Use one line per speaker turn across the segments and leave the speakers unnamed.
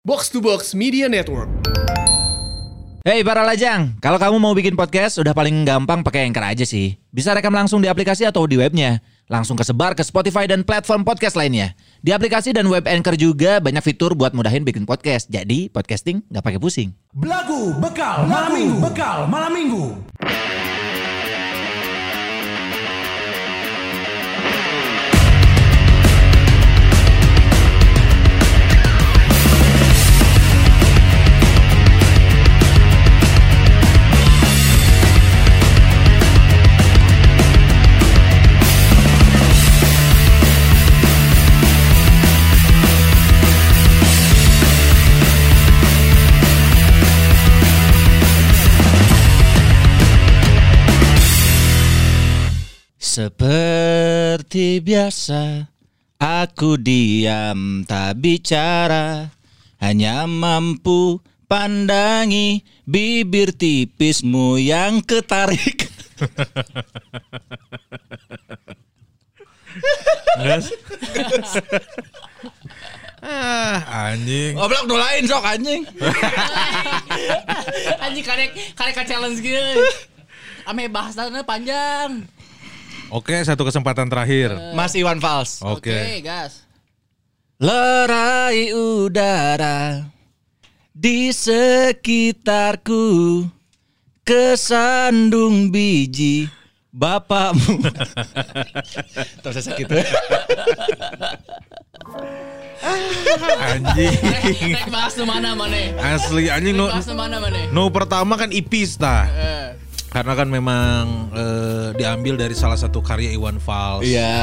Box to Box Media Network.
Hey para lajang, kalau kamu mau bikin podcast udah paling gampang pakai Anchor aja sih. Bisa rekam langsung di aplikasi atau di webnya. Langsung kesebar ke Spotify dan platform podcast lainnya. Di aplikasi dan web Anchor juga banyak fitur buat mudahin bikin podcast. Jadi podcasting nggak pakai pusing.
Belagu bekal malam minggu. Bekal malam minggu.
Seperti biasa, aku diam tak bicara, hanya mampu pandangi bibir tipismu yang ketarik.
Ah, anjing.
Goblok nu lain sok anjing.
Anjing karek karek ka challenge gitu. Ame bahasannya panjang.
Oke, satu kesempatan terakhir.
Mas Iwan Fals.
Oke.
Oke, gas.
Lerai udara di sekitarku kesandung biji bapakmu. Terus saya gitu.
Anjing.
Rek bahas nu mana mana?
Asli anjing
Bahas mana mana?
nu pertama kan Ipis tah. Karena kan memang eh, diambil dari salah satu karya Iwan Fals.
Iya.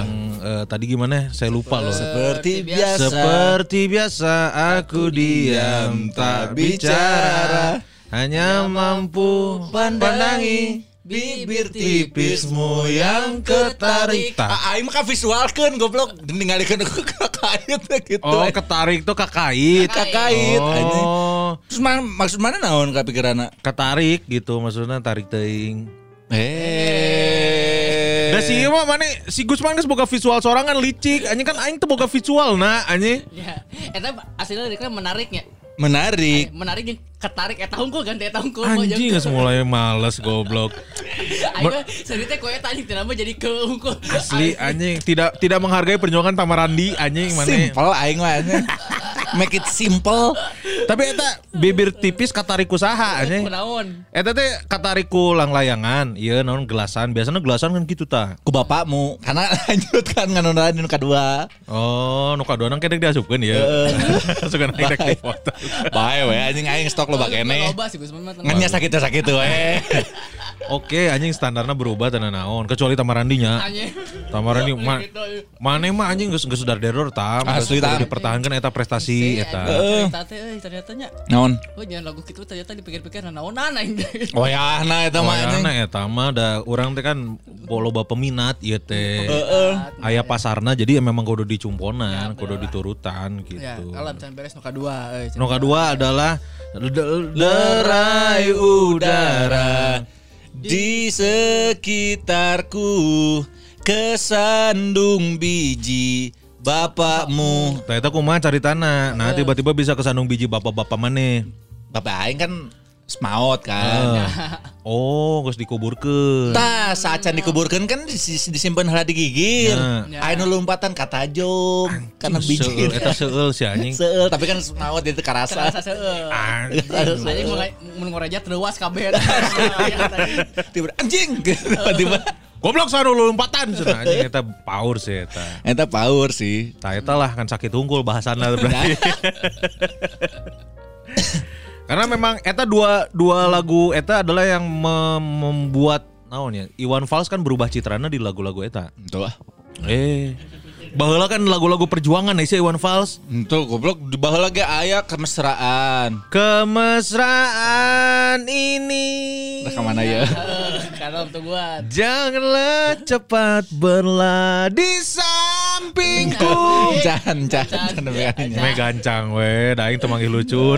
Yang eh, tadi gimana? Saya lupa loh.
Seperti
biasa.
Seperti biasa aku diam tak bicara Hanya mampu pandangi bibir tipismu yang ketarik Tak.
Ah, Aing mah visualkeun goblok ningalikeun aku kakait gitu.
Oh ketarik tuh kakait
kakait.
Oh
Terus man, maksud mana naon kapikiranna?
ketarik gitu maksudnya tarik teing
Eh.
Da si ieu mah mana si Gusman geus boga visual sorangan licik anjing kan aing teu boga visual nah anjing
ya. Eta aslinya liriknya menariknya.
menarik.
Menarik jeung ketarik eta hungkul ganti eta hungkul.
anjing geus mulai males goblok
Ayo sebenarnya koe tadi kenapa jadi ke hungkul.
asli anjing tidak tidak menghargai perjuangan Tamarandi anjing mana
Simple aing mah anjing. Make it simple.
Tapi eta bibir tipis katarik usaha anjing.
Kunaon?
Eta teh katariku lang layangan, iya naon gelasan. Biasanya gelasan kan gitu tah.
Ku bapakmu karena lanjut kan nganu nu kadua.
Oh, nu kadua nang kedek diasupkeun ya. Suka naik dek di foto.
Bae we anjing aing stok lo bakene.
Loba sih Gusman mah.
Ngan nya sakit sakit we.
Oke, anjing standarnya berubah tenan naon, kecuali Tamarandinya.
Anjing.
Tamarandi ma mana mah anjing geus geus dar deror tam.
Asli, Tam.
dipertahankan eta prestasi eta.
Ternyata teh euy ternyata nya.
Naon?
Oh jangan lagu gitu ternyata dipikir-pikir naonan aing.
Oh ya, nah eta mah anjing.
Wayana eta mah da urang teh kan loba peminat ieu teh. Aya pasarna jadi memang kudu dicumponan, kudu diturutan gitu.
Ya, kalau misalnya beres nuka dua. euy.
No kedua adalah
Lerai udara di sekitarku kesandung biji bapakmu.
Ternyata kumaha cari tanah. Nah tiba-tiba bisa kesandung biji bapak-bapak mana?
Bapak aing kan semaut kan.
Oh, geus dikuburkeun.
Tah saat can dikuburkan kan dis- disimpan hara di gigir.
Nah.
Ayo lompatan kata jong karena biji.
Seueul, eta seueul si anjing.
Seueul, tapi kan semaut itu karasa.
Terasa seueur.
Anjing.
Anjing mun ngoreja terluas kabeh.
Tiba anjing tiba
Goblok saru lompatan cenah anjing eta power sih eta.
Eta power sih.
Tah eta lah kan sakit unggul bahasana berarti. Karena memang eta dua dua lagu eta adalah yang mem- membuat naon ya Iwan Fals kan berubah citrana di lagu-lagu eta.
Ah.
Eh, baheula kan lagu-lagu perjuangan ya Iwan Fals.
Tuh goblok di bawah lagi aya kemesraan.
Kemesraan ini
Udah ke mana ya?
Kalau untuk gua.
Janganlah cepat berlari di
pingpong. Can, can, can.
Me gancang we, da aing teu manggih lucu.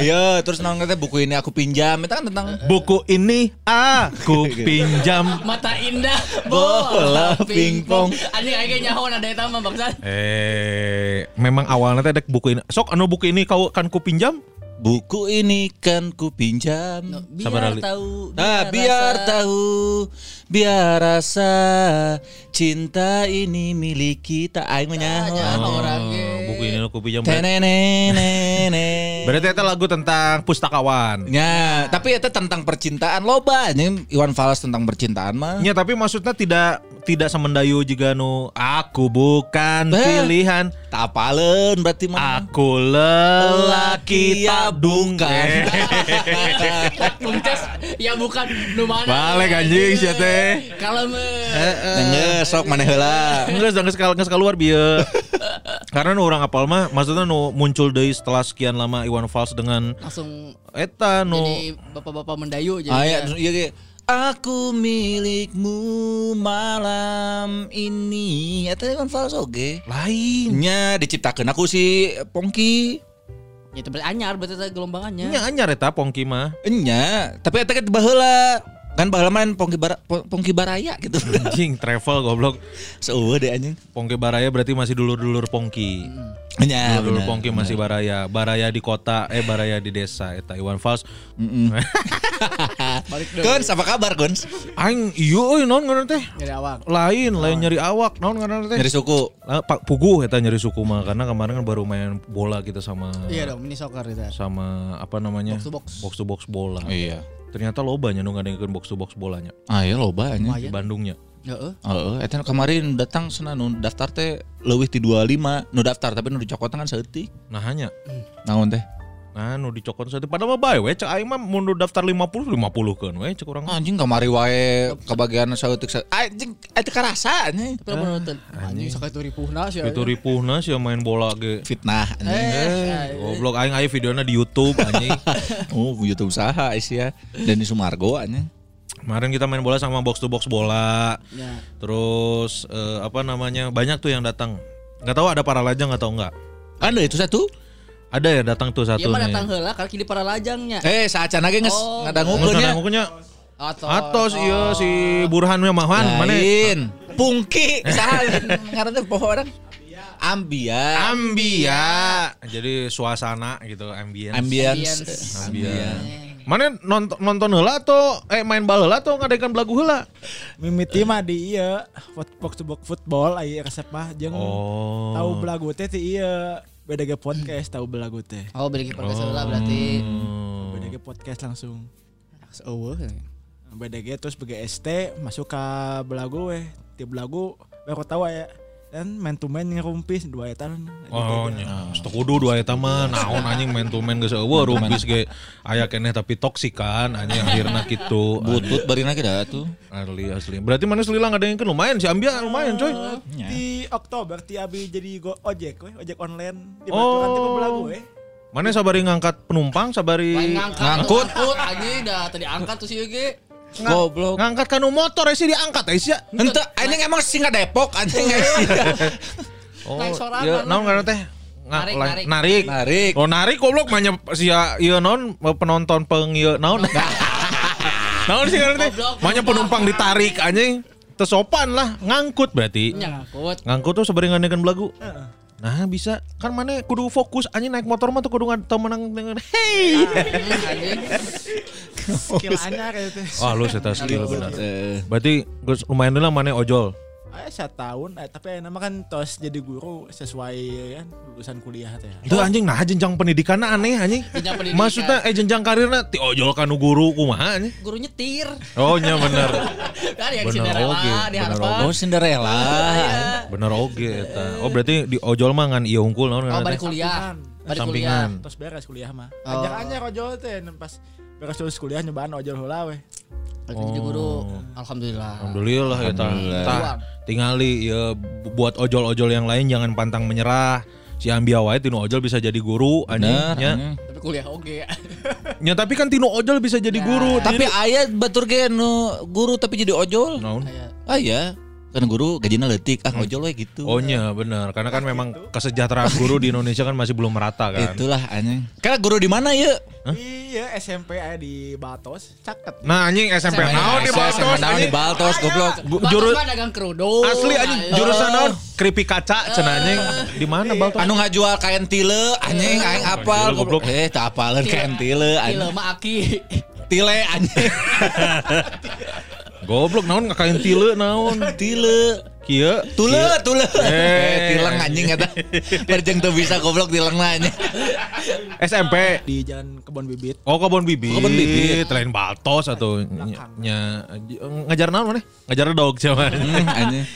Iya, terus naon teh buku ini aku pinjam. Itu kan tentang
Buku ini aku pinjam.
Mata indah
Bola pingpong.
Anjing aing nyaho ada eta mah bangsat.
Eh, memang awalnya teh dek buku ini. Sok anu buku ini kau kan ku pinjam?
buku ini kan ku pinjam.
Sabar,
Biar
Ali.
tahu.
Ah, biar
rasa.
tahu, biar rasa cinta ini milik kita. Aing mah nyaho.
Oh, buku ini aku pinjam. Berarti,
Tenenenene.
berarti itu lagu tentang pustakawan.
Ya, tapi itu tentang percintaan loba. Ini Iwan Fals tentang percintaan mah.
Ya tapi maksudnya tidak tidak semendayu jika nu aku bukan
Eh.
pilihan,
Tapalen berarti mah.
aku lelaki tabung.
bukan.
Punces ya bukan nu mana.
Balik anjing sia teh.
Kalau me
Nengge sok maneh heula.
Enggak, enggak sekal enggak keluar bieu. Karena nu orang apal mah maksudnya nu muncul deui setelah sekian lama Iwan Fals dengan
langsung
eta nu
jadi bapak-bapak mendayu jadi.
Ah, ya, terus iya ge. Aku milikmu malam ini. Eta Iwan Fals oge.
lain.
Nya diciptakeun aku si Pongki.
Ya itu berarti anyar berarti gelombangannya.
Nya anyar eta Pongki mah.
Enya, tapi eta kan baheula. Kan main Pongki bara, Pongki Baraya gitu.
Anjing travel goblok.
Seueuh deh anjing.
Pongki Baraya berarti masih dulur-dulur Pongki.
Nya,
Dulur
bener.
Pongki masih Baraya. Baraya di kota, eh Baraya di desa. Eta Iwan Fals.
Guns, apa kabar Guns?
Aing iya euy naon ngaran teh?
Dari awak.
Lain, lain nyeri awak. Naon ngaran teh?
Nyari suku.
Lah, Pak Puguh eta nyeri suku mah karena kemarin kan baru main bola kita sama
Iya dong, mini soccer itu.
sama apa namanya?
Box to box.
Box to box bola.
Iya.
Ternyata loba nya nu ngadengkeun box to box bolanya
Ah, iya loba anjing.
di Bandungnya.
Heeh.
Heeh, eta kemarin datang sana nu daftar teh leuwih ti 25, nu daftar tapi nu dicokotan kan seeutik.
Nah hanya
Naon teh?
Nah, nu dicokot saat padahal mah bae we cek aing mah mun daftar 50 50 kan we cek urang.
Anjing kamari wae kebagian saeutik sa- anjing eta karasa anjing.
Tapi lamun nonton anjing sok itu ripuhna sih.
Itu ripuhna sih main bola ge.
Fitnah anjing.
Eh,
Goblok aing aya videona di YouTube anjing.
Oh, YouTube usaha Asia Denny Sumargo anjing.
Kemarin kita main bola sama box to box bola.
Ya.
Terus eh, apa namanya? Banyak tuh yang datang. Nggak tahu ada para lajang nggak tahu nggak?
Ada itu satu.
Ada ya datang tuh satu
Dia mah datang heula karena kini para lajangnya.
Eh, saat lagi geus
Oh,
ngadangukeun nya.
Ngukunya
Atos.
atos iya si Burhan mah mana?
Lain. Pungki saha ngaranna teh poho orang? Ambia.
Ambia. Jadi suasana gitu, ambience.
Ambience.
Ambience. Mana nonton nonton heula atau eh main bal heula atau ngadekan belagu heula?
Mimiti mah di iya box to box football aya resep mah jeung
Oh.
tahu belagu teh ti iya beda ge podcast tahu belagu teh.
Oh, beli podcast heula berarti.
Hmm.
Beda ge podcast langsung.
Eueuh.
Beda ge terus bege ST masuk ke belagu weh. Ti belagu baru tahu ya dan main to main ngerumpis dua eta
Oh nya, stok kudu dua eta mah naon anjing main to main geus eueuh rumpis ge aya keneh tapi toksik kan anjing akhirna kitu.
Butut barina kita tuh.
Asli asli. Berarti mana selila ngadengkeun lumayan si Ambia lumayan coy.
di Oktober ti abi jadi go ojek weh, ojek online di
Oh.
baturan ti belagu weh.
Mana sabari ngangkat penumpang, sabari.
Ngangkut.
Ngangkut anjing dah tadi angkat tuh si Yugi.
Goblok.
ngangkat kanu motor eh, sih diangkat eh sih.
Ente anjing emang singa Depok anjing.
Oh,
Naik sorangan
iya
lah.
naon ngaran teh?
Narik, narik.
narik.
Narik.
Oh narik goblok manya sia ieu naon penonton peng ieu naon. naon sih ngaran teh?
Goblok.
penumpang ditarik anjing. Tersopan lah, ngangkut berarti.
Ngangkut.
Ngangkut tuh sabari ngadekan belagu. Nah bisa kan mana kudu fokus anjing naik motor mah tuh kudu nggak menang dengan hey.
Anjing.
Skill anyar teh.
Wah lu saya skill benar.
Eh,
Berarti geus lumayan lah mana ojol.
Aya tahun eh, tapi nama kan tos jadi guru sesuai kan lulusan kuliah teh.
Itu anjing nah jenjang pendidikanna aneh anjing.
Jenjang pendidikan.
Maksudnya eh jenjang karirna ti ojol kanu guru kumaha anjing.
Guru nyetir.
Oh nya bener.
Kan yang
Bener
Cinderella
oge,
di
bener
Harvard.
Oh Cinderella.
Bener oge eta. Oh berarti di ojol mah ngan ieu unggul naon
Oh, balik
teh?
kuliah. Balik
Sampingan.
kuliah.
Terus beres kuliah mah.
Oh.
Anyar-anyar ojol teh pas beres lulus kuliah nyobaan ojol heula weh.
Balik jadi guru. Alhamdulillah.
Alhamdulillah.
Alhamdulillah.
Tah tingali ya bu- buat ojol-ojol yang lain jangan pantang menyerah. Si Ambia wae tinu ojol bisa jadi guru anjing
Bener.
nya.
anjing.
Tapi kuliah oge.
Nya tapi kan tinu ojol bisa jadi guru.
Tapi aya batur ge nu guru tapi jadi ojol.
naon?
Aya. Kan guru gajinya letik, ah ojol we gitu.
Oh nya bener karena kan memang kesejahteraan guru di Indonesia kan masih belum merata kan.
Itulah anjing. Karena guru di mana ya?
Iya SMP aja di Batos, caket.
Nah anjing SMP naon di Baltos
Naon di
anjing.
Baltos goblok.
Gu-
Batas
juru-
mah dagang kerudung.
Asli anjing jurusan naon? Keripik kaca cenah anjing. Di mana Baltos?
Anu ngajual kain tile anjing aing apal
Tile, goblok.
Eh, tak apaleun kain tile anjing.
mah aki.
Tile anjing.
Goblok naon ngakain tile naon?
Tile.
Kieu.
Tule, tule.
Eh,
Eh, tileng anjing kata. Berjeng tuh bisa goblok tileng anjing.
SMP.
Di jalan kebun bibit.
Oh kebun bibit.
Kebun bibit.
Lain Baltos atau ny- nya, ngajar naon mana? Ngajar dog siapa?
Hmm, anjing.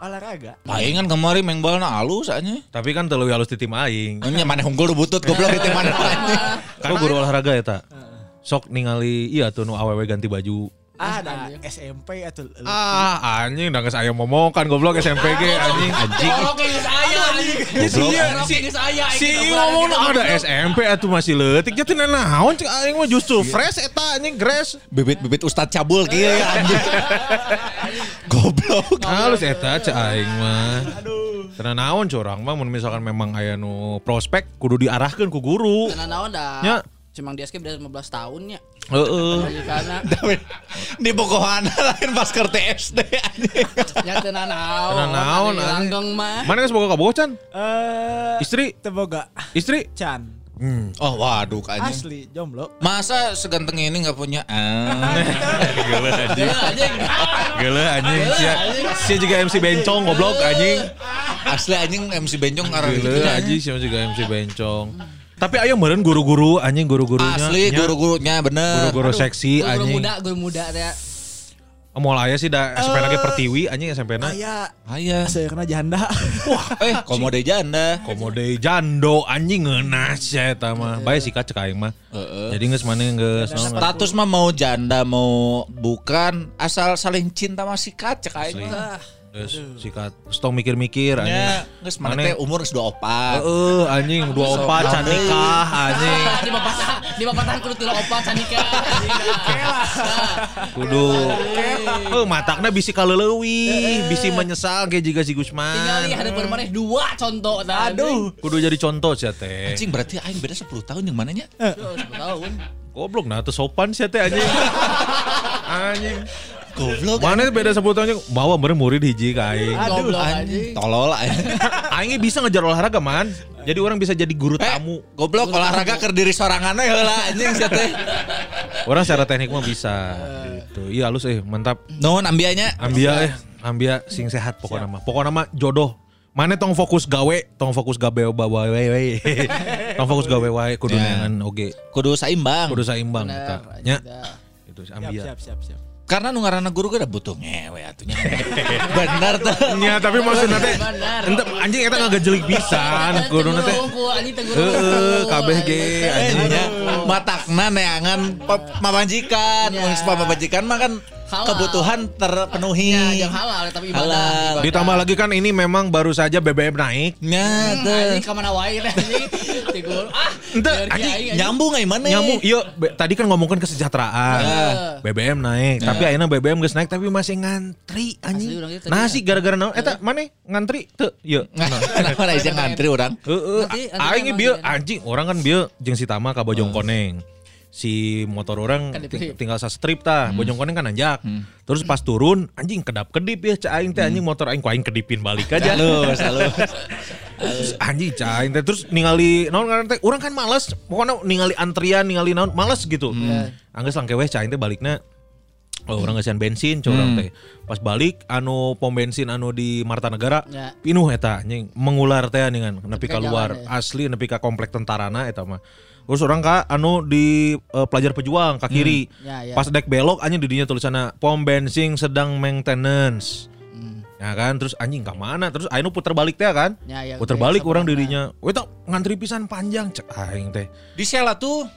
Olahraga.
Palingan kemarin main bola halus anjing.
Tapi kan telu halus di tim aing.
Nya mana hunggul butut goblok di tim mana.
Kau guru olahraga ya tak? Sok ningali iya tuh nu awewe ganti baju.
Ah, ada SMP atau
Ah anjing udah saya ngomong kan goblok SMP ge anjing.
Anjing.
Anjing.
Goblok.
Orang kayak saya.
Si ngomong ada SMP atuh masih leutik jadi naon cek aing mah justru fresh eta anjing grass.
Bibit-bibit Ustad cabul kieu ya anjing. Goblok.
Halus eta cek aing mah. Karena naon corang mah mun misalkan memang aya nu prospek kudu diarahkeun ku guru.
Karena naon dah.
Nya.
Cuma dia skip dari 15 tahun ya.
Heeh.
Karena
Di Bogohana lain pas ke TSD
nya teu naon.
Teu naon.
Langgeng mah.
Mana geus boga kabocan?
eh
Istri,
Teboga
istri.
Chan.
Hmm.
Oh waduh anjing.
Asli jomblo.
Masa seganteng ini nggak punya ah.
Gila anjing.
Gila, anjing.
Gila. Sia, sia juga MC Bencong goblok anjing.
Asli anjing MC Bencong karena gitu
Gila anjing sia juga MC Bencong. Tapi ayo meureun guru-guru anjing guru-gurunya.
Asli
nya.
guru-gurunya bener.
Guru-guru seksi
Guru
anjing.
muda, guru muda teh.
Moal aya sih da SMP lagi pertiwi anjing SMP na.
Aya
Aya.
saya kena janda.
Eh, komode janda.
Komode jando anjing ngeunas ya eta mah. Bae sikat cek aing mah.
Heeh.
Jadi geus maneh geus.
Status mah mau janda mau bukan asal saling cinta masih kacek aing mah.
Geus sikat. Stong mikir-mikir anjing.
Ya, geus mana teh umur geus 24.
Heeh anjing dua opat can nikah anjing.
Di bapak di bapak tahan kudu tilu opat canika.
Kudu Oh matakna bisi kaleulewi, bisi menyesal kayak jika si Gusman.
Tinggal lihat ada bermaneh dua contoh tah.
Aduh.
Kudu jadi contoh sih teh.
Anjing berarti aing beda 10 tahun yang mananya?
Aduh, 10 tahun.
Goblok nah tuh sopan sih teh anjing. anjing.
Goblok.
Mana beda 10 tahun anjing bawa bener murid hiji ka aing.
Goblok
Anjing tolol.
Aing bisa ngejar olahraga man. Jadi orang bisa jadi guru
Eh,
tamu.
goblok olahraga keur diri sorangan we heula anjing sia teh.
Orang secara teknik mah bisa gitu. Iya halus eh mantap.
Nuhun ambianya.
Ambia eh ambia sing sehat pokoknya mah. Pokoknya mah jodoh. Mana tong fokus gawe, tong fokus gawe bawa wae wae. tong fokus gawe wae kudu
Ya.
neangan oge.
Kudu saimbang.
Kudu saimbang
Bener,
Nya. Itu si
Siap
ambia.
siap siap siap.
Karena nu ngaranna guru ge butuh ngewe atunya. Bener tuh.
Ya tapi maksudnya teh ente anjing eta ngagejelik pisan kudu teh. Heeh, kabeh ge anjing.
Nya matakna neangan pa- pamajikan.
Ya.
Mun pamajikan mah kan
Halal.
kebutuhan terpenuhi.
Ya, yang halal tapi ibadah.
Halal.
ibadah.
Ditambah lagi kan ini memang baru saja BBM naik.
Nya
Hmm,
tuh.
anjing kamana wae teh anjing. Tigur. Ah,
Ente,
biar
anjing.
Nyambung ai mana?
Nyamuk, iya be- tadi kan ngomongin kesejahteraan.
Ya.
BBM naik, tapi akhirnya BBM geus naik tapi masih ngantri anjing. Nah
ya.
sih gara-gara naon eta mana ngantri teu ieu.
Kenapa yang ngantri orang?
Heeh, aing
emang
bieu anjing orang kan bieu jeung si Tama ka Bojong Koneng. Si motor orang
Kan
ting- tinggal sa strip tah, Bojong Koneng kan nanjak. Terus pas turun anjing kedap-kedip ya cak aing teh anjing motor aing ku aing kedipin balik aja.
Halus,
anjing cak aing teh terus ningali naon ngaran teh urang kan males pokoknya ningali antrian ningali naon males gitu. Anggeus langke weh cak aing teh balikna Oh, orang ngasihan bensin curang teh. Pas balik anu pom bensin anu di Marta Negara
Ya.
pinuh eta anjing mengular teh ningan nepi ka
Nepi ka
luar
jalan, ya.
asli nepi ka komplek tentarana eta mah. Terus orang ka anu di eh, pelajar pejuang ka kiri.
Ya, ya.
Pas dek belok anjing di dinya tulisanna pom bensin sedang maintenance.
Hmm.
Ya kan terus anjing ka mana terus ayeuna puter balik teh kan.
Ya, ya,
puter
oke,
balik orang dirinya. Weh tak ngantri pisan panjang cek aing teh.
Di Sela tuh.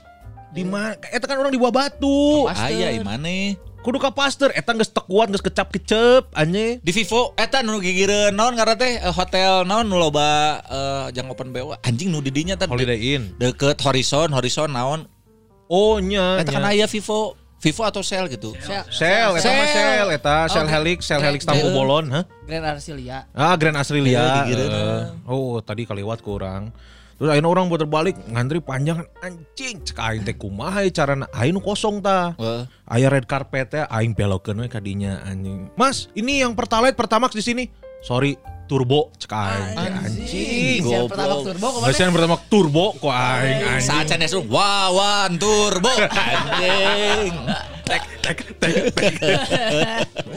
Di mana? Eta kan orang di Buah Batu.
Pas- Pasteur.
Aya imane.
Kudu ka pasteur eta geus teu kuat geus kecap-kecep anjing.
Di Vivo eta nu gigireun naon ngaran teh eh, hotel naon nu loba eh, jang open BO anjing nu di dinya teh
Holiday Inn.
deket Horizon Horizon naon
Oh nya.
eta kan aya Vivo Vivo atau Cell gitu.
Sel-
Sel, eta mah sel, eta
Oh,
helix, sel
Grand-
helix tampu bolon, hah?
Grand Arsilia.
Ah, Grand Australia. Eh, oh, tadi kaliwat ke orang. Terus akhirnya orang puter balik ngantri panjang anjing cek aing teh kumaha ya carana aing nu kosong ta.
Wah.
Aya red carpet teh aing belokeun we kadinya anjing. Mas, ini yang pertalite pertamax di sini. Sorry, turbo cek aing. Anjing.
Goblok.
pertama turbo kemarin?
Ngasihan pertama turbo kok aing anjing.
Saat can esuk wawan turbo anjing.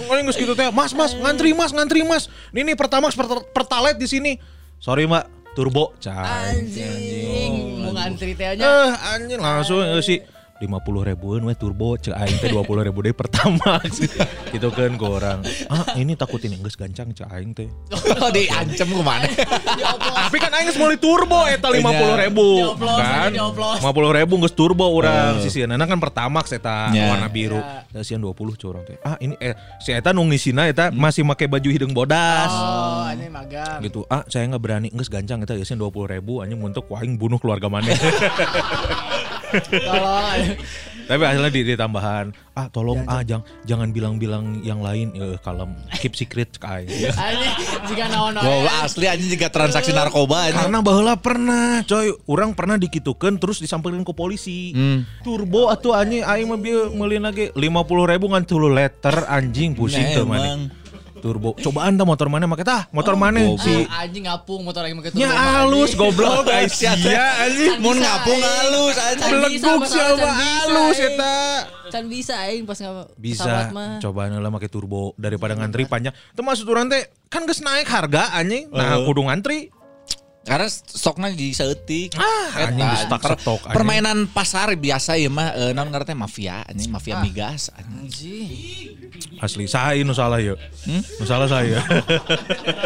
Orang geus gitu teh, Mas, Mas, ngantri Mas, ngantri Mas. Ini nih pertamax per- pertalite di sini. Sorry, Mbak, turbo cai.
Anjing, mau ngantri teh nya.
Eh, anjing langsung eh, sih lima puluh ribuan we turbo cek aing teh dua puluh ribu deh pertama. Gitu kan ke orang. Ah ini takutin yang geus gancang cek aing teh.
Oh diancam ke mana?
tapi kan aing semua turbo eta lima puluh ribu kan? lima puluh ribu geus turbo orang sisi nana kan pertama eta
Ya.
warna biru. Sian dua puluh curang teh. Ah ini eh si eta nu ngisina eta masih make baju hidung bodas.
Oh, ini magang.
gitu. Ah saya nggak berani nggak gancang eta geus dua puluh ribu anjing untuk waing bunuh keluarga mana.
Tolong.
Tapi hasilnya di, ditambahan ah tolong ah jangan jangan bilang-bilang yang lain eh kalem keep secret kai
Anjing, jika naon-naon.
Gua asli anjing juga transaksi narkoba anjing.
karena baheula pernah coy orang pernah dikitukan terus disamperin ke polisi
Hmm.
turbo atuh anjing aing mah bieu meuli lagi 50 ribu ngan 10 letter anjing pusing
Nah,
tuh mana
emang.
Turbo. Cobaan tah motor mana? Make tah motor mana? si
Ah, anjing ngapung motor lagi make turbo.
nya halus goblok guys.
Sia,
sia anjing.
Mun ngapung halus anjing.
Beleguk siapa? Halus eta.
Can bisa aing pas nggak
bisa. cobaan lah make turbo daripada ngantri panjang. Itu maksud orang teh kan geus naik harga anjing. Nah kudu ngantri
Karena stoknya di seetik.
Ah, anjing geus stak stok, anjing.
Permainan pasar biasa ya mah eh, naon ngaranna teh mafia anjing mafia migas anjing.
Asli saya nu salah ya nu salah saya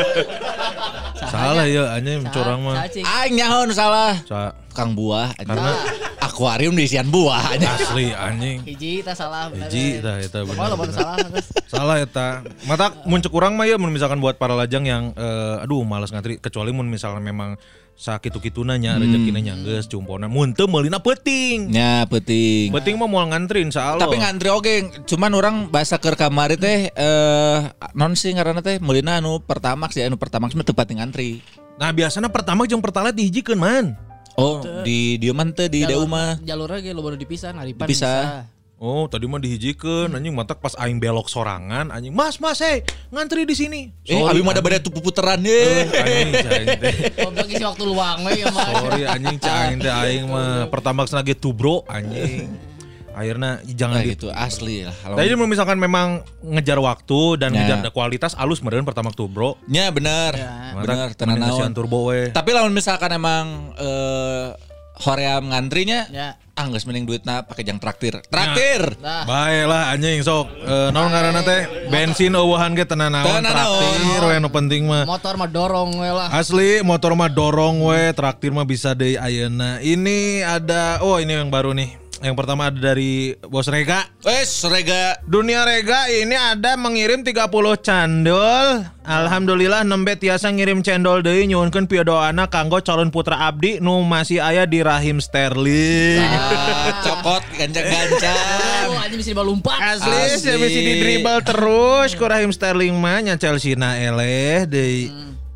salah ya anjing curang mah.
Aing nyaho nu salah.
Sa-
Kang buah anjing.
Karena-
akuarium diisian buah anjing.
asli anjing
Hiji tak salah bener.
Hiji tah eta
lo baru
bener
salah terus.
salah eta mata muncul kurang mah ya mun misalkan buat para lajang yang eh, aduh malas ngantri kecuali mun misalkan memang sakitu-kituna nya rezekina nya geus cumpona mun teu meulina peuting
Ya penting.
Penting mah mau ngantri insya Allah.
Tapi ngantri oke, cuman orang bahasa ke kamari teh eh non sih ngaranna teh meulina anu pertamax ya anu pertamax mah tempat ngantri.
Nah biasanya pertama jeung pertalite dihijikeun man.
Oh, di dieu mah teh di DU mah.
Jalurnya ge lo baru dipisah, ngaripan
Dipisah.
Oh tadi mah dihijikeun anjing matak pas aing belok sorangan anjing mas mas hey ngantri di sini.
Eh, abi mah ada beda tupu puteran ye.
Anjing.
Goblok isi waktu luang we ya mah.
Sorry anjing cai aing mah pertama lagi tubro anjing. Akhirnya jangan
Nah, gitu asli lah. Kalau
Tadi kalau misalkan memang ngejar waktu dan
Ya.
ngejar kualitas alus meureun pertama tubro.
nya bener. Bener tenan naon.
turbo we.
Tapi lamun misalkan emang eh hoream ngantrinya
Ya.
ah geus mending duitna pakai jang traktir. Traktir.
Nah,
Baiklah anjing sok eh, naon ngaranna teh bensin eueuhan ge tenan naon
Tenan naon.
traktir we nu penting mah.
motor mah dorong we lah.
Asli motor mah dorong we, traktir mah bisa deui ayeuna. Ini ada oh ini yang baru nih. Yang pertama ada dari Bos Rega.
Wes rega
Dunia Rega ini ada mengirim 30 candol. Alhamdulillah nembe tiasa ngirim cendol deui nyuwunkeun piedoana kanggo calon putra abdi nu masih aya di rahim Sterling.
ah, cokot gancang-gancang.
Oh, anjing bisa.
Asli,
Asli.
Bisa di dribble terus ku rahim Sterling mah nya Chelsea na eleh deui.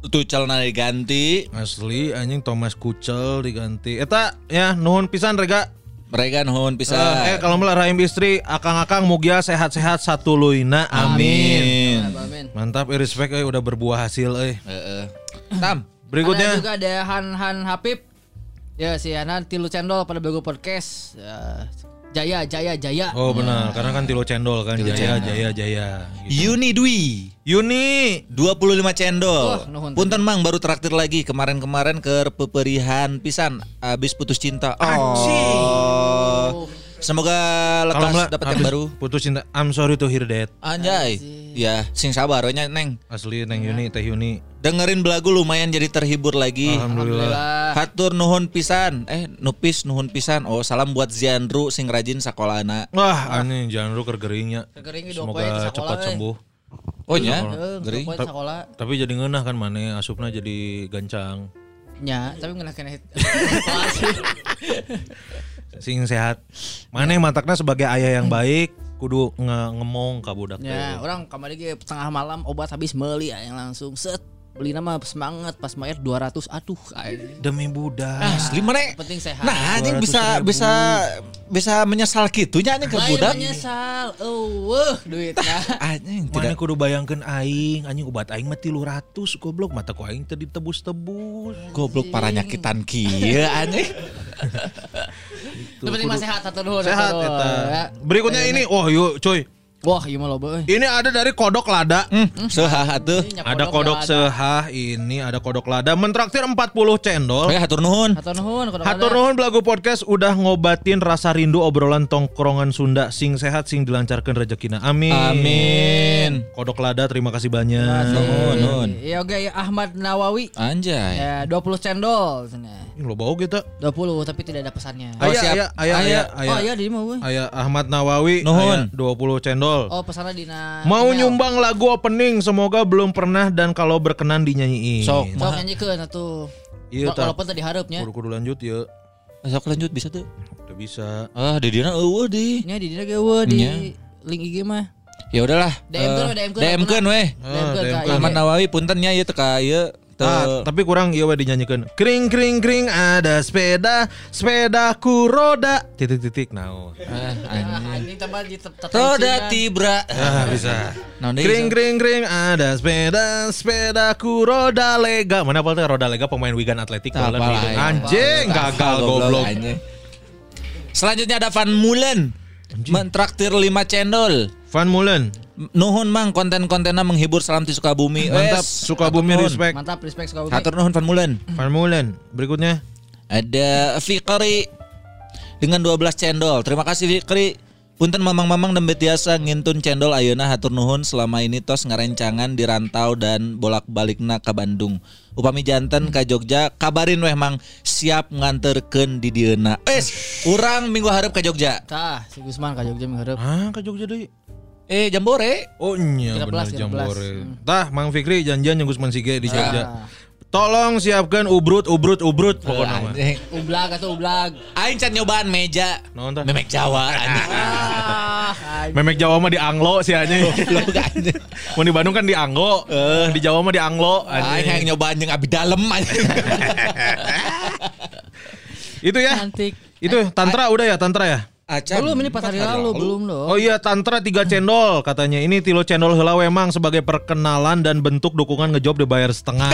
Tuh celana diganti.
Asli anjing Thomas Kucel diganti. Eta ya nuhun pisan Rega.
Mereka nuhun bisa.
Eh, eh kalau melah rahim istri akang-akang mugia sehat-sehat satu luina. Amin.
Amin.
Mantap, eh, respect eh udah berbuah hasil eh.
Heeh. Tam.
Ada
Berikutnya
juga ada Han Han Habib. Ya si Hanan tilu cendol pada Bego Podcast. Ya, Jaya Jaya Jaya.
Oh benar, karena kan tilo cendol kan Jaya Jaya Jaya. Gitu.
Yuni Dwi.
Yuni.
25 cendol.
Wah, nuhun.
Punten Mang baru traktir lagi kemarin-kemarin ke peperihan pisan abis putus cinta. Oh. Semoga
Kalau
lekas
melah
dapat yang baru.
Putus cinta. I'm sorry to hear that.
Anjay. Ya, sing sabar we nya, Neng.
Asli Neng Yuni, Teh Yuni.
Dengerin belagu lumayan jadi terhibur lagi.
Alhamdulillah.
Alhamdulillah.
Hatur nuhun pisan. Eh, nupis nuhun pisan. Oh, salam buat Ziandru sing rajin sakolana.
Wah, aneh lu kergeringnya.
Di
Semoga
sekolah,
cepat
eh.
sembuh.
Oh nya,
Eh,
gering.
sekolah.
Tapi jadi ngeunah kan mana asupna jadi gancang.
Nya, tapi ngeunah kena hit.
sing sehat. Mana mantakna sebagai ayah yang baik kudu nge ngemong ka budak teh.
Ya, orang kamari ge tengah malam obat habis meuli yang langsung set beli nama semangat pas mayat 200 aduh anjing.
Demi budak.
Asli mana?
penting sehat.
Nah, anjing bisa
200.000.
bisa bisa menyesal gitunya anjing ke budak.
menyesal. Eueuh duitnya.
Anjing
Mana
tidak.
kudu bayangkeun aing, anjing obat aing mah 300 goblok mata ku aing teu ditebus-tebus.
Goblok para nyakitan kieu anjing.
Itu penting mah sehat satu nuhun.
Sehat
ya.
Berikutnya ini, oh yuk cuy.
Wah, ieu mah loba euy.
Ini ada dari kodok lada.
Hmm, seha atuh.
Ini
Ada kodok
ada.
sehah ini, ada kodok lada. Mentraktir 40 cendol.
Oke, hatur nuhun.
Hatur nuhun kodok
Hatur nuhun Belagu Podcast udah ngobatin rasa rindu obrolan tongkrongan Sunda sing sehat sing dilancarkan rezekina. Amin.
Amin.
Kodok lada terima kasih banyak.
Nuhun, nuhun.
Iya oke ya Ahmad Nawawi.
Anjay.
Ya 20 cendol sana.
Ini lo bau gitu.
20 tapi tidak ada pesannya.
Oh,
Ayah,
siap.
ayah, ayah,
Ayah.
ayah,
Oh
ayah.
iya di.
Ayah Ahmad Nawawi,
Nuhun.
ayah 20 cendol.
Oh pesannya dina
Mau
email.
nyumbang lagu opening, semoga belum pernah dan kalau berkenan dinyanyiin.
Sok.
Sok nyanyiikeun atuh.
Iya.
Walaupun tadi harapnya.
Kudu-kudu lanjut ya.
Sok lanjut bisa tuh.
Udah bisa.
Ah, di dina eueuh di.
Nya di dina ge eueuh di link IG mah.
Ya udahlah.
DM-keun,
Eh,
DM-keun,
DM-keun weh.
DM-keun
DM-keun.
ka
Ahmad. Nawawi puntennya ieu teu ka ieu teu
Ah, tapi kurang iya we dinyanyikan. Kring kring kring ada sepeda, sepedaku roda. Titik titik now.
Ah,
Ah,
anjing.
Tambah
Roda tibra.
Ah, bisa.
Naon deui,
Kring kring kring ada sepeda, sepedaku roda lega. Mana apa roda lega pemain Wigan Atletik
ya.
Anjing gagal goblok.
Selanjutnya ada Van Mulen. Mentraktir 5 cendol.
Van Mulen.
Nuhun mang konten-kontennya menghibur salam di Sukabumi.
Mantap,
Wes,
Sukabumi
hatur nuhun.
respect.
Mantap respect Sukabumi.
Hatur nuhun Van Mulen.
Van Mulen. Berikutnya.
Ada Fikri dengan 12 cendol. Terima kasih Fikri. Punten mamang-mamang dan betiasa ngintun cendol ayeuna hatur nuhun selama ini tos ngarencangan di rantau dan bolak-balikna ke Bandung. Upami janten ka Jogja kabarin weh mang siap nganterkeun di dieuna. Wes, urang minggu hareup ka Jogja.
Tah, si Gusman ka Jogja minggu
Ah, ke Jogja deui.
Eh, Jambore.
Oh iya
13,
benar
13.
Jambore. Tah, Mang Fikri janjian yang Gusman Sige di Jogja.
Ah.
Tolong siapkan ubrut, ubrut, ubrut pokoknya mah.
Anjing.
Ublag atau ublag.
Aing can nyobaan meja.
Naon tah?
Memek Jawa anjing.
Ah, anjing.
Memek Jawa mah di Anglo sih aja. Mau di Bandung kan di Anglo, di Jawa mah di Anglo.
Aing yang
anjing.
nyobaan jeung abi dalem anjing.
Itu ya.
Cantik.
Itu tantra udah ya tantra ya.
Acan.
Belum ini pas hari lalu, belum dong.
Oh iya tantra tiga cendol katanya. Ini tilo cendol heula we emang sebagai perkenalan dan bentuk dukungan ngejob dibayar setengah.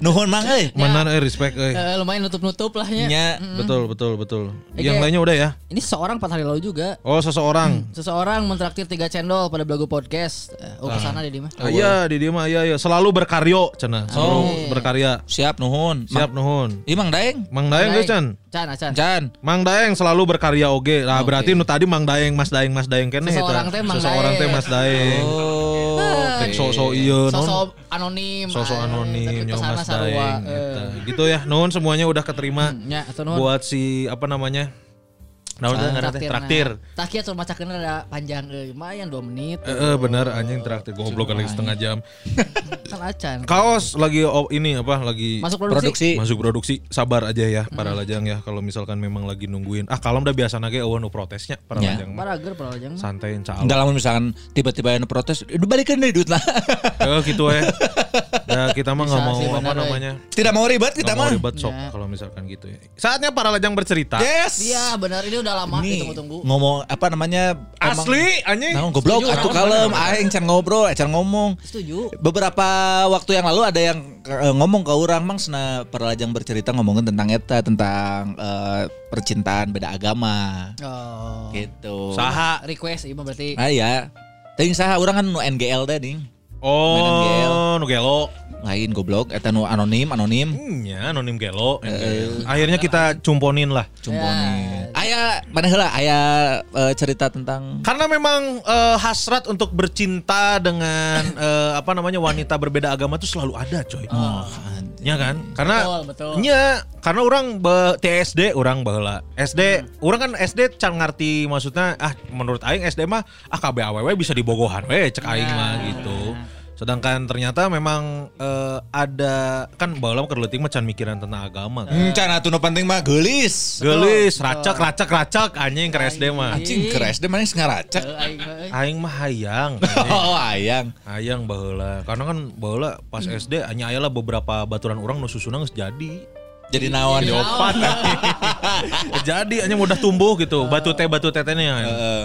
Nuhun mang euy.
Mana eh respect euy.
Eh, lumayan nutup-nutup lah ya.
Nya
Betul betul betul.
Oke.
Yang lainnya udah ya.
Ini seorang pas hari lalu juga.
Oh seseorang.
Seseorang mentraktir tiga cendol pada Blago Podcast. Eh, Oh ke sana deh di mah.
Ah, iya di dia mah iya iya selalu berkaryo cenah. Selalu berkarya.
siap nuhun.
Siap nuhun.
Imang Daeng.
Mang Daeng geus Chan.
Can, Can.
Can.
Mang Daeng selalu berkarya oge. Nah, berarti nu tadi Mang Daeng, Mas Daeng, Mas Daeng kene
Seseorang
eta.
teh Mang
Seseorang teh
Daeng.
Mas Daeng.
Oh.
Tek so-so ieu non.
Sosok anonim.
Sosok
ah,
anonim
pesana
Mas Daeng.
eh.
Gitu ya. Nuhun semuanya udah keterima
Ya, atau nuhun.
buat si apa namanya? Naon teh ngaranna teh? Traktir.
Traktir tuh macakeun ada panjang euy, lumayan 2 menit.
Eh, eh, bener anjing traktir goblok kali setengah jam.
Kan acan.
Kaos lagi oh, ini apa lagi
Masuk produksi.
Produksi.
masuk produksi sabar aja ya para lajang ya kalau misalkan memang lagi nungguin ah kalau udah biasa nage eueuh nu protesnya para
Ya.
lajang mah.
Parager paralajang.
santai insya
Enggak
Allah
lamun misalkan tiba-tiba yang protes, "Udah balikan deh duit lah."
Eh, gitu ya ya kita mah nggak mau apa
bener,
namanya
Tidak mau ribet kita
mau
mah.
ribet sok
Ya.
kalau misalkan gitu ya saatnya para lajang bercerita
Yes.
Iya, benar ini udah lama
Ini
ditunggu-tunggu.
ngomong apa namanya?
asli anjing
Nah, goblok atuh kalem aing can ngobrol, can ngomong.
Setuju.
Beberapa waktu yang lalu ada yang eh, ngomong ke orang mang sena perlajang bercerita ngomongin tentang eta tentang eh, percintaan beda agama
Oh.
gitu.
saha
Request ieu mah berarti.
Ah iya. Teuing saha urang kan nu NGL teh ding.
Oh nu gelo
Lain goblok eta nu anonim anonim.
Hmm, ya anonim gelo akhirnya kita cumponin lah
Cumponin. Aya mana heula aya eh, cerita tentang
Karena memang eh, hasrat untuk bercinta dengan eh, apa namanya wanita berbeda agama itu selalu ada, coy. Ya kan? Karena
Betul, betul.
Nya, karena orang be TSD orang baheula. SD, orang kan SD can ngarti maksudnya ah menurut aing SD mah ah KB AWW bisa dibogohan we cek aing mah gitu. Sedangkan ternyata memang eh, ada kan baheula keur leutik mah can mikiran tentang agama. kan.
Hmm, can atuh nu penting mah geulis.
Gelis, racak, racak, racak anjing ke SD mah.
Anjing ke SD mana ngaracak.
Eh, aing mah, eh.
Aing mah hayang.
Oh, ayang.
Hayang baheula. Karena kan baheula pas SD hanya aya lah beberapa baturan orang nu susuna geus jadi.
Jadi naon
Jadi.
Opat. jadi hanya mudah tumbuh gitu. Batu teh batu tetenya.
Heeh.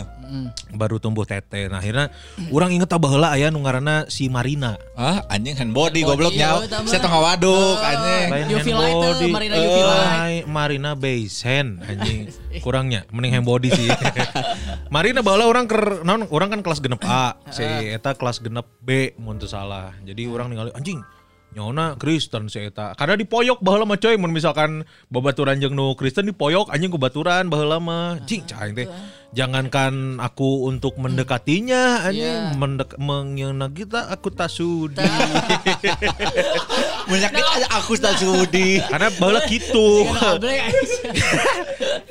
Baru tumbuh tete. Nah, akhirnya orang inget tak baheula aya nu ngaranna si Marina.
Ah, anjing handbody
Handbody,
gobloknya.
iya, tama.
Saya tengah waduk anjing.
Light tuh,
handbody.
Marina
lain Marina base hand anjing. Kurangnya mending handbody sih. Marina baheula orang ker naon orang kan kelas genep A, si eta kelas genep B mun teu salah. Jadi orang ningali anjing nyona Kristen si eta. Karena dipoyok baheula mah coy mun misalkan babaturan jeung nu Kristen dipoyok anjing ku baturan baheula mah. Cing cai teh. Jangankan aku untuk mendekatinya anjing
Iya.
mendek mengeuna kita aku tak sudi.
Menyakit aja aku tak sudi.
Karena baheula gitu.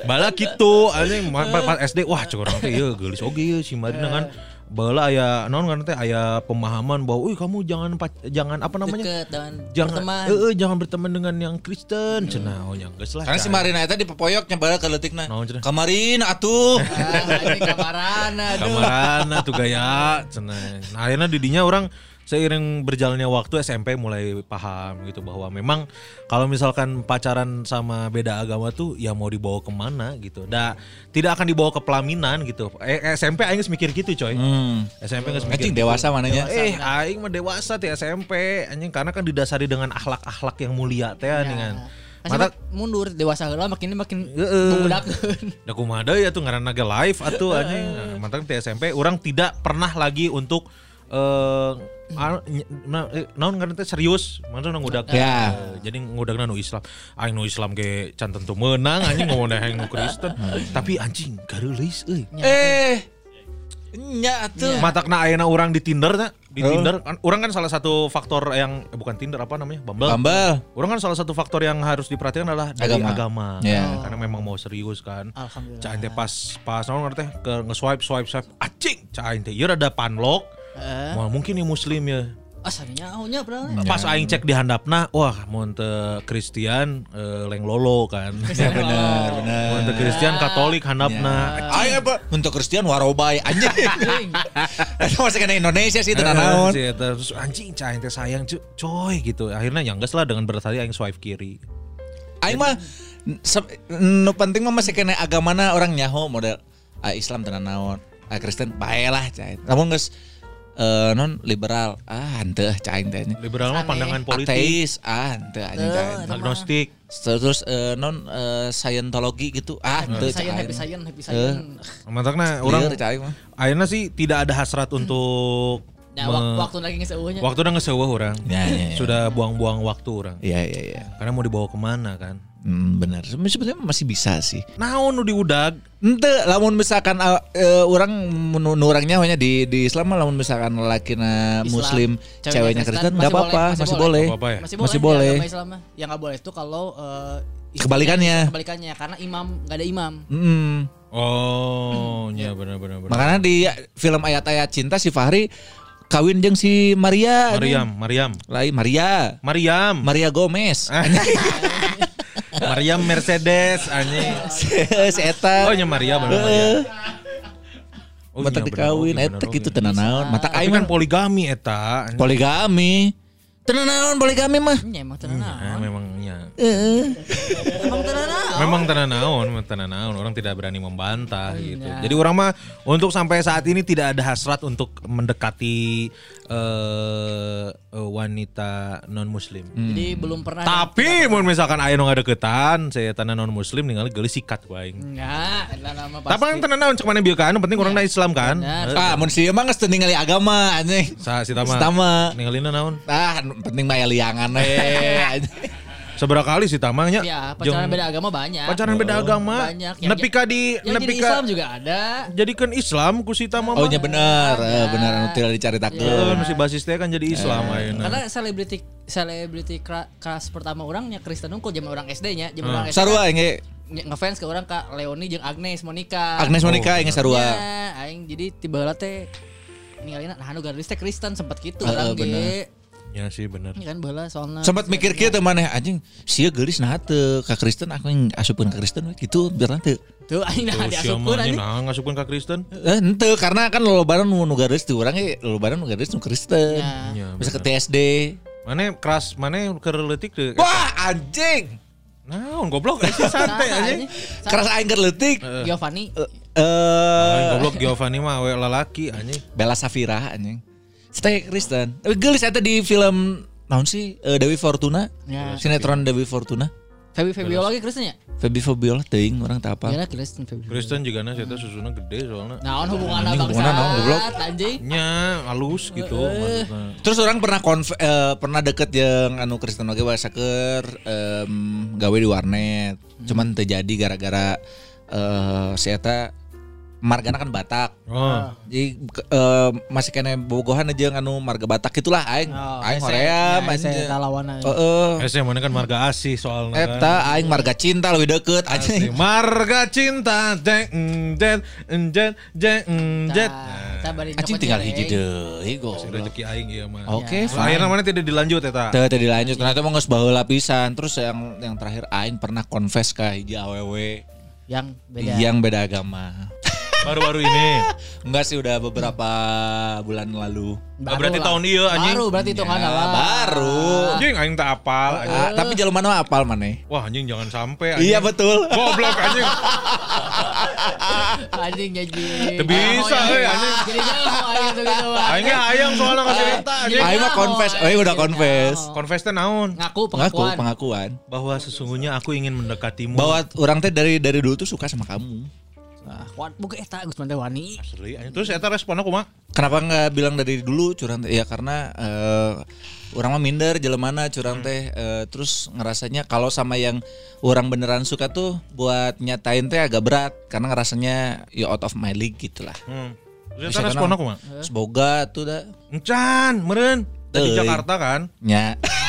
Bala gitu anjing pas SD wah cek orang teh ieu geulis oge ieu si Marina kan bala aya naon kan teh aya pemahaman bahwa "Uy, kamu jangan jangan apa namanya
Deket dan
jangan
berteman.
eh, eh, jangan berteman dengan yang Kristen cenah oh yang geus lah
Karena si. Marina eta dipepoyok nyebar ke leutikna.
Naon cenah?
Kamarin atuh.
Ah, anjing kamaran aduh.
kamarana tuh gaya cenah nah akhirnya didinya orang seiring berjalannya waktu SMP mulai paham gitu bahwa memang kalau misalkan pacaran sama beda agama tuh ya mau dibawa ke mana gitu dah tidak akan dibawa ke pelaminan gitu eh, SMP aing mikir gitu coy
Hmm.
SMP geus mikir
Anjing
gitu.
dewasa mananya.
eh aing mah dewasa ti SMP anjing karena kan didasari dengan akhlak-akhlak yang mulia teh
Ya.
dengan
Mata mundur dewasa heula makin makin memudahkeun.
Da kumaha deui atuh ngaranna ge live atuh anjing. Nah, Mantap di SMP orang tidak pernah lagi untuk eh eh, naon ngaranna teh serius, mana ngudag.
Ya.
Eh, jadi ngudagna nu Islam. Aing nu Islam ge can tentu menang anjing ngomong yang nu Kristen. Tapi anjing gareulis euy.
Eh. Nya atuh.
Matakna ayeuna orang di Tinder tah, di
Oh.
Tinder kan orang kan salah satu faktor yang eh, bukan Tinder apa namanya? Bumble.
Bambal.
Orang kan salah satu faktor yang harus diperhatikan adalah dari
Agama.
agama,
Ya.
karena memang mau serius kan.
Alhamdulillah.
Teh pas pas naon ngerti teh ke nge-swipe swipe swipe acing cain teh ieu rada panlok.
Eh,
Wah, mungkin ini muslim ya.
asalnya aunya pernah.
Pas aing cek di handapna, wah mun teu Kristen eh, leng lolo kan.
Ya benar, benar.
Mun teu Kristen Katolik handapna.
Ayo apa? Untuk Kristen warobay anjing. Itu masih kena Indonesia sih tenan
Eh,
naon.
si eta, Terus anjing cain teh sayang cu- coy gitu. Akhirnya yang geus lah dengan berat hati aing swipe kiri.
Aing mah se- nu penting mah masih kena agamana orang nyaho model ah, Islam tenan naon. Ah Kristen bae lah cai. Namun geus eh, non liberal ah henteu cai teh.
Liberal mah pandangan politik,
Ateis ah henteu anjing
agnostik.
Terus eh, non eh, Scientology gitu ah henteu
Happy
cai.
sayang, happy sayang, happy sayang.
Mantakna
Orang
orang ayeuna sih tidak ada hasrat untuk
Ya, waktu lagi ngeseueuhnya.
Waktu udah ngesewah orang.
Ya, ya, ya.
Sudah buang-buang waktu orang.
Iya iya iya.
Karena mau dibawa ke mana kan?
Hmm, benar. Sebenarnya masih bisa sih.
Naon nu diudag?
Ente, lamun misalkan uh, eh, orang nu nu orangnya hanya di di Islam mah lamun misalkan lelakina
Islam,
muslim,
ceweknya
ceweknya
Kristen,
Kristen
masih
enggak apa-apa,
boleh,
masih,
masih
boleh.
Apa ya?
Masih boleh.
Masih boleh.
agama Islam mah. Yang nggak boleh itu kalau eh, istrinya-
Kebalikannya.
Kebalikannya karena imam nggak ada imam.
Mm.
Oh, iya benar benar benar.
Makanya di film ayat-ayat cinta si Fahri kawin jeung si Maria.
Mariam, Mariam.
Lain Maria.
Mariam.
Maria Gomez.
Mariam Mercedes anjing.
si eta.
Oh, nya Maria benar Maria. Oh,
Mata
iya, bener
dikawin eta
bener
gitu tenan naon. Mata
Tapi
aing
kan poligami eta.
poligami. Tenan naon poligami mah.
Ya emang tenan
Eh, memangnya.
Emang tenan
Memang tenan naon, memang tenan naon. Orang tidak berani membantah gitu.
Iya.
Jadi orang mah untuk sampai saat ini tidak ada hasrat untuk mendekati eh, eh, wanita non muslim.
Jadi belum pernah.
Tapi mau misalkan aya nu ngadeukeutan, saya tanah non muslim ningali geuli sikat aing.
Enggak, eta nama
Tapi
pasti.
kan tenan naon cek mana bieu kan, penting orang na Islam kan. Eh,
Ah, mun si emang geus teu ningali agama anjing.
Sa si tama.
Tama.
Ningalina naon?
Ah, penting mah liangan we.
Seberapa kali si tamanya?
Ya, pacaran beda agama banyak.
Pacaran beda agama.
Banyak. Yang
Nepi ka di
Yang
nepi
jadi Islam juga ada.
jadikan Islam ku si tama
Oh
mah.
nya bener, eh, bener anu teu dicaritakeun.
Eh, si basis teh kan jadi Islam ayeuna.
Karena selebriti selebriti kelas pertama orangnya Kristen unggul zaman orang SD-nya, zaman orang SD.
Saruaenge
Nye- ngefans ke orang Kak Leoni jeung Agnes Monica.
Agnes Monica Oh,enge sarua.
Ya, aing jadi tiba heula teh ninggalin nah anu garis teh Kristen sempat gitu
Heeh,
orang
bener.
Ya sih bener.
Ini kan bola soalnya
sempat mikir kieu teh maneh anjing sia geulis nah teu ka Kristen aku yang asupkeun ka Kristen we gitu biar nanti
Tuh aing nah
Tuh
diasupkeun anjing.
nah ngasupkeun ka Kristen?
Eh, ente karena kan lolobaran nu nu garis tuh orang ge lolobaran nu garis nu Kristen.
Ya.
Ya,
Bisa ke. TSD.
Mana keras, mana keur leutik teu?
Wah, anjing.
Naon goblok eh, sih santai anjing.
Keras aing keur leutik.
Giovanni
Eh
Aing goblok Giovanni mah we lalaki anjing.
Bella Safira anjing. Stay Kristen. Tapi geulis eta di film naon sih Eh, Dewi Fortuna?
Ya.
Sinetron Dewi Fortuna.
Feby Febiola ge Kristen ya?
Feby Fobiola teuing orang tak apa.
Ya Kristen Feby.
Kristen juga na saya susuna gede soalnya.
Naon hubunganna bangsa?
hubunganna naon, goblok?
Anjing.
Nya halus gitu maksudnya.
Terus orang pernah konf eh, pernah deket yang anu Kristen oge wae saker em, gawe di warnet. Cuman terjadi gara-gara eh si eta margana kan Batak.
Oh.
Jadi eh, masih kena bogohan aja anu marga Batak itulah aing.
Oh,
aing hoream
Ya, ese
anjing.
lawanan.
Heeh.
Eh mana kan marga asih soalnya kan.
Eta aing marga cinta lebih deket anjing.
Marga cinta jeng jeng
tah bari
Anjing
nyokot
tinggal hiji deui goblok.
Rezeki aing ieu mah.
Oke,
Akhirnya mana tidak dilanjut eta.
Teu teu dilanjut ternyata mau geus baheula pisan. Terus yang yang terakhir aing pernah confess ka hiji awewe
Yang beda.
yang beda agama.
Baru-baru ini.
Enggak sih udah beberapa bulan lalu.
Ah, berarti tahun ieu, anjing.
Baru berarti itu kan
Ya,
lah.
baru.
Anjing aing tak apal. anjing.
Ah, tapi jalan mana apal maneh?
Wah anjing jangan sampai anjing.
Iya betul.
Goblok anjing.
Anjing jadi.
Teu bisa, euy, anjing.
Jadi aing tuh gitu.
Ge hayang soalnya kasih eta anjing.
Jadi
Aing mah confess,
aing.
aing udah confess.
Confess teh naon?
Ngaku
Pengaku,
pengakuan.
pengakuan.
Bahwa sesungguhnya aku ingin mendekatimu.
Bahwa orang teh dari dari dulu tuh suka sama kamu.
Nah, wan buka eta Gus Mante Wani.
Asli. Terus eta respon aku mah.
Kenapa nggak bilang dari dulu curang teh? Ya karena eh, orang mah minder jelemana curang teh eh, terus ngerasanya kalau sama yang orang beneran suka tuh buat nyatain teh agak berat karena ngerasanya ya out of my league gitu lah.
Hmm. Terus eta respon aku mah.
Semoga tuh dah
Encan, meren. Dari. Jakarta kan.
nya.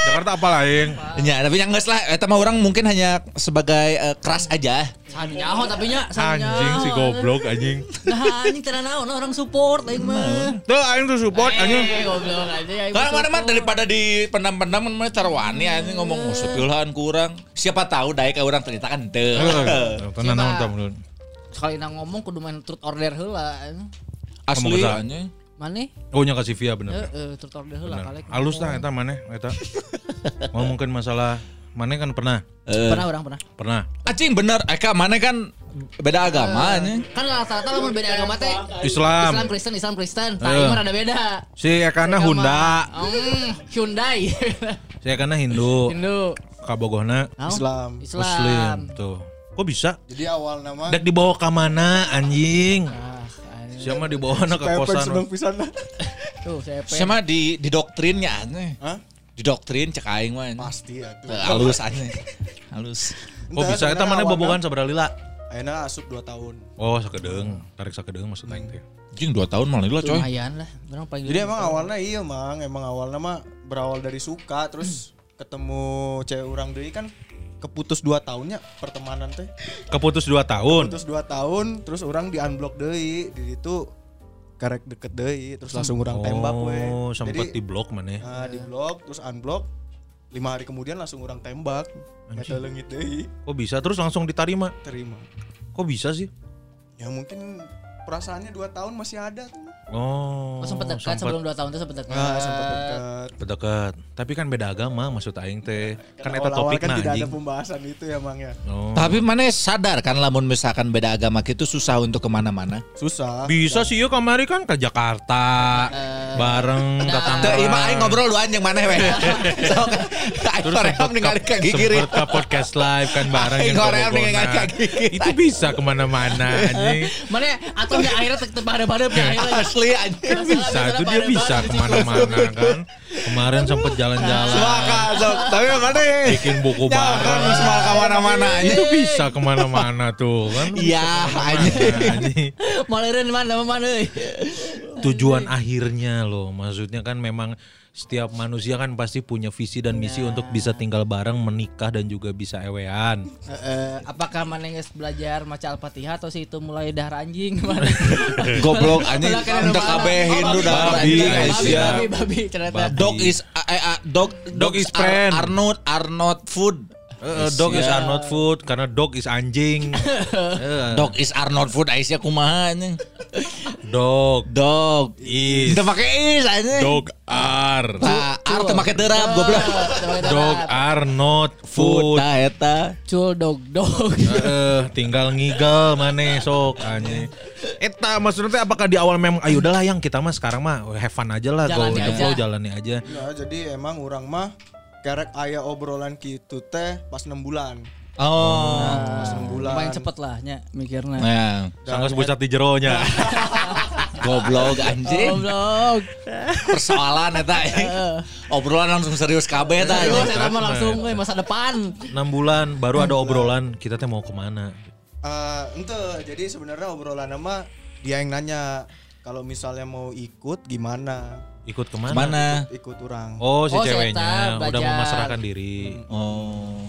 Jakarta apa lain?
nya tapi yang geus lah eta mah orang mungkin hanya sebagai eh, keras aja.
Sani nyaho tapi nya
Anjing si goblok anjing.
Nah, anjing teu naon orang support aing mah.
Tuh aing tuh support anjing.
Eh, goblok aja aing
Karena
mah
mana mah
support.
daripada di pendam-pendam kan mana carwani anjing ngomong musuh piluhan kurang. Siapa tahu daek ka urang ternyata kan teu.
Tenan naon tah menurut.
sekali ngomong kudu main truth order heula.
Asli anjing.
Maneh?
Oh nya kasih via bener.
Heeh, heula
Bener.
kalek.
Halus tah eta maneh eta. Ngomongkeun masalah maneh kan pernah
Pernah orang pernah.
pernah
Acing bener, Eka mana kan beda agama anjing.
Kan rata-rata lamun beda agama teh
Islam.
Islam Kristen, Islam Kristen. Tah
Eh.
ieu mah rada beda.
Si Ekana Honda,
Hmm, Hyundai.
si Ekana Hindu,
Hindu.
kabogohna?
Islam.
Islam.
Muslim. Tuh. Kok bisa?
Jadi awal nama
Dek dibawa ke mana anjing?
Ah,
Siapa dibawa ke
Pepek
kosan?
seneng pisan.
Tuh, saya
Sama di di doktrinnya.
Hah?
Di doktrin cek aing mah.
pasti ya.
Teu, Halus anjing. Halus.
Kok bisa? Eta mana bobogan sabaraha lila?
Ayeuna asup 2 tahun.
Oh, sakedeung. Tarik sakedeung maksud aing teh.
Anjing 2 tahun malah lah coy.
lumayan lah. Orang
Jadi emang awalnya iya mang, emang awalnya mah berawal dari suka terus ketemu cewek orang deui kan keputus 2 tahunnya pertemanan teh.
Keputus 2 tahun.
Putus 2 tahun terus orang di unblock deui di itu karek deket deui terus langsung orang tembak we.
Oh, sempat di blok mana?
ah, di blok terus unblock lima hari kemudian langsung orang tembak. Eta leungit deui
Kok bisa terus langsung ditarima?
terima.
Kok bisa sih?
Ya mungkin perasaannya 2 tahun masih ada tuh.
Oh,
Oh, sempat dekat sebelum 2 tahun tuh sempat dekat.
Nah, sempat dekat.
Dekat. Tapi kan beda agama maksud aing teh. Kan eta topik
kan tidak
anjing.
ada pembahasan itu ya mang ya.
Oh.
Tapi mana sadar kan lamun misalkan beda agama gitu susah untuk ke mana-mana.
Susah.
Bisa sih yuk kemarin kan ke Jakarta bareng ke
Teu
Tangerang.
mah aing ngobrol lu anjing mana we. Sok aing
Terus
hoream
sempet
ningali
ke,
ka gigir.
sempet ke podcast live kan bareng
Aing
yang
hoream ningali ka gigir.
Itu bisa ke mana-mana anjing.
Mana atau nya akhirnya tek pada-pada akhirnya.
Asli anjing.
Kan bisa, itu dia bisa ke mana-mana kan. Kemarin sempet jalan-jalan.
Semaka sok. Tapi mana
Bikin buku
kan
bareng.
semua ke mana-mana.
Itu bisa ke mana-mana tuh kan.
Iya anjing.
Anjing.
Malereun mana mana euy.
tujuan akhirnya loh maksudnya kan memang setiap manusia kan pasti punya visi dan misi untuk bisa tinggal bareng, menikah dan juga bisa ewean.
Eh, eh, apakah mana geus belajar maca Al-Fatihah atau sih itu mulai dahar anjing?
Goblok anjing untuk kabeh Hindu dah
Babi,
anjing.
babi,
ya.
babi, babi, ternyata.
Babi.
Dog is eh, eh, dog
Dog is friend.
Are not food.
Eh, dog is are not food karena dog is anjing. Eh,
Dog is are not food Aisyah kumaha anjing.
dog
Dog
is
Teu make is anjing.
dog are
Nah, ar teu make terap goblok.
dog are not
Food eta.
Cul dog dog.
Eh, tinggal ngigel maneh sok anjing. Eta maksudnya teh apakah di awal memang ayo udahlah yang kita mah sekarang mah have fun aja lah go
Jalani
with the
aja.
flow jalani aja.
Nah, jadi emang orang mah kerek aya obrolan gitu teh pas 6 bulan.
Oh.
Pas 6 bulan.
Lumayan cepet lah nya mikirnya.
Nah,
Sanggeus bucat di jeronya.
goblok anjing.
Goblok.
Persoalan eta. Obrolan langsung serius kabeh eta. Anjing.
kita mah langsung we masa depan.
6 bulan baru ada obrolan kita teh mau ke mana.
Eh, ente jadi sebenarnya obrolan nama dia yang nanya kalau misalnya mau ikut gimana?
Ikut ke
mana? Mana?
Ikut orang.
Oh si
Oh,
ceweknya udah memasrahkan diri.
Oh.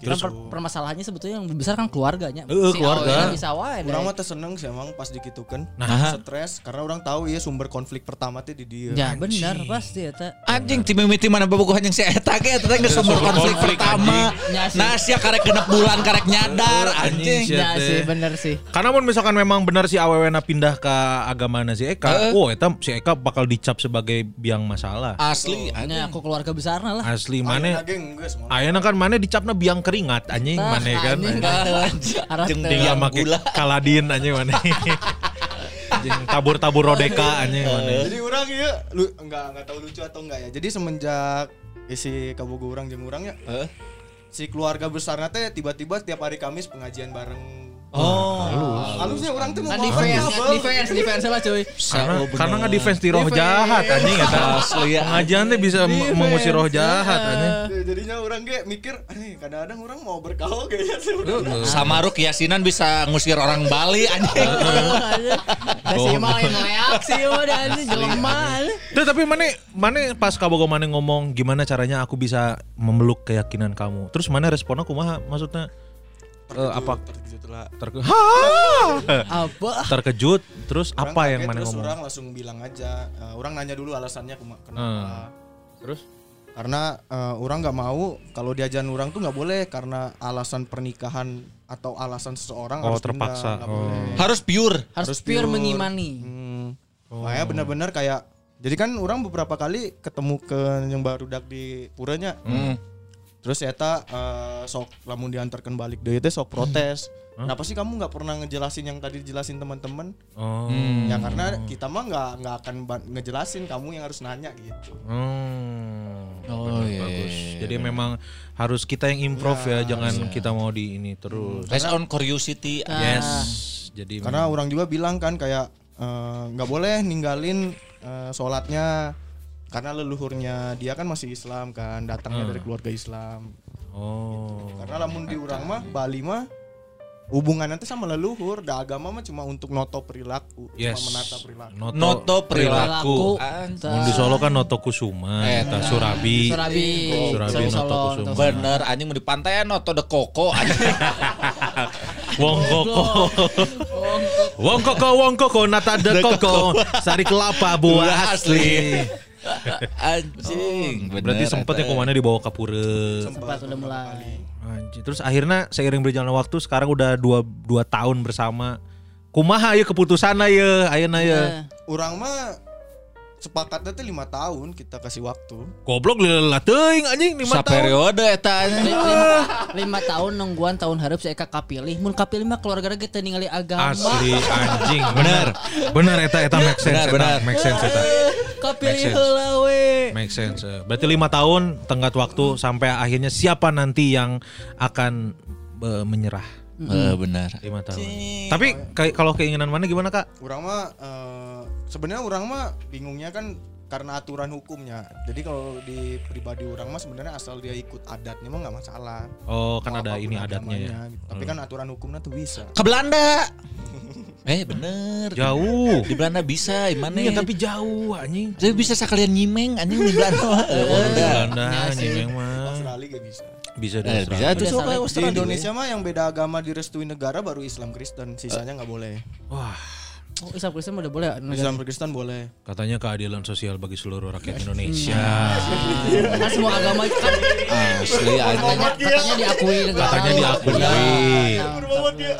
Terus per permasalahannya sebetulnya yang besar kan keluarganya.
Eh, keluarga.
awalnya bisa wae.
Orang
deh.
mah teh seneng sih emang pas dikitukan.
Nah.
stres karena orang tahu ya sumber konflik pertama teh di dia.
Ya benar pasti eta.
Anjing tim mimiti mana bobogohan yang si eta ge eta teh sumber konflik pertama. Nah, sia karek genep bulan karek nyadar anjing.
Ya sih bener sih.
Karena mun misalkan memang benar si awewena pindah ke agama si Eka, oh eta si Eka bakal dicap sebagai biang masalah.
Asli
Hanya
anjing.
aku keluarga besarna lah.
Asli
Mana.
Ayeuna kan mana dicapna biang keringat anjing
Tah,
mana kan.
anjing.
Tinggal
biang
make kaladin anjing mana. Anjing tabur-tabur rodeka anjing mana.
Jadi orang ya lu enggak enggak tahu lucu atau enggak ya. Jadi semenjak isi kabogo orang jeung urang ya.
Heeh.
Si keluarga besarnya teh tiba-tiba tiap hari Kamis pengajian bareng.
Oh.
Halusnya orang tuh mau
Nah, defense,
apa?
defense, defense lah cuy.
Karena karena nggak defense di roh jahat anjing eta.
Ya.
Pengajian teh bisa mengusir roh jahat anjing.
Ya, Jadinya orang ge mikir, "Eh, kadang-kadang orang mau bergaul kayaknya sih udah."
Sama Ruk Yasinan bisa ngusir orang Bali anjing.
Dah si mah yang reaksi mah dan jelema.
Tuh tapi mana mana pas kabogo mana ngomong gimana caranya aku bisa memeluk keyakinan kamu. Terus mana responnya kumaha maksudnya? Eh, apa
Terkejut lah.
terke!
Apa?
terkejut terus
Orang
apa yang mana
terus
ngomong?
orang langsung bilang aja. Eh, orang nanya dulu alasannya kenapa.
Hmm. Terus
Karena eh, orang nggak mau kalau diajarin orang tuh nggak boleh karena alasan pernikahan atau alasan seseorang
Oh,
harus pindah,
terpaksa.
nggak
Oh.
Harus pure.
Harus
Harus
pure
pure.
mengimani.
Hmm. Makanya benar-benar kayak jadi kan orang beberapa kali ketemu ke yang baru dak di puranya.
Hmm.
Terus eta eh, sok lamun diantarkan balik deui teh sok protes. Kenapa sih kamu nggak pernah ngejelasin yang tadi dijelasin teman-teman?
oh.
Ya karena kita mah nggak nggak akan ngejelasin, kamu yang harus nanya gitu.
Hmm.
Oh,
Benar,
iya,
bagus.
iya, iya,
Jadi memang harus kita yang improve ya, jangan kita mau di ini terus.
Based on curiosity.
Yes. Jadi
Karena orang juga bilang kan kayak eh, nggak boleh ninggalin eh, sholatnya karena leluhurnya dia kan masih Islam kan, datangnya dari keluarga Islam.
oh.
Karena lamun di urang mah Bali mah hubungan nanti sama leluhur, da agama mah cuma untuk noto perilaku,
Yes.
cuma menata perilaku.
Noto,
Noto perilaku.
Perilaku.
Mun di Solo kan Noto Kusuma, eta Surabi.
Surabi.
Surabi
Solo,
Noto
Solo,
Kusuma.
Noto
Bener anjing mau di pantai noto de koko anjing.
Wong koko. Wong koko, wong koko, nata de koko. Sari kelapa buah asli.
Anjing. bener,
Berarti sempet ya
ke
mana dibawa ke pura.
Sempat udah mulai.
Anjing. Terus akhirnya seiring berjalan waktu sekarang udah dua, dua tahun bersama. Kumaha ya keputusan ya, ayeuna ya.
Urang mah sepakatnya tuh lima tahun kita kasih waktu.
Goblok lelah teuing anjing lima tahun.
Saperiode eta
lima, lima tahun nungguan tahun harap saya Eka kapilih mun kapilih mah keluarga kita ningali agama
Asli anjing, bener. Bener eta eta make sense,
Bener,
eta,
bener.
make sense eta.
kapilih heula we
Make sense. Berarti lima tahun tenggat waktu sampai akhirnya siapa nanti yang akan eh, menyerah
Eh, benar.
lima tahun. Tapi kayak kalau keinginan mana gimana kak?
Urang mah eh, sebenarnya urang mah bingungnya kan karena aturan hukumnya. Jadi kalau di pribadi urang mah sebenarnya asal dia ikut adatnya mah nggak masalah.
Oh kan ada ini adatnya ya.
gitu. Tapi kan aturan hukumnya tuh bisa.
Ke Belanda. Eh bener.
Jauh.
Di Belanda bisa, gimana?
Iya tapi jauh anjing.
Jadi bisa sekalian nyimeng anjing di Belanda. mah. Eh, udah.
Belanda anjing memang.
Australia gak bisa.
Bisa di
Eh, bisa
Australia.
tuh
Udah
sok
saling.
Di
Australia.
Indonesia mah yang beda agama direstuin negara baru Islam Kristen, sisanya nggak boleh.
Wah,
Oh, Islam Kristen udah boleh. negara.
Islam Kristen boleh.
katanya keadilan sosial bagi seluruh rakyat Indonesia.
Kan semua agama kan
Asli
katanya, katanya diakui negara.
Katanya diakui.
Nah,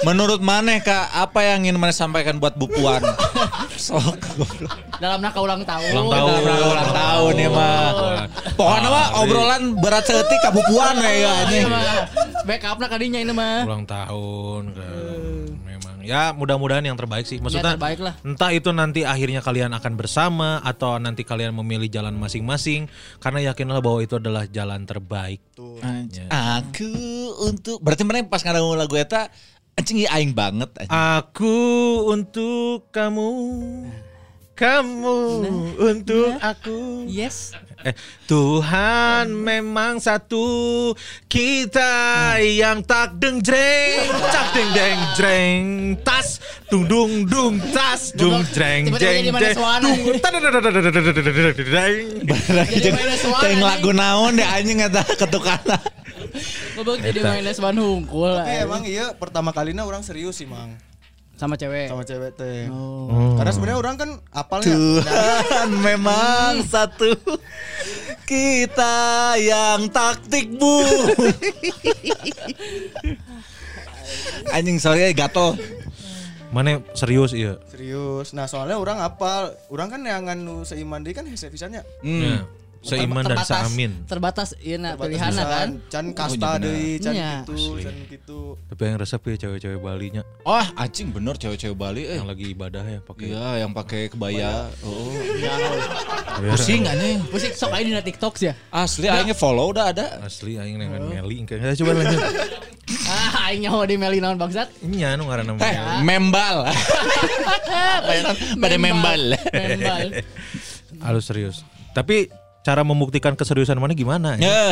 Menurut maneh Kak, apa yang ingin maneh sampaikan buat Bu Puan? Sok goblok.
dalam rangka ulang tahun.
Ulang tahun.
Dalam rangka ulang tahun ya mah. Pokoknya mah obrolan berat setik ka Bu Puan we ya anjing.
Ini backup nah kadinya ini mah.
Ulang tahun kan. Ya mudah-mudahan yang terbaik sih. Maksudnya
Ya, terbaik lah.
entah itu nanti akhirnya kalian akan bersama atau nanti kalian memilih jalan masing-masing karena yakinlah bahwa itu adalah jalan terbaik.
Anjing. Aku untuk berarti mana pas ngadangu lagu eta anjing ieu aing banget anjing.
Aku untuk kamu. Kamu untuk aku.
Yes
eh, Tuhan memang satu kita yang tak deng jreng cak deng deng jreng tas dung dung dung tas dung jreng
jreng dung
jeng
lagu
naon deh
jadi.
Tapi emang iya pertama kalinya orang serius sih
sama cewek.
Sama cewek teh.
Oh.
Karena sebenarnya orang kan apalnya
Tuhan memang satu. Kita yang taktik bu. Anjing sorry gatel.
Mana serius iya?
Serius. Nah, soalnya orang apal, orang kan yang nganu seiman deui kan hese pisannya.
Ya, seiman dan
Terbatas-
seamin
Terbatas iya nah
Terbatas
pilihan kan.
Can kasta deui, can
Iya.
gitu, can gitu.
tapi yang resep ya cewek-cewek Bali nya
oh anjing bener cewek-cewek Bali eh.
Yang lagi ibadah ya pakai
iya yang pakai kebaya. oh.
Ya,
pusing anjing.
Musik sok aja di TikTok sih ya.
asli aingnya follow udah ada.
Asli aing nengen meli kayak coba lanjut.
Ah, aing nyawa di Meli naon bangsat.
ini anu ngaranna
eh membal. Pada membal.
Membal.
halus serius. Tapi cara membuktikan keseriusan mana gimana ya?
ya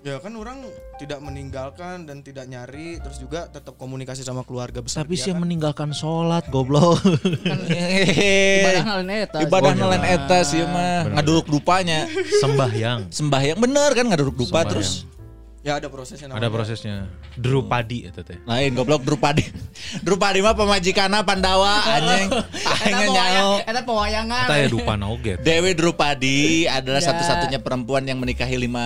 Ya kan orang tidak meninggalkan dan tidak nyari terus juga tetap komunikasi sama keluarga besar
tapi sih
kan.
meninggalkan sholat goblok
Ibadah nalen eta.
ibadah nelayan
iya.
eta sih mah ngaduruk dupanya
sembahyang
sembahyang bener kan ngaduruk dupa terus
Ya ada prosesnya
ada
namanya.
prosesnya. Drupadi itu teh.
Lain goblok Drupadi. Drupadi mah pemajikana Pandawa? Anjing. Aingnya nyao
Eta pewayangan.
kita ya dupa oge
Dewi Drupadi adalah
Ya.
satu-satunya perempuan yang menikahi lima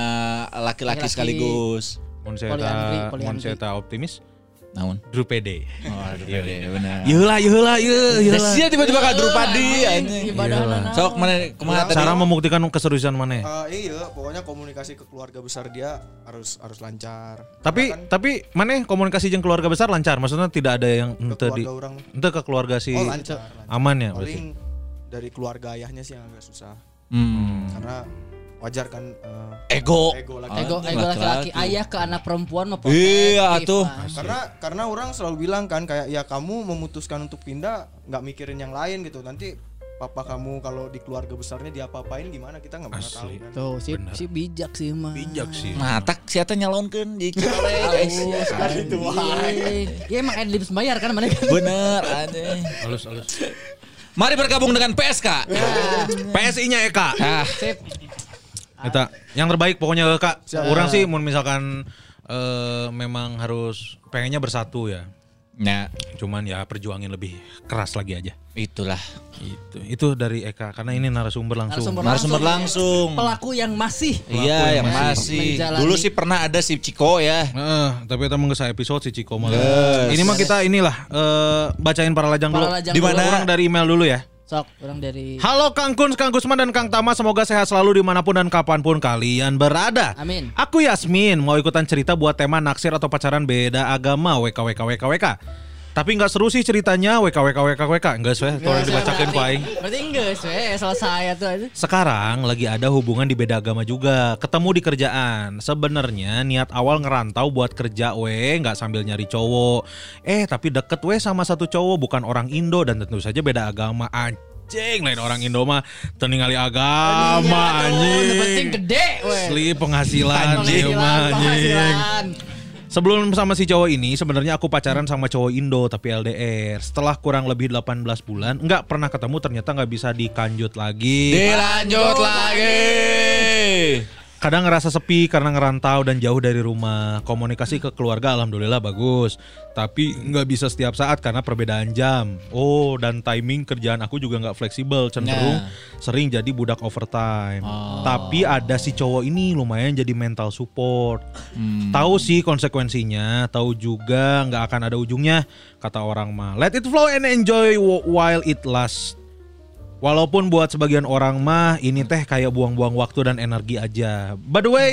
laki-laki sekaligus.
mun saya eta eta optimis
Namun.
drupede
Oh, Drupadi benar.
Yeula yeula ye
Ya sia tiba-tiba ka Drupadi. Sok mana kumaha tadi?
cara membuktikan keseriusan mana
Eh, iya, pokoknya komunikasi ke keluarga besar dia harus harus lancar.
tapi
kan
tapi mana komunikasi jeung keluarga besar lancar maksudnya tidak ada yang
ke
ente di
keluarga orang
ente ke keluarga si
oh lancar, lancar.
aman ya berarti
Paling dari keluarga ayahnya sih yang agak susah
Hmm.
karena wajar kan eh,
Ego.
ego lagi.
Ego, ego laki-laki
laki-laki.
ayah ke anak perempuan mah
Iya.
Mas.
Karena karena orang selalu bilang kan kayak ya kamu memutuskan untuk pindah nggak mikirin yang lain gitu. Nanti papa kamu kalau di keluarga besarnya diapa-apain gimana kita nggak pernah tahu kan.
Tuh, si,
Bener.
si bijak sih mah.
bijak sih
Matak siapa nyalonkeun di guys.
itu
Ya emang Adlibs bayar kan mana kan.
Bener anjing.
halus halus
Mari bergabung dengan PSK.
PSI nya Eka
Ah,
Sip.
Eta yang terbaik pokoknya Kak. Orang sih mun misalkan eh, memang harus pengennya bersatu ya.
nah
Cuman ya perjuangin lebih keras lagi aja.
itulah.
Itu itu dari Eka karena ini narasumber langsung.
Narasumber
Narasumber langsung.
Pelaku yang masih
Iya, yang
masih
masih. Dulu sih pernah ada si Ciko ya.
Eh, tapi kita mengesah episode si Ciko malah.
Yes.
Ini mah kita inilah eh, bacain para lajang dulu.
Para lajang
Di mana?
dulu.
Orang dari email dulu ya.
Sok, orang dari
Halo Kang Kun, Kang Gusman dan Kang Tama Semoga sehat selalu di mana pun dan kapan pun kalian berada
Amin.
Aku Yasmin Mau ikutan cerita buat tema naksir atau pacaran beda agama WKWKWKWK Tapi nggak seru sih ceritanya WKWKWKWK Enggak sesuai Tolong dibacakan ku aing.
Berarti enggak sih, selesai tuh aja.
Sekarang lagi ada hubungan di beda agama juga. Ketemu di kerjaan. Sebenarnya niat awal ngerantau buat kerja we. Nggak sambil nyari cowok. Eh tapi deket we sama satu cowok. Bukan orang Indo dan tentu saja beda agama. Anjing lain orang Indo mah Teningali agama anjing.
penting gede, weh.
Asli penghasilan
Penghasilan, penghasilan.
Sebelum sama si cowok ini sebenarnya aku pacaran sama cowok Indo tapi LDR. Setelah kurang lebih 18 bulan nggak pernah ketemu ternyata nggak bisa dikanjut lagi.
Dilanjut lagi.
Kadang ngerasa sepi karena ngerantau dan jauh dari rumah. Komunikasi ke keluarga alhamdulillah bagus. Tapi nggak bisa setiap saat karena perbedaan jam. Oh dan timing kerjaan aku juga nggak fleksibel. Cenderung
Nah.
sering jadi budak overtime.
Oh.
Tapi ada si cowok ini lumayan jadi mental support.
Hmm.
Tahu sih konsekuensinya, tahu juga nggak akan ada ujungnya. Kata orang mah, let it flow and enjoy wh- while it lasts. Walaupun buat sebagian orang mah ini teh kayak buang-buang waktu dan energi aja. By the way,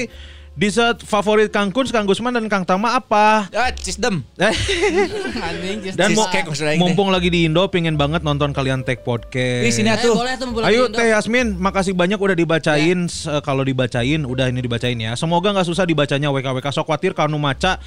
dessert favorit Kang Kun, Kang Gusman dan Kang Tama apa?
Ah, cisdem.
Eh, dan mau mumpung lagi di Indo, pengen banget nonton kalian take podcast.
Ih, sini
Eh,
atuh.
tuh
Ayo
di.
Teh Yasmin, makasih banyak udah dibacain. Eh, Kalau dibacain, udah ini dibacain ya. Semoga nggak susah dibacanya WKWK. Sok khawatir kalau maca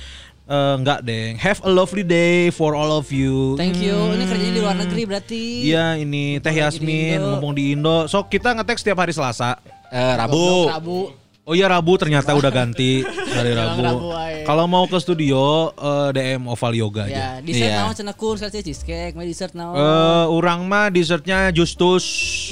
eh, nggak deng. Have a lovely day for all of you.
Thank you. Ini kerjanya di luar negeri berarti.
Iya ini Teh
di
Yasmin
Indo.
mumpung di Indo. Sok kita ngetek setiap hari Selasa.
Eh, Rabu.
Rabu.
Oh iya Rabu ternyata udah ganti dari Rabu.
Rabu aja.
Kalau mau ke studio eh, DM Oval Yoga aja.
Ya, dessert
Iya.
naon cenah kur saya cheesecake, mah dessert naon.
Eh, urang mah dessertnya Justus.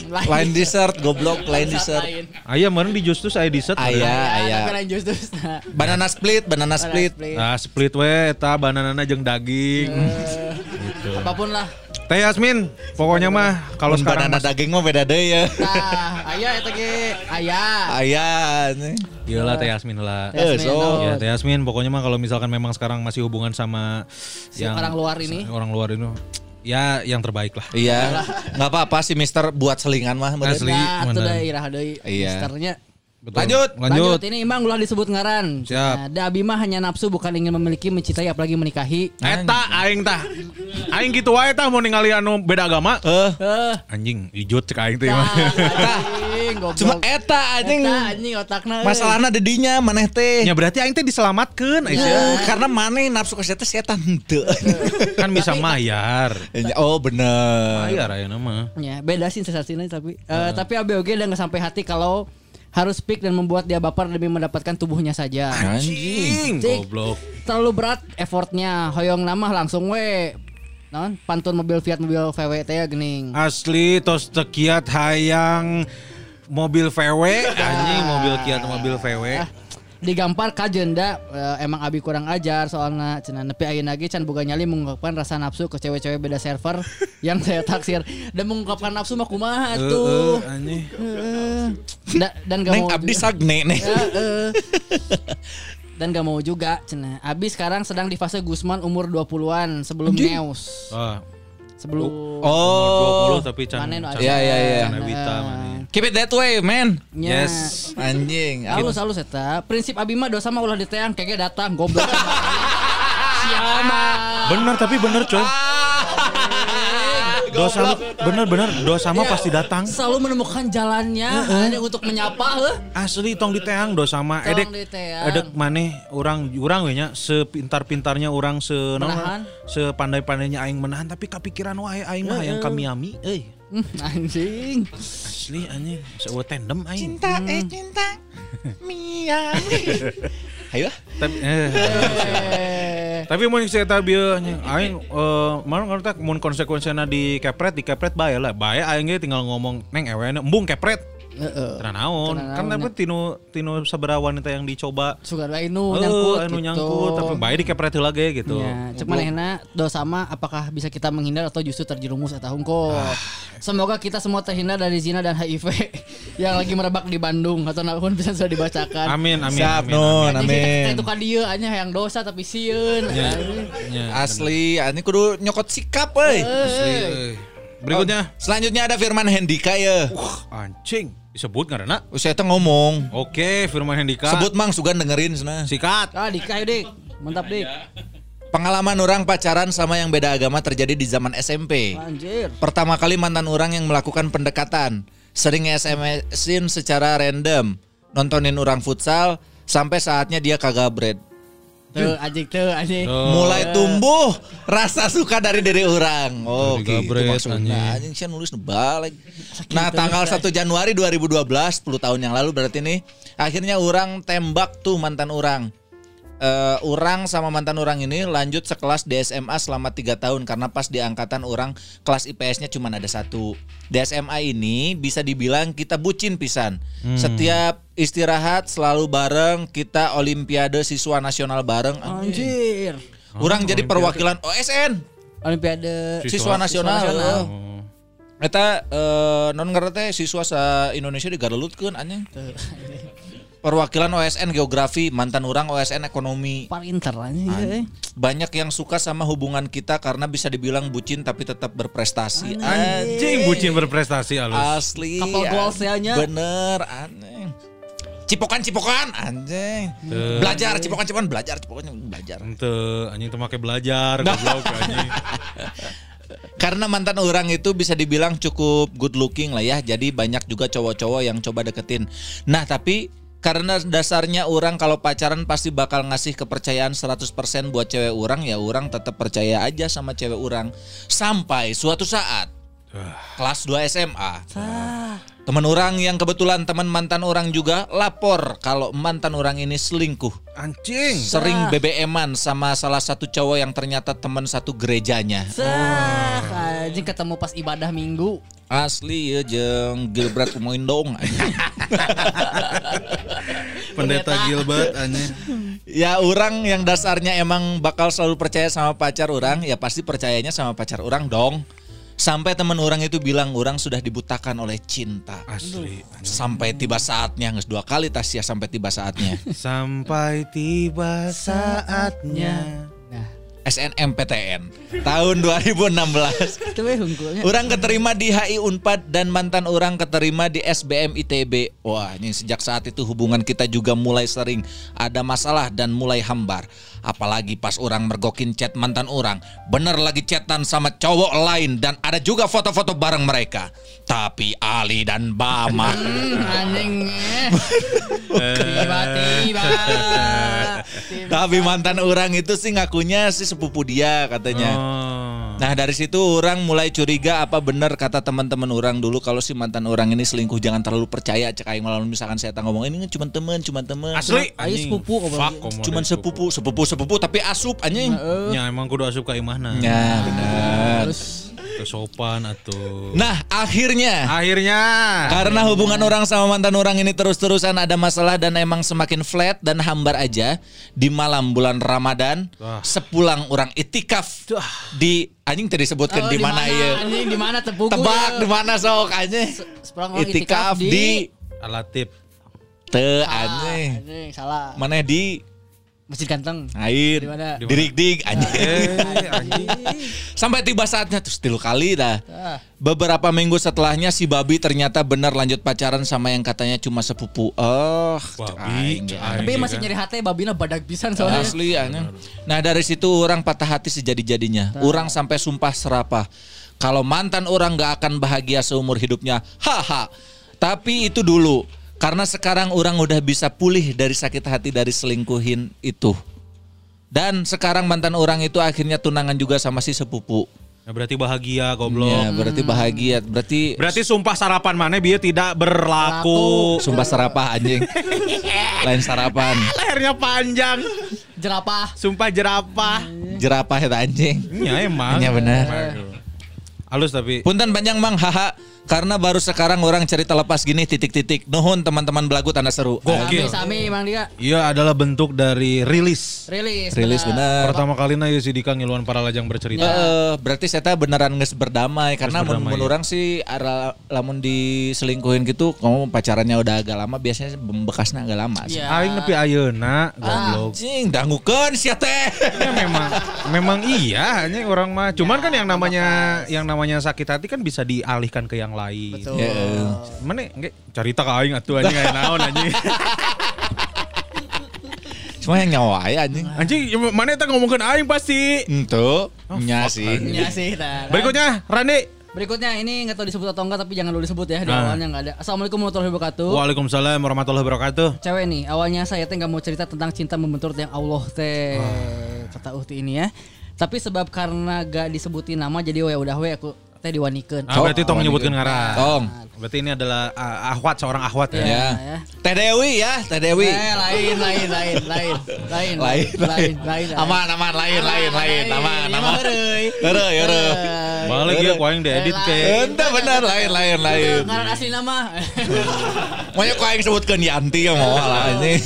Lain dessert, goblok, lain dessert.
Lain.
Ayah meren di Justus saya dessert.
Aya,
Ya,
aya.
lain. Nah.
Banana split, banana split.
Nah, split we eta bananana jeung daging. Gitu.
Apa pun lah.
Teh Yasmin, pokoknya mah kalau sekarang
banana
mas-
daging mah beda deh ya.
Nah, aya eta ge. Aya.
Aya. nih.
Iyalah Teh Yasmin lah.
Eh,
Yasmin,
so.
naon.
Ya Teh Yasmin pokoknya mah kalau misalkan memang sekarang masih hubungan sama
Si orang luar ini.
orang luar ini ya yang terbaik lah.
Iya, nggak apa-apa sih Mister buat selingan mah.
Asli.
Nah, itu deui irah deui.
Iya.
Misternya.
Betul.
Lanjut.
Lanjut.
Ini Imang ulah disebut ngaran.
Siap.
Nah, da abi mah hanya nafsu bukan ingin memiliki, mencintai apalagi menikahi.
Eta aing tah. Aing gitu wae tah mau ningali anu beda agama.
Eh,
Eh,
Anjing, ijut cek aing teh.
goblok.
cuma eta anjing.
Eta anjing otakna. euy.
Masalahnya dedinya maneh teh.
Ya berarti aing teh diselamatkeun
Eh,
Aisyah.
karena maneh nafsu ke setan setan henteu.
Kan bisa mayar.
Oh bener.
Mayar ayeuna mah.
Ya, beda sih sensasinya tapi eh, tapi ABOG udah nggak sampai hati kalau harus speak dan membuat dia baper demi mendapatkan tubuhnya saja.
Anjing.
Cik.
Goblok.
Terlalu berat effortnya. Hoyong nama langsung we. Non, pantun mobil Fiat mobil VW teh ya gening.
Asli tos tekiat hayang mobil VW anjing mobil Kiat mobil VW.
Ah, digampar ka jenda eh, emang abi kurang ajar soalnya cenah nepi ayeuna ge can boga nyali mengungkapkan rasa nafsu ke cewek-cewek beda server yang saya taksir dan mengungkapkan nafsu mah kumaha tuh.
Heeh, anjing.
Heeh. Da- dan gak
Neng
mau
abdi sagne nih.
Heeh. dan gak mau juga cenah. Abi sekarang sedang di fase Gusman umur 20-an sebelum neus.
Ah,
Sebelum
Oh.
20 tapi can.
Manen
can-.
Iya, iya, iya.
can Evita mana.
Keep it that way, man.
nya.
Yes.
Anjing.
Halus halus eta. Prinsip abi mah dosa mah ulah diteang kege datang goblok. Siapa?
Bener tapi bener coy. Dosa lu bener bener dosa mah pasti datang.
Selalu menemukan jalannya hanya untuk menyapa heuh.
Asli tong diteang dosa mah edek edek maneh orang orang we nya sepintar-pintarnya orang se sepandai-pandainya aing menahan tapi kepikiran wae aing mah yang kami ami euy.
Hmm, Anjing.
Asli anjing seueuh tandem aing.
Cinta eh cinta. Mia. Ayo.
Tapi eh,
Eh,
Tapi mun saya tahu aing eh mana ngerti mun konsekuensinya di kepret di kepret bae lah. Bae aing tinggal ngomong neng ewe embung kepret.
Heeh.
Naon. Kan
naon,
tapi tinu tinu sabaraha wanita yang dicoba
Suka wae nu
Eh,
nyangkut
anu
gitu.
nyangkut tapi bae di kepret heula ge gitu.
Ya, cek manehna dosa mah apakah bisa kita menghindar atau justru terjerumus eta hungkul.
Ah.
Semoga kita semua terhindar dari zina dan HIV yang lagi merebak di Bandung atau namun bisa sudah dibacakan.
Amin amin
Siap,
amin.
Nun.
Anjing,
amin.
Itu kan dia hanya yang dosa tapi sieun.
Ya,
Anjing.
ya,
Asli, ini kudu nyokot sikap, euy.
Berikutnya.
Selanjutnya ada Firman Hendika ya.
Anjing disebut karena
Oh, saya tuh ngomong.
Oke, Firman Hendika.
Sebut Mang Sugan dengerin sana.
sikat.
Ah, Dika yuk, Dik. Mantap, Dik.
Pengalaman orang pacaran sama yang beda agama terjadi di zaman SMP.
Anjir.
Pertama kali mantan orang yang melakukan pendekatan, sering SMS-in secara random, nontonin orang futsal, sampai saatnya dia kagak bread.
Tuh, anjing tuh, anjing.
Mulai tumbuh rasa suka dari diri orang. Oh,
Dari
gitu maksudnya.
anjing.
Saya nulis balik. Nah, tanggal 1 Januari 2012, 10 tahun yang lalu berarti nih, akhirnya orang tembak tuh mantan orang. Eh, orang sama mantan orang ini lanjut sekelas di SMA selama tiga tahun karena pas di angkatan orang kelas IPS-nya cuma ada satu. Di SMA ini bisa dibilang kita bucin pisan. Setiap istirahat selalu bareng, kita olimpiade siswa nasional bareng.
Anjir.
Orang jadi perwakilan OSN,
Olimpiade
siswa, nasional.
Siswa nasional.
eh. Eta eh, non ngerti siswa sa Indonesia digarelutkeun anjing. Perwakilan OSN geografi, mantan orang OSN ekonomi.
Pinter aja.
Banyak yang suka sama hubungan kita karena bisa dibilang bucin tapi tetap berprestasi.
Anjing bucin berprestasi halus.
Asli.
Couple goals ya.
Bener, anjing. Cipokan-cipokan anjing. Belajar cipokan-cipokan belajar cipokan belajar.
Ente anjing teu make belajar goblok anjing.
Karena mantan orang itu bisa dibilang cukup good looking lah ya. Jadi banyak juga cowok-cowok yang coba deketin. Nah, tapi karena dasarnya orang kalau pacaran pasti bakal ngasih kepercayaan 100% buat cewek orang ya orang tetap percaya aja sama cewek orang. Sampai suatu saat kelas 2 SMA teman orang yang kebetulan teman mantan orang juga lapor kalau mantan orang ini selingkuh
Anjing.
sering BBM-an sama salah satu cowok yang ternyata teman satu gerejanya
Sah, anjing ketemu pas ibadah minggu.
Asli ya jeng Gilbert Umoin dong.
Pendeta Gilbert anjing.
ya orang yang dasarnya emang bakal selalu percaya sama pacar orang, ya pasti percayanya sama pacar orang dong. Sampai teman orang itu bilang orang sudah dibutakan oleh cinta.
Asli.
Sampai tiba saatnya, nges dua kali Tasya sampai tiba saatnya.
Sampai tiba saatnya.
Nah,
SNMPTN tahun 2016.
itu we hungkulnya.
Orang keterima di HI Unpad dan mantan orang keterima di SBM ITB. Wah, ini sejak saat itu hubungan kita juga mulai sering ada masalah dan mulai hambar. Apalagi pas orang mergokin chat mantan orang, bener lagi chatan sama cowok lain dan ada juga foto-foto bareng mereka. Tapi Ali dan Bama
Hmm, anjing. eh. Tiba-tiba.
Tapi mantan orang itu sih ngakunya sih sepupu dia katanya.
Oh.
Nah dari situ orang mulai curiga apa benar kata teman-teman orang dulu kalau si mantan orang ini selingkuh. Jangan terlalu percaya cek aing malah misalkan saya ngomong ini cuma teman cuma teman.
Asli.
Ayo sepupu
cuma sepupu sepupu sepupu tapi asup anjing.
Ya emang kudu asup ka imahna.
ya benar
Kesopan atuh.
nah akhirnya
Akhirnya
karena hubungan orang sama mantan orang ini terus-terusan ada masalah dan emang semakin flat dan hambar aja di malam bulan Ramadan
Wah.
sepulang orang itikaf di anjing tadi sebutkan
Oh,
di mana ya
Anjing di mana tepuku?
tebak di mana sok anjing
Sepulang orang
itikaf di
Alatip.
te
Ah,
anjing
anjing salah.
mana di
Masjid Ganteng.
air
Di
rig anjing
Eh, anjing.
sampai tiba saatnya terus tilu kali dah
Ah.
beberapa minggu setelahnya si babi ternyata benar lanjut pacaran sama yang katanya cuma sepupu oh
Babi.
Tapi masih
kan.
nyari hati babina badak pisan soalnya.
asli anjing. nah dari situ orang patah hati sejadi-jadinya orang sampai sumpah serapah kalau mantan orang gak akan bahagia seumur hidupnya haha tapi itu dulu karena sekarang orang udah bisa pulih dari sakit hati dari selingkuhin itu dan sekarang mantan orang itu akhirnya tunangan juga sama si sepupu
Ya, berarti bahagia goblok.
Ya, berarti bahagia. Berarti
Berarti sumpah sarapan mana biar tidak berlaku.
sumpah serapah anjing. Lain sarapan.
Lehernya panjang.
Jerapah.
Sumpah jerapah.
Jerapah eta anjing.
Ya emang.
Iya, benar.
Halus tapi.
Punten panjang Mang haha karena baru sekarang orang cerita lepas gini titik-titik. Nuhun teman-teman belagu tanda seru.
Gokil.
Sami, Sami Mang dia.
Iya adalah bentuk dari rilis.
Rilis.
Rilis bener.
Pertama kali na ya si Dika ngiluan para lajang bercerita.
Eh, berarti saya beneran nges berdamai karena mun
ya.
orang sih ara, lamun diselingkuhin gitu kamu pacarannya udah agak lama biasanya bekasnya agak lama sih.
Iya.
Aing nepi ayeuna goblok.
Anjing, dangukeun sia teh.
Ya memang memang iya hanya orang mah. Cuman kan yang namanya yang namanya sakit hati kan bisa dialihkan ke yang lain.
Betul.
Ya,
Mana nge cerita ke aing atuh anjing aya naon anjing.
Cuma yang nyawa aya anjing.
Anjing ya, mana eta ngomongkeun aing pasti.
Itu nya sih.
Iya sih. nah.
Berikutnya Randi.
Berikutnya ini nggak tahu disebut atau enggak tapi jangan dulu disebut ya di
Ah.
awalnya nggak ada. Assalamualaikum warahmatullahi wabarakatuh.
Waalaikumsalam warahmatullahi wabarakatuh.
Cewek nih, awalnya saya teh nggak mau cerita tentang cinta membentur yang Allah teh kata Uhti ini ya. Tapi sebab karena gak disebutin nama jadi oh ya udah we aku teh diwanikeun.
Ah, berarti tong nyebutkeun ngaran.
Tong.
Berarti ini adalah ah, ahwat seorang ahwat ya.
Ya.
ya.
Teh Dewi ya, Teh Dewi.
Eh, lain, lain, lain, lain, lain,
Lain,
lain, lain.
Aman, aman, lain, lain, lain, aman,
mah
aman.
heureuy.
Heureuy, heureuy.
Balik ya ku aing diedit ke.
Ente bener lain, lain, lain.
Ngaran asli nama.
Makanya kau yang sebutkan Yanti yang mau lah ini.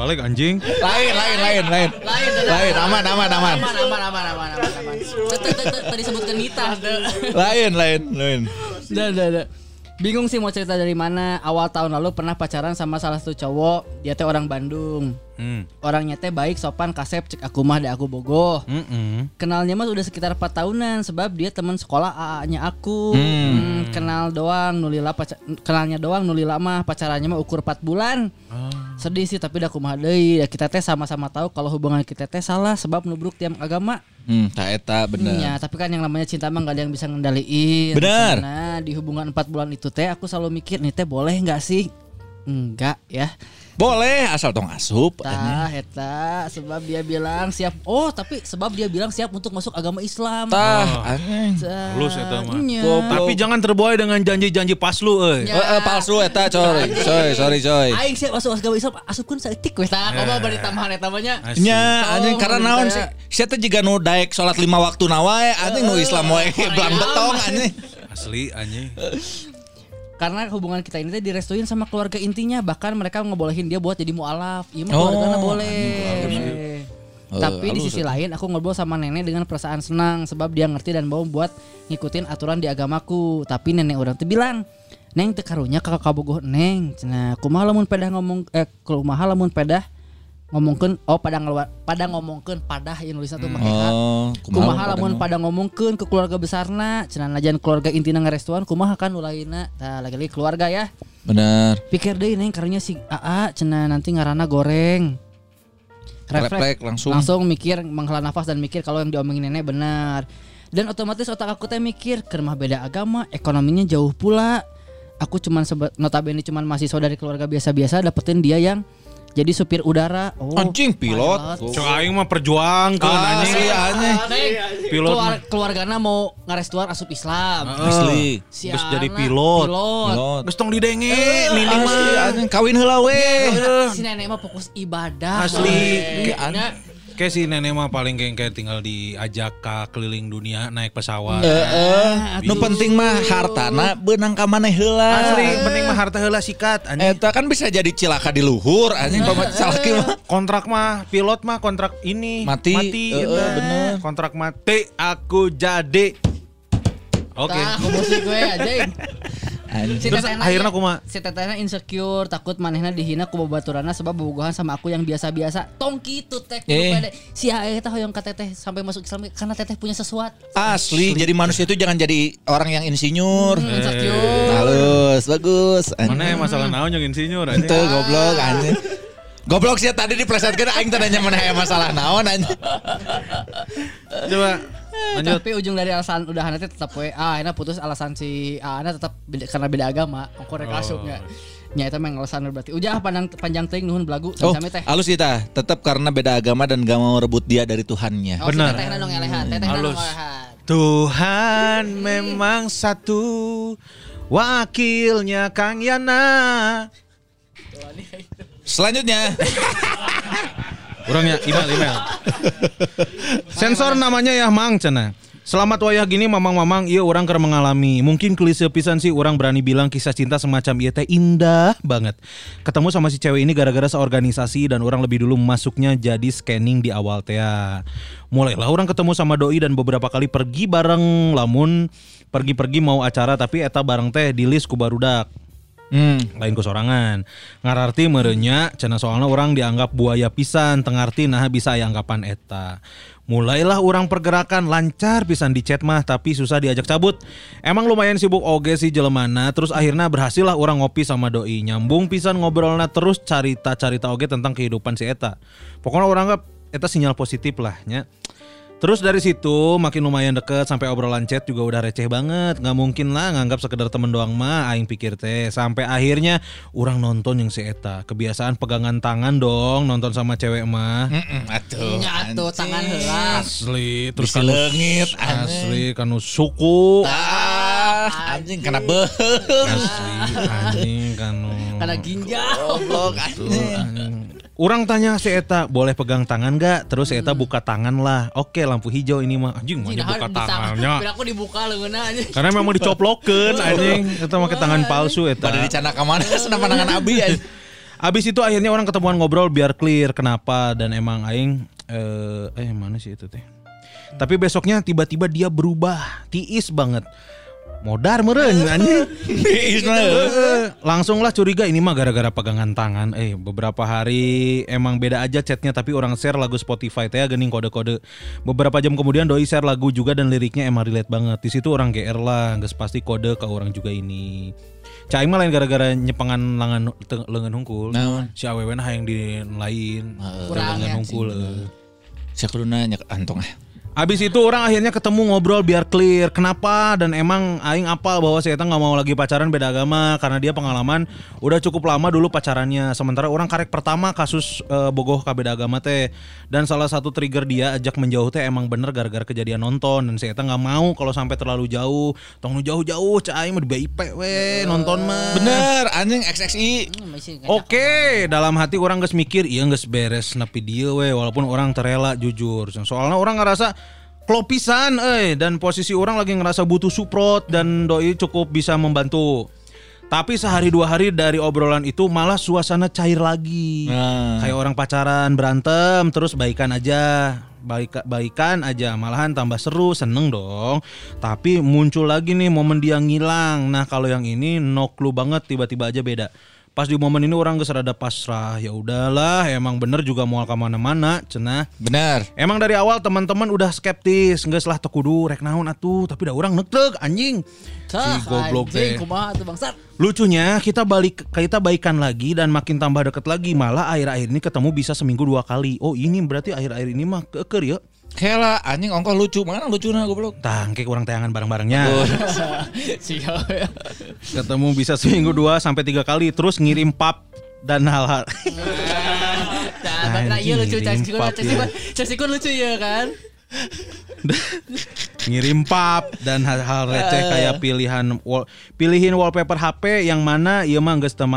Balik anjing.
lain, lain, lain, lain.
Lain,
Lain, aman, aman, aman.
Aman, aman, aman, aman, Tadi sebutkan Nita.
Lain, lain, lain.
Dah, dah, dah. Bingung sih mau cerita dari mana. Awal tahun lalu pernah pacaran sama salah satu cowok. Dia teh orang Bandung.
Hmm.
Orangnya teh baik, sopan, kasep, cek aku mah, deh aku bogoh.
Mm-mm.
Kenalnya mah udah sekitar 4 tahunan sebab dia teman sekolah AA-nya aku. Hmm, kenal doang, nulila pacar kenalnya doang, nulila mah pacarannya mah ukur 4 bulan. Sedih sih tapi dah kumaha deui. Ya kita teh sama-sama tahu kalau hubungan kita teh salah sebab nubruk tiap agama.
Hmm, tak eta bener.
Ya, tapi kan yang namanya cinta mah gak ada yang bisa ngendaliin.
Bener.
Nah, di hubungan 4 bulan itu teh aku selalu mikir nih teh boleh nggak sih? Enggak ya.
Boleh asal tong asup.
Tah eta sebab dia bilang siap. Oh, tapi sebab dia bilang siap untuk masuk agama Islam.
Tah, anjing.
Tah,
Halus eta mah.
nya.
Tapi jangan terbuai dengan janji-janji paslu euy.
Eh, eh, palsu eta coy. Coy, sorry coy.
Aing siap masuk agama Islam asupkeun saeutik we tah. Komo bari tambahan eta mah nya.
Anjing
Oh,
karena naon sih? Saya teh jiga nu daek salat lima waktu na wae anjing nu Islam wae belang betong anjing.
Asli anjing.
Karena hubungan kita ini teh direstuin sama keluarga intinya, bahkan mereka ngebolehin dia buat jadi mualaf. Iya mah
Oh,
keluargana boleh.
Oh,
Tapi di sisi lain aku ngobrol sama nenek dengan perasaan senang sebab dia ngerti dan mau buat ngikutin aturan di agamaku. Tapi nenek orang tuh bilang, "Neng teu karunya kakak kabogoh Neng." Cenah kumaha lamun pedah ngomong eh kumaha lamun pedah ngomongkeun oh pada ngeluar pada ngomongkeun padah yang nulisna tuh make.
Oh,
kumaha lamun pada ngomongkeun ke keluarga besarna cenah najan keluarga intina ngarestuan kumaha kan ulaina tah lagi-lagi keluarga ya.
Bener.
pikir deh neng karunya si AA cenah nanti ngarana goreng.
Refleks. Langsung.
langsung mikir menghela nafas dan mikir kalau yang diomongin nenek benar. Dan otomatis otak aku teh mikir ke rumah beda agama ekonominya jauh pula. Aku cuman notabene cuman mahasiswa dari keluarga biasa-biasa dapetin dia yang jadi supir udara oh
Anjing pilot.
Cok aing mah perjuang ke anjing.
Asli anjing.
Pilot
keluar, keluargana mau ngarestuan asup Islam
Asli.
Si
Terus jadi pilot.
pilot.
Pilot.
Geus tong didenge nini
Asli
mah.
kawin heula we.
si nenek mah fokus ibadah
Asli.
We.
Kayak
Nya,
Kayak si nenek mah paling kayak kayak tinggal diajak ke keliling dunia naik pesawat.
Heeh. Nu penting mah hartana beunang ka maneh heula.
Asli penting mah harta heula sikat anjing.
Eta kan bisa jadi cilaka di luhur anjing salaki mah.
Kontrak mah pilot mah kontrak ini
Mati.
mati
Eh,
eta.
eh, bener.
Kontrak mati aku jadi. Oke.
musik we anjing
Anjing.
Si
Terus akhirnya
ieu-
kumaha?
Si tetehna insecure, takut manehna dihina ku babaturana sebab bobogohan sama aku yang biasa-biasa. Tong kitu teh
Eh.
Si ae teh hoyong ka teteh sampai masuk Islam karena teteh punya sesuatu.
Asli, jadi manusia itu jangan jadi orang yang insinyur.
Hmm, insecure.
Halus, bagus.
Mana yang masalah naon yang insinyur
Itu goblok anjing. Goblok sih tadi diplesetkeun aing teh nanya mana aya masalah naon anjing.
Coba lanjut.
Tapi ujung dari alasan udah nanti tetap we ah enak putus alasan si ah Ana tetap beda, karena beda agama. Engko rek
Oh.
asupnya. Nya eta mah alasan berarti. Ujah panjang panjang teuing nuhun belagu
Oh,
teh.
halus kita. Tetap karena beda agama dan gak mau rebut dia dari Tuhannya.
Oh, si
Benar.
tetehna dong elehan, tetehna dong.
Tuhan memang satu wakilnya Kang Yana.
Selanjutnya,
Orangnya email email. Sensor namanya ya Mang Cena. Selamat wayah gini mamang-mamang iya orang keur mengalami Mungkin klise pisan sih orang berani bilang kisah cinta semacam iya teh indah banget Ketemu sama si cewek ini gara-gara seorganisasi dan orang lebih dulu masuknya jadi scanning di awal teh ya. Mulailah orang ketemu sama doi dan beberapa kali pergi bareng lamun pergi-pergi mau acara tapi eta bareng teh di list ku barudak
hmm,
lain ku sorangan ngararti merenya cina soalnya orang dianggap buaya pisan tengarti nah bisa anggapan eta. Mulailah orang pergerakan lancar pisan di chat mah tapi susah diajak cabut. Emang lumayan sibuk oge sih jelemana terus akhirnya berhasil lah orang ngopi sama doi. Nyambung pisan ngobrolna terus carita carita oge tentang kehidupan si eta. Pokoknya orang anggap eta sinyal positif lah nya Terus dari situ makin lumayan deket sampai obrolan chat juga udah receh banget. nggak mungkin lah nganggap sekedar temen doang mah aing pikir teh. Sampai akhirnya orang nonton yang si eta. Kebiasaan pegangan tangan dong nonton sama cewek mah.
Mm-mm, atuh.
Nya Itu tangan heula.
Asli terus
leungit, anjing.
asli kanu suku
Ah, anjing kena beheung.
asli anjing kanu
Karena ginjal.
Goblok anjing.
Anjing. Orang tanya si Eta boleh pegang tangan gak? Terus si Eta buka tangan lah. Oke lampu hijau ini mah anjing mau buka
tangan.
tangannya.
Aku dibuka leungeunna aja.
Karena memang dicoplokeun anjing. Eta pakai tangan palsu Eta.
Pada dicana ke mana senang pandangan Abi anjing.
Abis itu akhirnya orang ketemuan ngobrol biar clear kenapa dan emang aing eh eh mana sih itu teh. Tapi besoknya tiba-tiba dia berubah, tiis banget. Modar meren anjing. Langsung lah curiga ini mah gara-gara pegangan tangan. Eh beberapa hari emang beda aja chatnya tapi orang share lagu Spotify teh gening kode-kode. Beberapa jam kemudian doi share lagu juga dan liriknya emang relate banget. Di situ orang GR lah, nggak pasti kode ke orang juga ini. Cai mah lain gara-gara nyepengan lengan lengan hungkul.
Naon?
Si awewe nah yang di lain.
Kurang
lengan
ya,
hungkul. eh.
Saya kudu nanya antong ah.
Abis itu orang akhirnya ketemu ngobrol biar clear. Kenapa? Dan emang aing apal bahwa si Eta nggak mau lagi pacaran beda agama karena dia pengalaman udah cukup lama dulu pacarannya. Sementara orang karek pertama kasus eh, bogoh ka beda agama teh. Dan salah satu trigger dia ajak menjauh teh emang bener gara-gara kejadian nonton. Dan si Eta nggak mau kalau sampai terlalu jauh. Tong nu jauh-jauh cah aing mah di BIP we nonton mah.
Bener anjing XXI.
Hmm.
Oke, dalam hati orang geus mikir, iya geus beres nepi dia we, walaupun orang terela jujur. Soalnya orang ngerasa klopisan, eh, dan posisi orang lagi ngerasa butuh support dan doi cukup bisa membantu. Tapi sehari dua hari dari obrolan itu malah suasana cair lagi.
Nah.
Kayak orang pacaran berantem terus baikan aja. Baik baikan aja malahan tambah seru seneng dong tapi muncul lagi nih momen dia ngilang nah kalau yang ini no clue banget tiba-tiba aja beda pas di momen ini orang geus rada pasrah ya udahlah emang bener juga mau ke mana-mana cenah
Bener.
Emang dari awal teman-teman udah skeptis, nggak lah tekudu rek naon atuh, tapi dah orang nektek anjing. Si goblok
bangsat.
Lucunya kita balik kita baikan lagi dan makin tambah deket lagi malah akhir-akhir ini ketemu bisa seminggu dua kali. Oh ini berarti akhir-akhir ini mah keker ya.
Kela anjing ongkos lucu mana lucuna goblok.
Tangke orang tayangan bareng-barengnya.
Siap ya.
Ketemu bisa seminggu dua sampai tiga kali terus ngirim pap dan hal-hal.
Nah, nah, iya lucu Cacikun,
ya.
Cacikun lucu ya kan?
ngirim pap dan hal-hal receh kayak pilihan wall, pilihin wallpaper HP yang mana ieu mah geus teu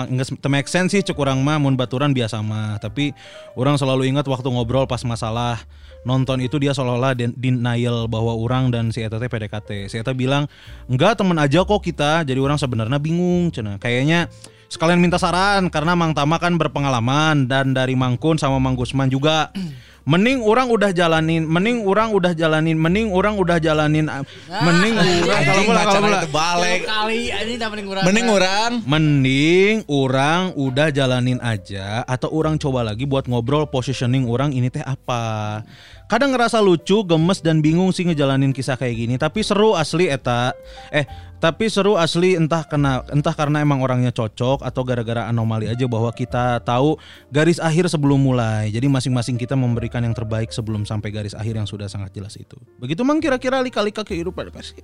make sense sih cek urang mah mun baturan biasa mah tapi orang selalu ingat waktu ngobrol pas masalah nonton itu dia seolah-olah den- denial bahwa orang dan si Eta PDKT. Si Eta bilang, "Enggak, temen aja kok kita." Jadi orang sebenarnya bingung cenah. Kayaknya sekalian minta saran karena Mang Tama kan berpengalaman dan dari Mangkun sama Mang Gusman juga. Mending orang udah jalanin, mending orang udah jalanin, mending orang udah jalanin, ah, mending orang kalau
Anjing
pula kalau
itu balik.
Kali ini mending kurang.
Mending orang
Mending orang udah jalanin aja atau orang coba lagi buat ngobrol positioning orang ini teh apa. Kadang ngerasa lucu, gemes dan bingung sih ngejalanin kisah kayak gini, tapi seru asli eta. Eh, tapi seru asli entah kena entah karena emang orangnya cocok atau gara-gara anomali aja bahwa kita tahu garis akhir sebelum mulai. Jadi masing-masing kita memberikan yang terbaik sebelum sampai garis akhir yang sudah sangat jelas itu. Begitu mang kira-kira lika-lika kehidupan pasti.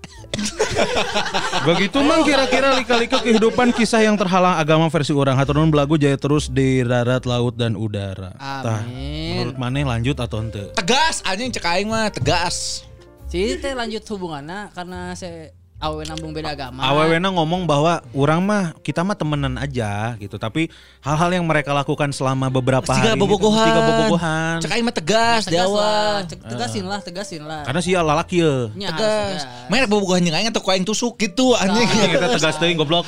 Begitu mang kira-kira lika-lika kehidupan kisah yang terhalang agama versi orang haturun belagu jaya terus di darat, laut dan udara. Tah,
Amin.
menurut maneh lanjut atau ente?
tegas anjing cek aing mah tegas.
Si teh lanjut hubungannya karena saya awe nambung beda agama.
Awewena ngomong bahwa orang mah kita mah temenan aja gitu, tapi hal-hal yang mereka lakukan selama beberapa
Tiga
hari gitu,
bobogohan. Cek aing mah tegas
Tegas lah,
awal.
cek- tegasin lah, tegasin lah.
Karena sih lalaki ya.
Tegas.
tegas.
Main bobogohan jeung aing atau ku aing tusuk gitu anjing.
Anjing, Eta tegas teuing goblok.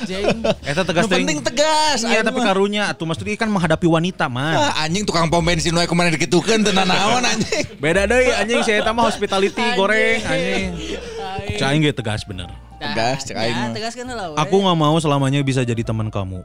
Eta tegas teuing.
penting tegas.
Iya tapi karunya atuh mesti kan menghadapi wanita mah.
Wah, anjing tukang pom bensin wae ke mana dikitukeun teu nanaon anjing.
Beda deh anjing saya mah hospitality goreng anjing. Caing ge tegas bener.
Tegas, cek aing
Ya,
mah.
tegaskan lah.
Aku nggak mau selamanya bisa jadi teman kamu.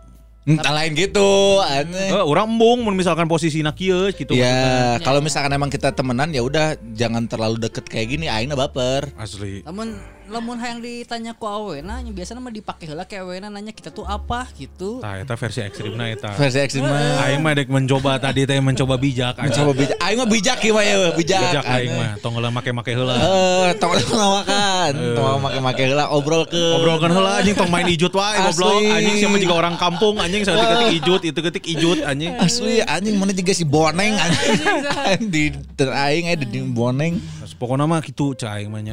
Entah lain gitu anjing.
Eh, orang embung misalkan posisi kieu gitu.
Ya, kalau misalkan emang kita temenan ya udah jangan terlalu deket kayak gini aing baper.
Asli.
Namun lamun hayang ditanya ku awena nya biasanya mah dipake heula ke awena nanya kita tuh apa gitu.
Tah eta versi ekstrimna eta.
Versi ekstrim mah.
Aing mah dek mencoba tadi teh mencoba bijak.
Mencoba bijak. Aing mah bijak ieu mah ya, bijak.
bijak aing mah tong heula make-make heula.
Eh, tong ngelawakan. Tong make-make heula obrol ke.
Ngobrolkeun heula anjing tong main ijut wae goblok.
Asli.
Anjing siapa juga orang kampung anjing saya ketik ijut itu ketik ijut anjing.
Asli anjing mana juga si boneng anjing. di ter aing eh di boneng.
Terus Pokoknya mah gitu cah aing mah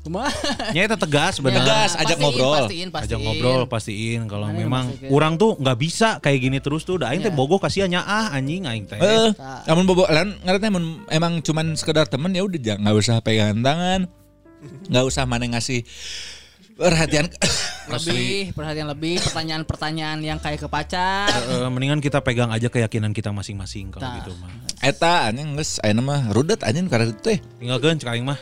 nya.
Kumaha?
Nya eta tegas bener.
Tegas, ajak
Pastiin,
ngobrol.
Pastiin, pastiin.
Ajak ngobrol pastiin kalau
Mana
memang
maksudnya?
orang tuh nggak bisa kayak gini terus tuh. Da aing teh
Iya.
bogoh kasihannya ah anjing aing teh.
Eh, namun bobo lan ngarepnya emang, emang cuman sekedar temen ya udah jangan nggak usah pegangan tangan. nggak usah mana ngasih perhatian
Lebih perhatian lebih pertanyaan-pertanyaan yang kayak ke pacar.
Eh, mendingan kita pegang aja keyakinan kita masing-masing kalau gitu mah.
eta anjing geus ayeuna mah rudet anjing karena itu teh.
Tinggalkeun cek aing mah.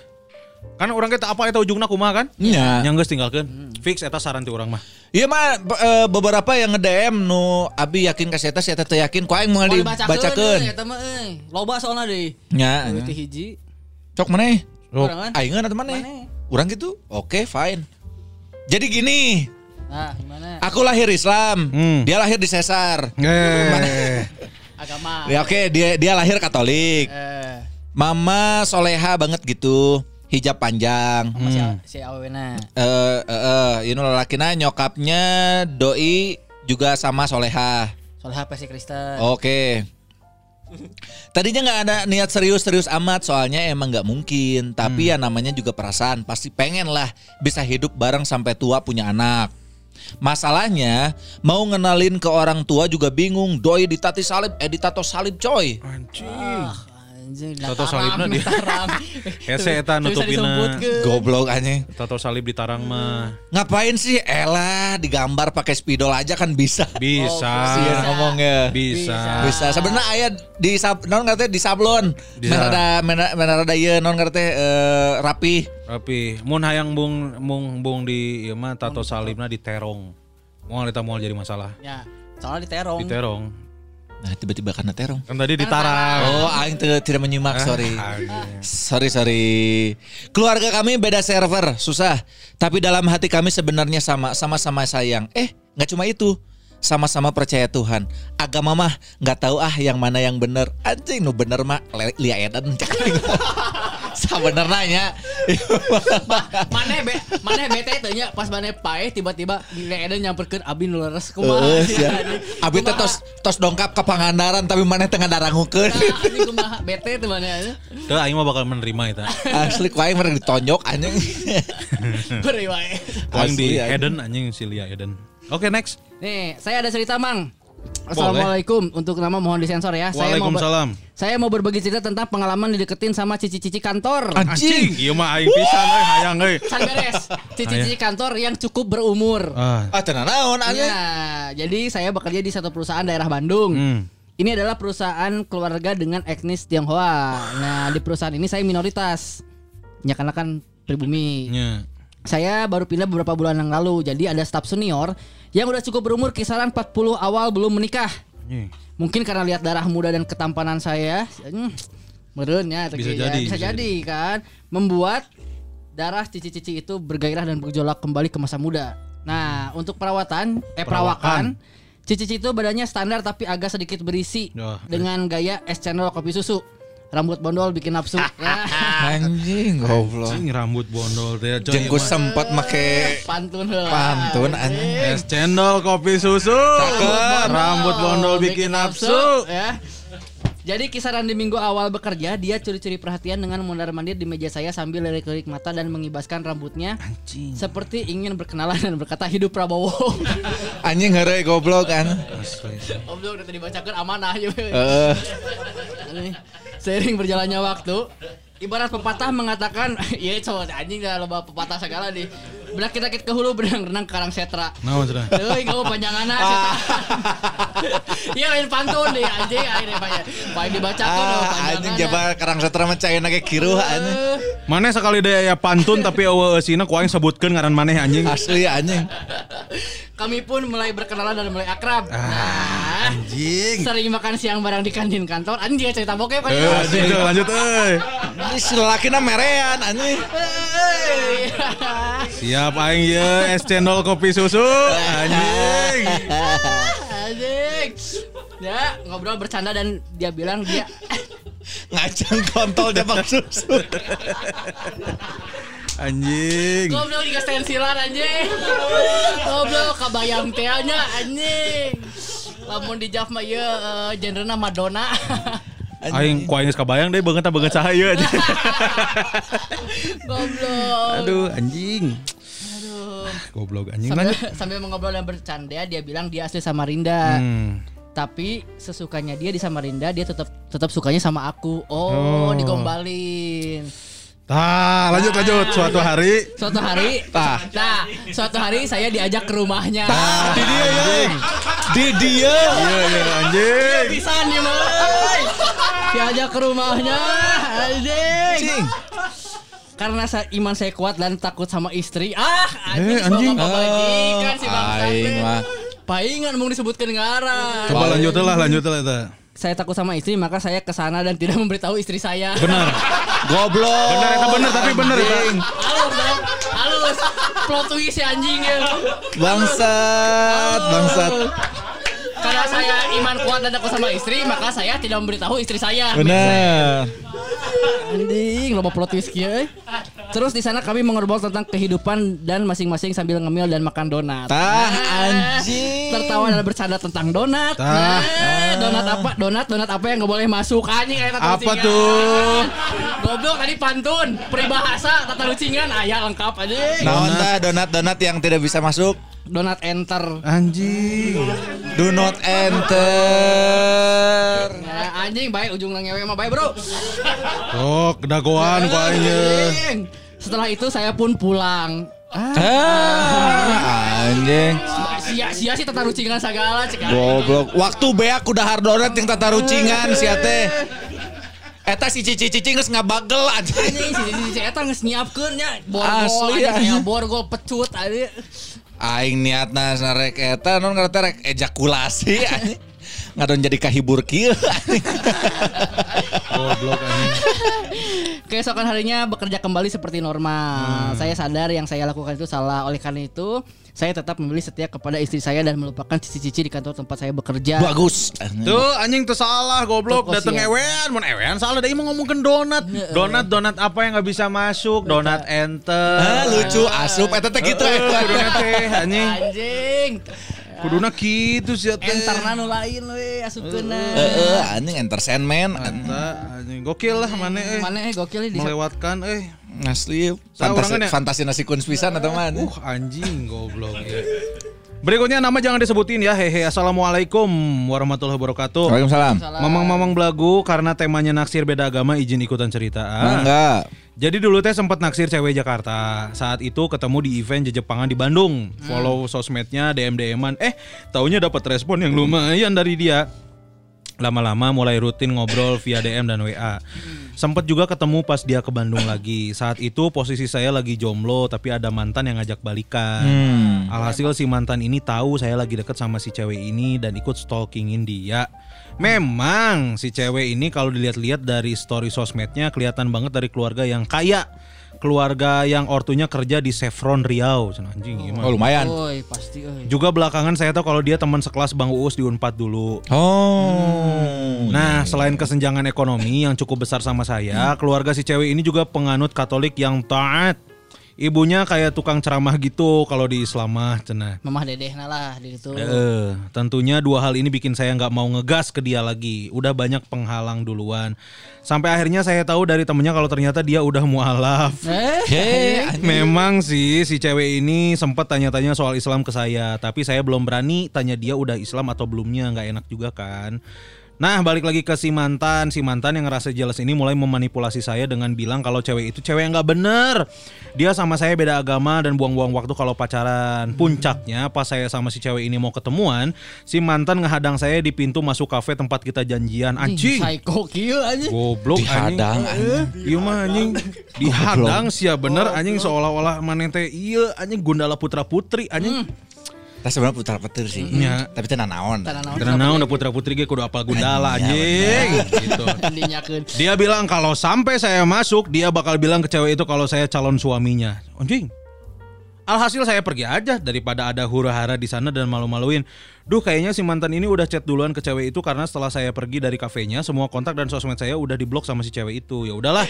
Kan orang kita apa eta ujungna kumaha kan?
Nya.
Yang geus tinggalkeun. Fix eta saran ti urang mah.
Iya mah eh, beberapa yang nge-DM nu abi yakin ka eta si eta teu yakin ku aing mau dibacakeun.
eta mah euy. Loba soalna deui.
Nya.
Teh hiji.
Cok maneh.
Orang kan?
Aing atau mana?
Maneh.
Urang gitu. Oke, fine. Jadi gini,
Nah, gimana?
aku lahir Islam,
Hmm.
dia lahir di Sesar.
Eh.
Agama.
Ya oke, dia dia lahir Katolik.
Eh,
Mama soleha banget gitu, hijab panjang.
sama si, si awena.
Eh eh eh, ini lelakina nyokapnya doi juga sama soleha.
Soalnya apa sih Kristen?
Oke. Tadinya nggak ada niat serius-serius amat soalnya emang nggak mungkin. Tapi ya namanya juga perasaan pasti pengen lah bisa hidup bareng sampai tua punya anak. Masalahnya mau ngenalin ke orang tua juga bingung. Doi ditati salib, eh ditato salib coy.
Ah, anjing.
Tato salibna dia. Hese eta nutupina.
Goblok anjing.
Tato salib di tarang mah.
Ngapain sih? Elah digambar pakai spidol aja kan bisa.
Bisa.
Sih ngomongnya.
Bisa.
Bisa. Sebenarnya aya di sab, non ngerti di sablon.
Bisa.
Merada merada merada ieu non ngerti eh, rapi.
Tapi mun hayang bung bung bung di ieu mah tato salibna di terong. Moal eta moal jadi masalah.
Ya, soalnya diterong.
Di terong.
Nah tiba-tiba karena terong.
Kan tadi di tarang.
Oh, aing tidak menyimak, sorry.
anjing.
Sorry, sorry. Keluarga kami beda server, susah. Tapi dalam hati kami sebenarnya sama, sama-sama sayang. Eh, nggak cuma itu. Sama-sama percaya Tuhan. Agama mah nggak tahu ah yang mana yang bener. Anjing nu bener mah le- edan. Sebenarnya
Mana be, mana bete teh nya pas mana pae tiba-tiba Eden nyamperkeun abi nu leres kumaha.
Heeh, sia. Abi teh tos tos dongkap ke Pangandaran tapi mana tengah darangukeun.
Nah, anjing kumaha bete teh mana
Teu aing mah bakal menerima eta.
Asli ku aing mereka ditonjok anjing.
Beri wae.
Aing di. Eden anjing si Lia Eden. Oke next.
Nih, saya ada cerita, Mang. Assalamualaikum. Untuk nama mohon disensor ya. Saya mau
Waalaikumsalam.
saya mau berbagi cerita tentang pengalaman dideketin sama cici-cici kantor.
Anjing.
Iya mah aing pisan euy hayang euy.
Cici-cici kantor yang cukup berumur.
Ah.
Ah, tenan naon anjing.
Ya, jadi saya bekerja di satu perusahaan daerah Bandung.
Hmm.
Ini adalah perusahaan keluarga dengan etnis Tionghoa. Nah, di perusahaan ini saya minoritas. Ya karena kan pribumi.
Nya.
Saya baru pindah beberapa bulan yang lalu. Jadi ada staf senior yang udah cukup berumur kisaran 40 awal belum menikah. Mungkin karena lihat darah muda dan ketampanan saya, hmm, meren ya,
Bisa
ya,
jadi,
bisa,
bisa
jadi kan, membuat darah cici-cici itu bergairah dan bergejolak kembali ke masa muda. Nah, untuk perawatan, eh perawakan, cici-cici itu badannya standar tapi agak sedikit berisi
Wah.
dengan gaya es cendol kopi susu. Rambut bondol bikin nafsu. Ya.
Anjing goblok.
Anjing rambut bondol teh.
Jengku
mah.
sempat make
Pantun heula.
pantun anjing.
Es cendol kopi susu.
Cakep.
Rambut bondol bikin nafsu.
ya. Jadi kisaran di minggu awal bekerja dia curi-curi perhatian dengan mondar-mandir di meja saya sambil lirik-lirik mata dan mengibaskan rambutnya seperti ingin berkenalan dan berkata hidup Prabowo.
Anjing heureuy goblok kan.
Goblok udah dibacakan amanah ya. Seiring berjalannya waktu, ibarat pepatah mengatakan, iya cowok anjing dah loba pepatah segala di. Benak kita ke hulu benang renang karang setra.
Naon cenah?
Euy, kamu panjanganna setra. Iya lain pantun deh anjing akhirnya banyak. Paling dibacakan
Ah, anjing jaba karang setra mah caina ge kiruh anjing.
Maneh sekali deh ya pantun tapi eueuh eusina ku aing sebutkeun ngaran maneh anjing.
Asli anjing.
Kami pun mulai berkenalan dan mulai akrab.
Ah,
Nah,
Anjing.
sering makan siang bareng di kantin kantor. Anjing dia cerita bokep kan.
Eh, anjing, lanjut euy.
Ini si lelaki na merean anjing.
Eh,
Siap aing ya es cendol kopi susu. Anjing.
Anjing. Ya, ngobrol bercanda dan dia bilang dia
Ngacang kontol jabang susu.
Anjing.
goblok di stensilan anjing. Goblok kabayang teh nya anjing. Lamun di Jav mah ieu eh, genrena Madonna.
Aing ku aing kabayang deh banget banget cahaya aja.
Goblok.
Aduh anjing.
Aduh.
Goblok anjing
Sambil,
lanjut.
sambil mengobrol dan bercanda dia bilang dia asli Samarinda.
Hmm.
Tapi sesukanya dia di Samarinda dia tetap tetap sukanya sama aku. Oh, digombalin.
Tah, lanjut lanjut. Suatu hari
Suatu hari,
Tah.
nah, suatu hari saya diajak ke rumahnya.
Di dia ya. Di dia.
Iya iya anjing.
Bisa nih. Diajak ke rumahnya, anjing. Karena saya, iman saya kuat dan takut sama istri. Ah, anjing,
Eh, anjing.
bapak bajikan si bangsa.
Aing mah.
Paingan mau disebutkan ngaran.
Coba lanjut lah lanjut lah eta.
Saya takut sama istri, maka saya ke sana dan tidak memberitahu istri saya.
Benar.
Goblok.
Benar eta benar tapi benar eta.
Halus dong, halus. Plot twist si anjing ya.
Bangsat, bangsat.
Karena saya iman kuat dan takut sama istri, maka saya tidak memberitahu istri saya.
Benar.
Anjing, loba plot twist kieu. euy. Terus di sana kami mengobrol tentang kehidupan dan masing-masing sambil ngemil dan makan donat.
Tah,
Nah,
anjing.
Tertawa dan bercanda tentang donat.
Tah.
Nah, donat apa? Donat donat apa yang nggak boleh masuk? Anjing aya tata
Apa tuh?
Goblok tadi pantun, peribahasa, tata lucingan, aya lengkap anjing.
Naon tah donat-donat yang tidak bisa masuk?
Donat enter.
Anjing.
Do not enter.
Ya, anjing baik ujung ngewe mah baik, Bro.
Oh, kedagoan ku.
Anjing. Setelah itu saya pun pulang. Ah,
Ah, anjing.
sia-sia sih tata lucingan segala cek.
Goblok. Waktu beak udah hardonat yang tata rucingan sia teh. Eta si cici-cici geus ngabagel anjing.
Anjing si si eta geus nyiapkeun nya borgol
Asli,
anjing aya borgol pecut anjing.
Aing niatna sarek eta non ngarana rek ejakulasi anjing. Ngadon jadi kahibur kieu.
Goblok anjing.
Keesokan harinya bekerja kembali seperti normal. Saya sadar yang saya lakukan itu salah. Oleh karena itu, saya tetap memilih setia kepada istri saya dan melupakan cici-cici di kantor tempat saya bekerja.
Bagus.
Tuh anjing tuh salah goblok
kosian.
ewean mun ewean salah deui mau ngomongkeun donat.
Donat donat apa yang nggak bisa masuk? Donat enter.
Ah, lucu asup eta teh gitu
teh anjing.
Anjing.
Kuduna kitu sia teh.
Enterna nu lain we asupkeunna.
Heeh, anjing entertainment.
Eta anjing gokil lah mana eh.
Mana eh gokil di
melewatkan eh.
Asli
Saya
fantasi,
orangnya-
fantasi nasi kun pisan atau mana?
Uh anjing goblok ya. Berikutnya nama jangan disebutin ya. Hehe. Assalamualaikum warahmatullahi wabarakatuh.
Waalaikumsalam.
Mamang-mamang belagu karena temanya naksir beda agama izin ikutan cerita. Ah.
Enggak.
Jadi dulu teh sempat naksir cewek Jakarta. Saat itu ketemu di event Jejepangan di Bandung. Follow sosmednya DM DM-an. Eh, taunya dapat respon yang lumayan dari dia. Lama-lama mulai rutin ngobrol via DM dan WA. Sempet juga ketemu pas dia ke Bandung lagi. Saat itu posisi saya lagi jomblo tapi ada mantan yang ngajak balikan.
Hmm.
Alhasil si mantan ini tahu saya lagi deket sama si cewek ini dan ikut stalkingin dia. Memang si cewek ini kalau dilihat-lihat dari story sosmednya kelihatan banget dari keluarga yang kaya. Keluarga yang ortunya kerja di Chevron Riau. Cenah, Anjing gimana?
Oh lumayan.
Oi, pasti euy.
Juga belakangan saya tahu kalau dia teman sekelas Bang Uus di Unpad dulu.
Oh.
Nah, selain kesenjangan ekonomi yang cukup besar sama saya, keluarga si cewek ini juga penganut Katolik yang taat. Ibunya kayak tukang ceramah gitu kalau di Islam mah cenah.
Mamah dedehna lah di situ.
Eh, tentunya dua hal ini bikin saya nggak mau ngegas ke dia lagi. Udah banyak penghalang duluan. Sampai akhirnya saya tahu dari temennya kalau ternyata dia udah mualaf.
Eh,
Hei,
Memang sih si cewek ini sempat tanya-tanya soal Islam ke saya, tapi saya belum berani tanya dia udah Islam atau belumnya, nggak enak juga kan. Nah balik lagi ke si mantan, si mantan yang ngerasa jealous ini mulai memanipulasi saya dengan bilang kalau cewek itu cewek yang nggak bener. Dia sama saya beda agama dan buang-buang waktu kalau pacaran. Puncaknya pas saya sama si cewek ini mau ketemuan, si mantan ngehadang saya di pintu masuk kafe tempat kita janjian. Anjing.
Psycho kieu anjing.
Goblok
Dihadang, anjing.
Iya mah anjing dihadang sih ya bener anjing seolah-olah maneh teh iya anjing Gundala Putra Putri anjing.
Tah sebenarnya putra petir sih.
Nya.
Tapi tenan naon.
Tanah naon
udah putra putri ge kudu apal gundala
Anjing,
anjing gitu. Dia bilang kalau sampai saya masuk, dia bakal bilang ke cewek itu kalau saya calon suaminya. Anjing. Alhasil saya pergi aja daripada ada hura-hara di sana dan malu-maluin. Duh, kayaknya si mantan ini udah chat duluan ke cewek itu karena setelah saya pergi dari kafenya, semua kontak dan sosmed saya udah diblok sama si cewek itu. Ya udahlah.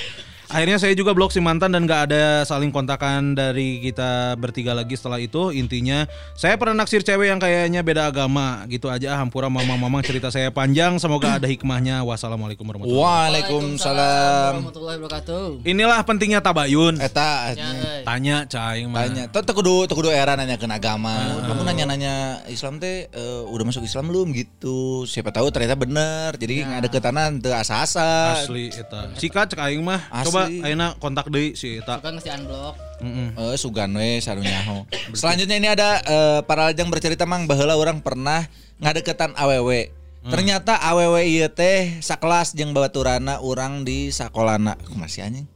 Akhirnya saya juga blok si mantan dan gak ada saling kontakan dari kita bertiga lagi setelah itu. Intinya, saya pernah naksir cewek yang kayaknya beda agama. Gitu aja, hampura mamang-mamang cerita saya panjang. Semoga ada hikmahnya. Wassalamualaikum warahmatullahi
Waalaikumsalam.
warahmatullahi wabarakatuh.
Inilah pentingnya tabayun.
Eta
Ya, eh.
Tanya cai mah.
tanya. Tuh tuh kudu tuh kudu era nanya ke agama. Kamu nanya-nanya Islam teh eh, udah masuk Islam belum gitu. Siapa tahu ternyata bener. Jadi nggak ada ketanan teu asa-asa.
Asli eta. Sikat cek aing mah.
Asli.
Coba ayeuna kontak deui si eta.
Bukan ngasih unblock.
Heeh.
Eh sugan we sarunyaho. Selanjutnya ini ada eh, para lajang bercerita mang baheula orang pernah ngadeketan awewe. Ternyata awewe ieu teh sakelas jeung babaturana urang di sakolana. Masih anjing.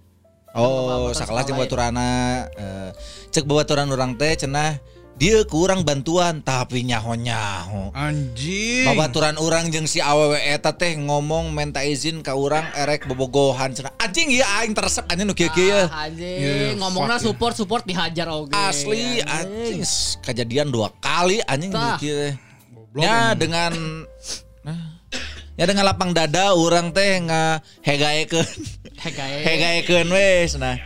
Oh, sakelas jeung
sekolah
babaturana eh, cek babaturan urang teh cenah dia kurang bantuan tapi nyaho-nyaho.
Anjing.
Babaturan orang jeung si awewe eta teh ngomong minta izin ka urang erek bobogohan cenah. Anjing ieu aing teresep anjing nu kieu-kieu. ya.
Ah, anjing, ngomongnya support support dihajar oge.
Asli anjing s- kejadian dua kali anjing gitu teh. Ya dengan nah, ya dengan lapang dada orang teh nga hegaekeun
Hegae.
hegaekeun wes nah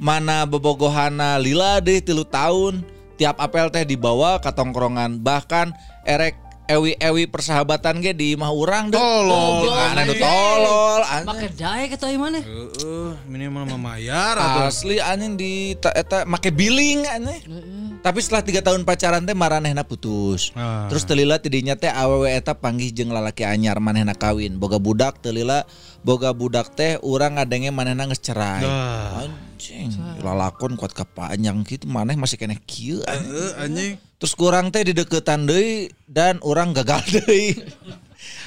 mana bobogohana lila deh tilu tahun tiap apel teh dibawa ke tongkrongan bahkan erek ewi-ewi persahabatan ge di imah urang deh
Tolol,
Mana nu
anjing.
tolol
Make dae kita mana?
Heeh, minimal memayar.
Asli anjing di ta, eta make billing anjing. Tapi setelah tiga tahun pacaran teh maranehna putus.
Ah.
Terus telila tidinya teh awewe eta panggih jeung lalaki anyar manehna kawin. Boga budak telila boga budak teh urang ngadenge manehna geus cerai.
Dah.
Anjing, lalakon kuat kepanjang gitu maneh masih kena kieu anjing. Terus kurang teh dideketan deui dan orang gagal deui.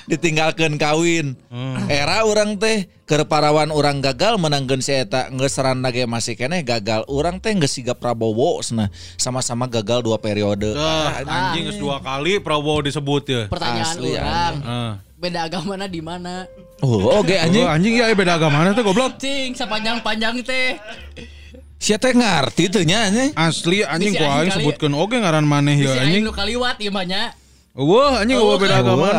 Ditinggalkeun kawin. Era orang teh keur parawan orang gagal menangkeun si eta geus sarana ge masih keneh gagal. Orang teh geus siga Prabowo cenah sama-sama gagal dua periode.
Dah, anjing geus dua kali Prabowo disebut ya.
Pertanyaan
Asli,
orang.
Heeh.
Beda agamana di mana?
Oh, oke
Anjing,
anjing.
anjing ya beda agama teh goblok.
Cing, sepanjang-panjang teh.
Sia teh ngarti teh nya anjing.
Asli anjing
aing
aing
kali.
sebutkeun oge ngaran maneh
Si
ya
aing
anjing.
nu kaliwat ieu mah nya.
Wah, anjing
Oh,
eueuh beda agama.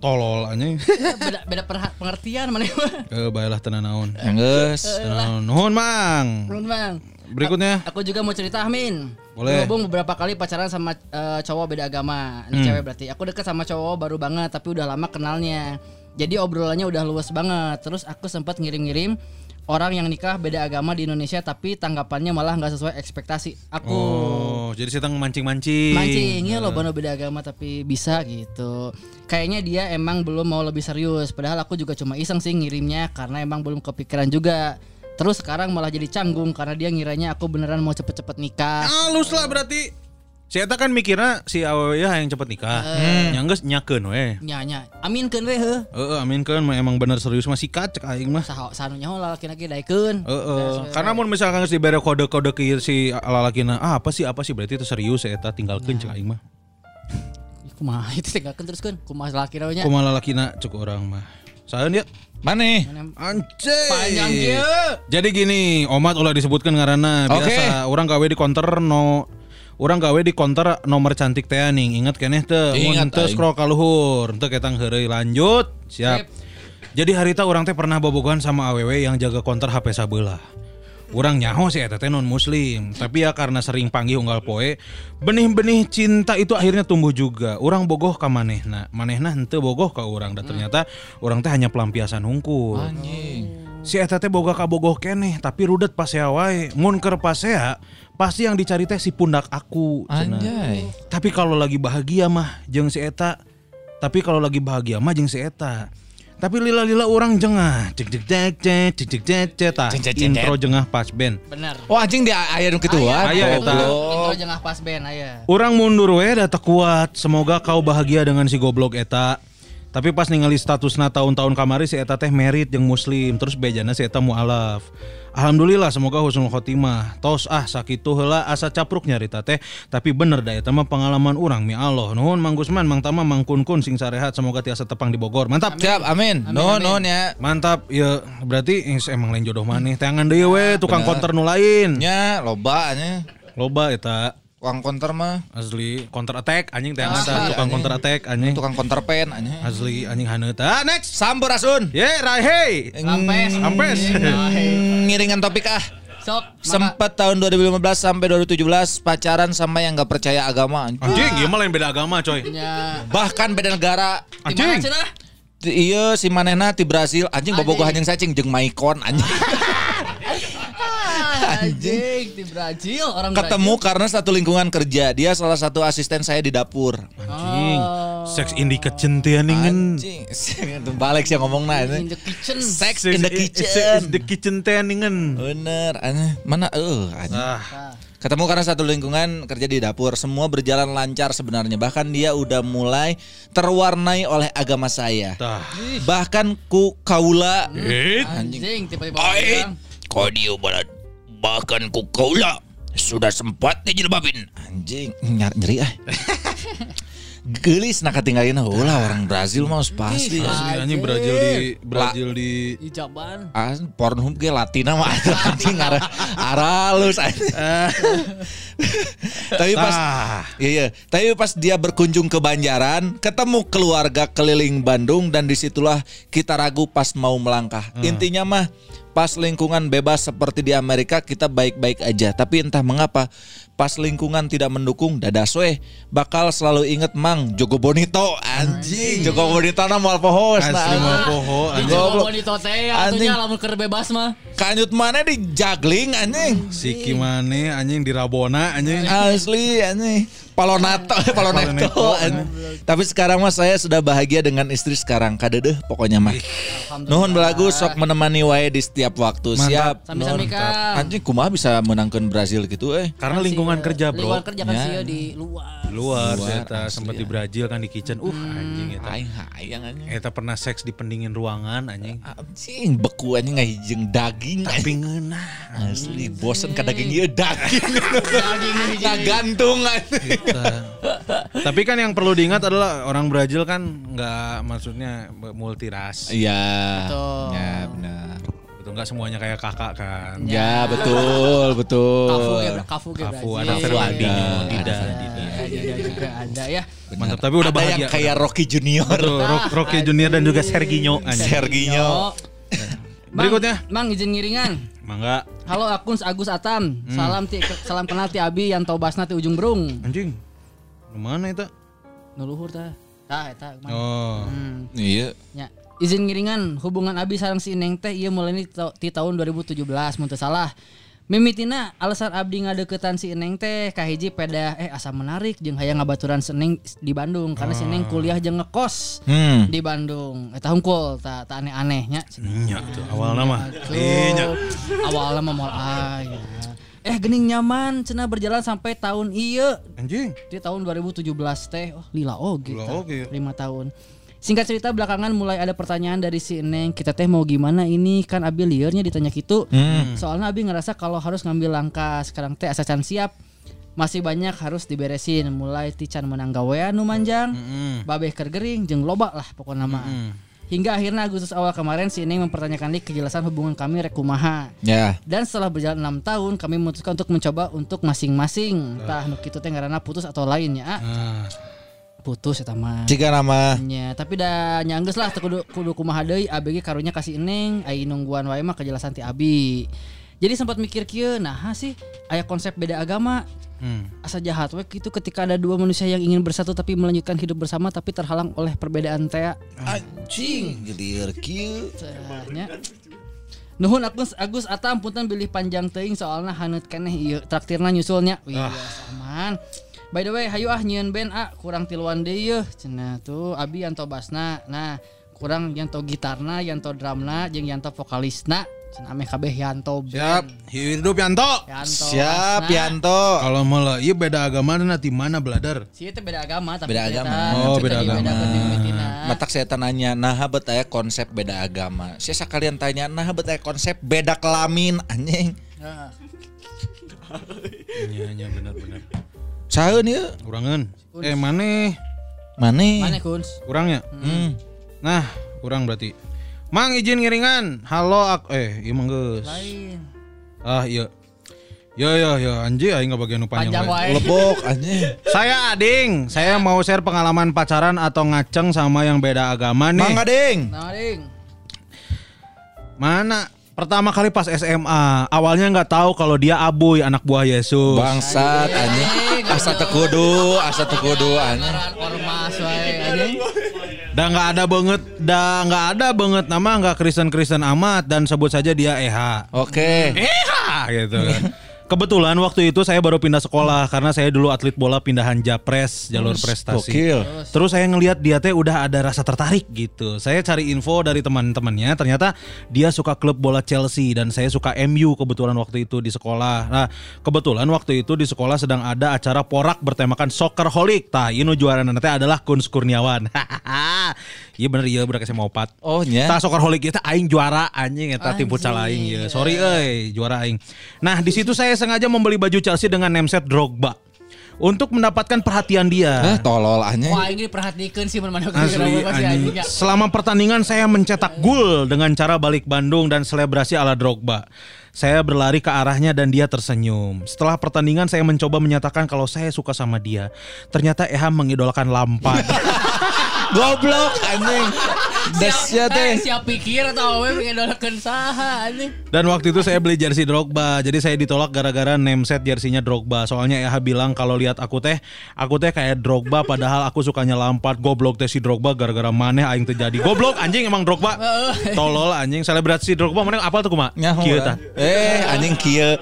Tolol anjing.
Beda beda perha- pengertian mana.
Eh, baiklah tenan naon.
Geus.
Tenan naon. Nuhun, Mang.
Belum bang.
Berikutnya.
Aku juga mau cerita Amin.
Boleh.
Berhubung beberapa kali pacaran sama eh, cowok beda agama. Ini
Hmm.
cewek berarti. Aku deket sama cowok baru banget tapi udah lama kenalnya. Jadi obrolannya udah luas banget. Terus aku sempat ngirim-ngirim orang yang nikah beda agama di Indonesia tapi tanggapannya malah nggak sesuai ekspektasi aku.
Oh, jadi saya mancing-mancing.
Mancing ya lo bono beda agama tapi bisa gitu. Kayaknya dia emang belum mau lebih serius. Padahal aku juga cuma iseng sih ngirimnya karena emang belum kepikiran juga. Terus sekarang malah jadi canggung karena dia ngiranya aku beneran mau cepet-cepet nikah.
Halus lah berarti. Si Eta kan mikirnya si awewe ya yang cepet nikah. Yang geus nyakeun we.
Nyanya, amin kan we heuh.
Heeh, amin kan emang bener serius masih kacek aing mah.
Saha sanunya lah laki-laki daikeun.
Heeh. Karena mun misalkan geus dibere kode-kode ke si lalakina, ah apa sih apa sih berarti itu serius ya eta tinggalkeun cek aing mah.
Kumaha itu tinggalkeun terus kan kumaha laki nya.
Kumaha lalakina cek orang mah. Saeun ya?
Maneh.
Anjay.
Panjang kieu.
Jadi gini, Omat ulah disebutkan ngaranna biasa orang gawe di counter no Orang gawe di counter nomor cantik teh ning ingat keneh teh mun teu scroll ka luhur teu ketang heureuy lanjut siap. Jadi harita orang teh pernah bobogohan sama awewe yang jaga counter HP sabelah. Urang nyaho sih eta teh non muslim, tapi ya karena sering panggil unggal poe, benih-benih cinta itu akhirnya tumbuh juga. Urang bogoh ka manehna, manehna henteu bogoh ka urang dan ternyata urang teh hanya pelampiasan hungkul. Si eta teh boga kabogoh keneh tapi rudet pasea wae. Mun keur pasea pasti yang dicari teh si pundak aku.
Anjay.
Tapi kalau lagi bahagia mah jeung si eta. Tapi kalau lagi bahagia mah jeung si eta. Tapi lila-lila orang jengah. Cek cek cek cek cek cek cek cek tah.
Cek, cek, cek,
Intro
cek.
jengah pas band.
Bener.
Oh anjing di aya nu kituan.
Aya eta.
Intro jengah pas band aya.
Orang mundur we data kuat. Semoga kau bahagia dengan si goblok eta. Tapi pas ningali statusna tahun-tahun kamari si eta teh merit jeung muslim terus bejana si eta mualaf. Alhamdulillah semoga husnul khotimah. Tos ah sakitu heula asa capruk nyarita teh, tapi bener da eta mah pengalaman urang mi Allah. Nuhun Mang Gusman, Mang Tama, Mang Kun Kun sing sarehat semoga tiasa tepang di Bogor. Mantap.
Siap, amin. Nuhun, nuhun ya.
Mantap, ya berarti eh, emang lain jodoh maneh. Tangan deui we tukang konter nu lain.
Nya loba nya.
Loba eta
Uang counter mah
asli counter attack anjing teh eta tukang
anjing.
counter attack anjing.
tukang counter pen anya.
Asli anjing haneut. Ah next.
Sambur asun.
Ye, rai hey.
Ampes.
Ampes.
Ngiringan topik ah.
Sok.
Sempat tahun 2015 sampai 2017 pacaran sama yang gak percaya agama.
Anjing, ieu mah lain beda agama coy.
Ya.
Bahkan beda negara.
Di
Anjing.
Iya si manehna ti Brasil anjing bobogoh anjing cacing jeung Maicon anjing.
Anjing di Brazil orang
Ketemu karena satu lingkungan kerja. Dia salah satu asisten saya di dapur.
Anjing. Sex in the kitchen ningen.
Anjing. Balik sih ngomongna
Brazil. In
ini.
the kitchen.
Sex in the
Sex
kitchen.
in the kitchen teh ningen.
Bener, aneh. Mana eh anjing.
Ah,
Ketemu karena satu lingkungan kerja di dapur, semua berjalan lancar sebenarnya. Bahkan dia udah mulai terwarnai oleh agama saya.
tah.
Bahkan ku kaula
Eh,
Anjing tiba-tiba
kau diobat bahkan ku kaula sudah sempat dijilbabin.
anjing nyar nyeri ah. Gelis nak ketinggalin ulah orang Brazil mah pasti.
asli anjing Brazil di Brazil di
Ijaban.
Ah, Pornhub ge Latina mah anjing ara aralus anjing. Tapi pas
Ah.
Iya, iya. Tapi pas dia berkunjung ke Banjaran, ketemu keluarga keliling Bandung dan di situlah kita ragu pas mau melangkah. Intinya mah pas lingkungan bebas seperti di Amerika kita baik-baik aja. Tapi entah mengapa pas lingkungan tidak mendukung dadas weh bakal selalu inget Mang Jogo Bonito anjing Jogo Bonito na moal pohos
Asli moal poho, anjing.
Jawa di tote
Anjing.
atunya lamun keur bebas mah.
Kanyut mana di juggling anjing
Siki maneh anjing di Rabona anjing.
Asli anjing. Palonato, anjing. Tapi sekarang mah saya sudah bahagia dengan istri sekarang. Kadedeh pokoknya mah. Nuhun belagu sok menemani wae di setiap waktu. Siap.
Sami-sami
Nuhun.
Kang.
Anjing kumaha bisa menangkan Brazil gitu eh.
Karena lingkungan kerja, Bro.
Lingkungan kerja kan
Ya.
sih di luar.
Luar,
Luar,
eta sempat di
ya.
Brazil kan di kitchen. Uh, anjing eta.
Aing hayang anjing.
Eta pernah seks di pendingin ruangan anjing.
Anjing beku anjing ngahijeng daging.
Tapi ngeunah.
Asli bosen ka daging ieu daging.
Daging ini
gantung anjing.
Eta. Tapi kan yang perlu diingat adalah orang Brazil kan nggak maksudnya multiras.
Iya.
Betul.
Ya benar.
Betul nggak semuanya kayak kakak kan.
Ya betul, betul.
Kafu ge kafu ge
Kafu,
Brazil.
ada
Kafu
Fernandinho,
ada,
Dida,
ada.
Ada juga ada ya.
Mantap, tapi udah
Ada
bahagia.
yang kayak Rocky Junior.
Betul, Rock- Rocky Junior dan juga Serginho anjing.
Serginho.
Berikutnya.
Bang izin ngiringan.
Mangga
Halo akun Agus Atam.
Hmm.
Salam ti salam kenal ti Abi yang tobasna ti ujung berung.
anjing. Mana itu?
Nuluhur tah. Tah eta. Mang.
Oh.
Hmm.
Iya.
Ya. Izin ngiringan hubungan Abi sareng si Neng teh ieu mulai ti tahun 2017 mun teu salah. Mimitina alasan Abdi ngadeketan si Neng teh kahiji peda eh asa menarik jeung hayang ngabaturan si Neng di Bandung karena si Neng kuliah jeung ngekos
Hmm.
di Bandung. Eta hungkul tak ta aneh-aneh nya.
Nya tuh awal nama.
Tuh,
Iya.
awalnya mah moal aya. Eh gening nyaman cenah berjalan sampai tahun ieu
Anjing.
di tahun 2017 teh oh lila oge
Lila oge.
lima tahun singkat cerita belakangan mulai ada pertanyaan dari si Neng kita teh mau gimana ini? Kan Abi liarnya ditanya gitu. Soalnya Abi ngerasa kalau harus ngambil langkah sekarang teh asa can siap masih banyak harus diberesin. Mulai tican menang gawean nu manjang babeh keur gering jeung loba lah pokoknya mah. Hingga akhirnya Agustus awal kemarin si Neng mempertanyakan lagi kejelasan hubungan kami rek kumaha
Ya.
dan setelah berjalan enam tahun kami memutuskan untuk mencoba untuk masing-masing. Tah nu kitu teh ngaranna putus atau lainnya ah.
Ah.
putus eta mah
Jika nama
nya tapi dah nyanggeus lah kudu kudu kumaha deui ABG karunya kasih eneng ai nungguan wae mah kejelasan ti abi jadi sempat mikir kieu nah sih aya konsep beda agama
Hmm.
asa jahat we gitu ketika ada dua manusia yang ingin bersatu tapi melanjutkan hidup bersama tapi terhalang oleh perbedaan teh
anjing gelir kieu.
Nuhun Agus Agus Atam punten bilih panjang teuing soalna haneut keneh ieu traktirna nyusulnya. Wih, aman. By the way, hayu ah nyieun band ah kurang tiluan deui yeuh cenah tuh Abi yanto basna. Nah, kurang yanto gitarna, yanto drumna jeung yanto vokalisna. Cenah ame kabeh Yanto. Ben.
Siap, hidup Yanto.
Yanto.
Siap
Asna.
Yanto.
Kalau malah iya beda agama nanti mana beladar?
Si itu beda agama tapi
Beda agama.
Oh, beda agama.
Beda.
Matak saya tanya, nah bet aya konsep beda agama. Saya sekalian tanya, nah bet aya konsep beda kelamin anjing.
Iya, iya benar-benar.
Saeun ieu?
Kurangan. Eh mana?
Mane?
Mana Kuns?
Kurangnya?
Hmm.
Nah, kurang berarti. Mang izin ngiringan. Halo aku eh iya mah geus.
Lain.
Ah iya. Ya ya ya anjing aing enggak bagian nu panjang.
Lebok anjing.
Saya Ading, saya mau share pengalaman pacaran atau ngaceng sama yang beda agama nih.
Mangga ding.
Nah, ding.
Mana? Pertama kali pas SMA, awalnya nggak tahu kalau dia abuy anak buah Yesus.
Bangsat anjing. Asa teu kudu, asa teu kudu anjing.
Ormas wae anjing.
Dan nggak ada banget, dah nggak ada banget nama nggak Kristen Kristen amat dan sebut saja dia EH.
Oke.
EH gitu kan. Kebetulan waktu itu saya baru pindah sekolah karena saya dulu atlet bola pindahan Japres jalur prestasi.
Gokil.
Terus saya ngelihat dia teh udah ada rasa tertarik gitu. Saya cari info dari teman-temannya, ternyata dia suka klub bola Chelsea dan saya suka MU kebetulan waktu itu di sekolah. Nah, kebetulan waktu itu di sekolah sedang ada acara porak bertemakan Soccerholic. Tah, ini juara nanti adalah Kunz Kurniawan. Iya bener iya bener saya mau pat.
Oh nya.
Tah Soccerholic itu aing juara anjing eta tim futsal aing ya. Sorry euy, juara aing. Nah, di situ saya sengaja membeli baju Chelsea dengan nameset Drogba untuk mendapatkan perhatian dia.
Eh tolol anjing.
Wah, ini diperhatikan sih mana
Asli anjing. Selama pertandingan saya mencetak gol dengan cara balik Bandung dan selebrasi ala Drogba. Saya berlari ke arahnya dan dia tersenyum. Setelah pertandingan saya mencoba menyatakan kalau saya suka sama dia. Ternyata Eha mengidolakan Lampard.
Goblok anjing. Desya
Eh,
teh.
siap pikir atau we mengidolakan saha anjing.
Dan waktu itu saya beli jersey Drogba. Jadi saya ditolak gara-gara name set jersinya Drogba. Soalnya Eha bilang kalau lihat aku teh, aku teh kayak Drogba padahal aku sukanya Lampard. Goblok teh si Drogba gara-gara maneh aing terjadi. Goblok anjing emang Drogba. Tolol anjing selebrasi Drogba mana apa tuh kumaha? Kieu tah.
Eh anjing kieu.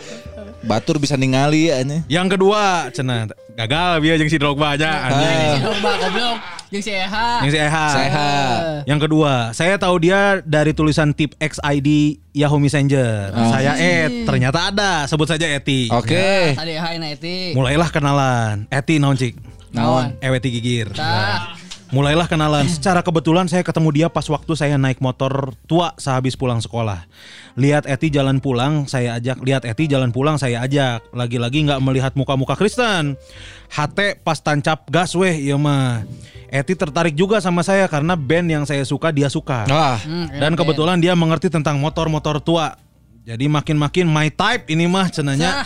Batur bisa ningali anjing.
Yang kedua, cenah gagal biar jeung si Drogba aja anjing.
Si Drogba goblok. Jeung si Eha.
Yang si Eha.
Sehat.
Yang kedua, saya tahu dia dari tulisan tip XID Yahoo Messenger. Saya Ed, ternyata ada, sebut saja Eti.
Oke.
Tadi Eha ini etik.
Mulailah kenalan. Eti naon cik?
Naon?
Eweti gigir.
Tah.
Mulailah kenalan. Secara kebetulan saya ketemu dia pas waktu saya naik motor tua sehabis pulang sekolah. Lihat Eti jalan pulang, saya ajak. Lihat Eti jalan pulang, saya ajak. Lagi-lagi nggak melihat muka-muka Kristen. Hate pas tancap gas weh, iya mah. Eti tertarik juga sama saya karena band yang saya suka dia suka.
Wah.
Hmm,
Dan kebetulan dia mengerti tentang motor-motor tua. Jadi makin-makin my type ini mah cenanya.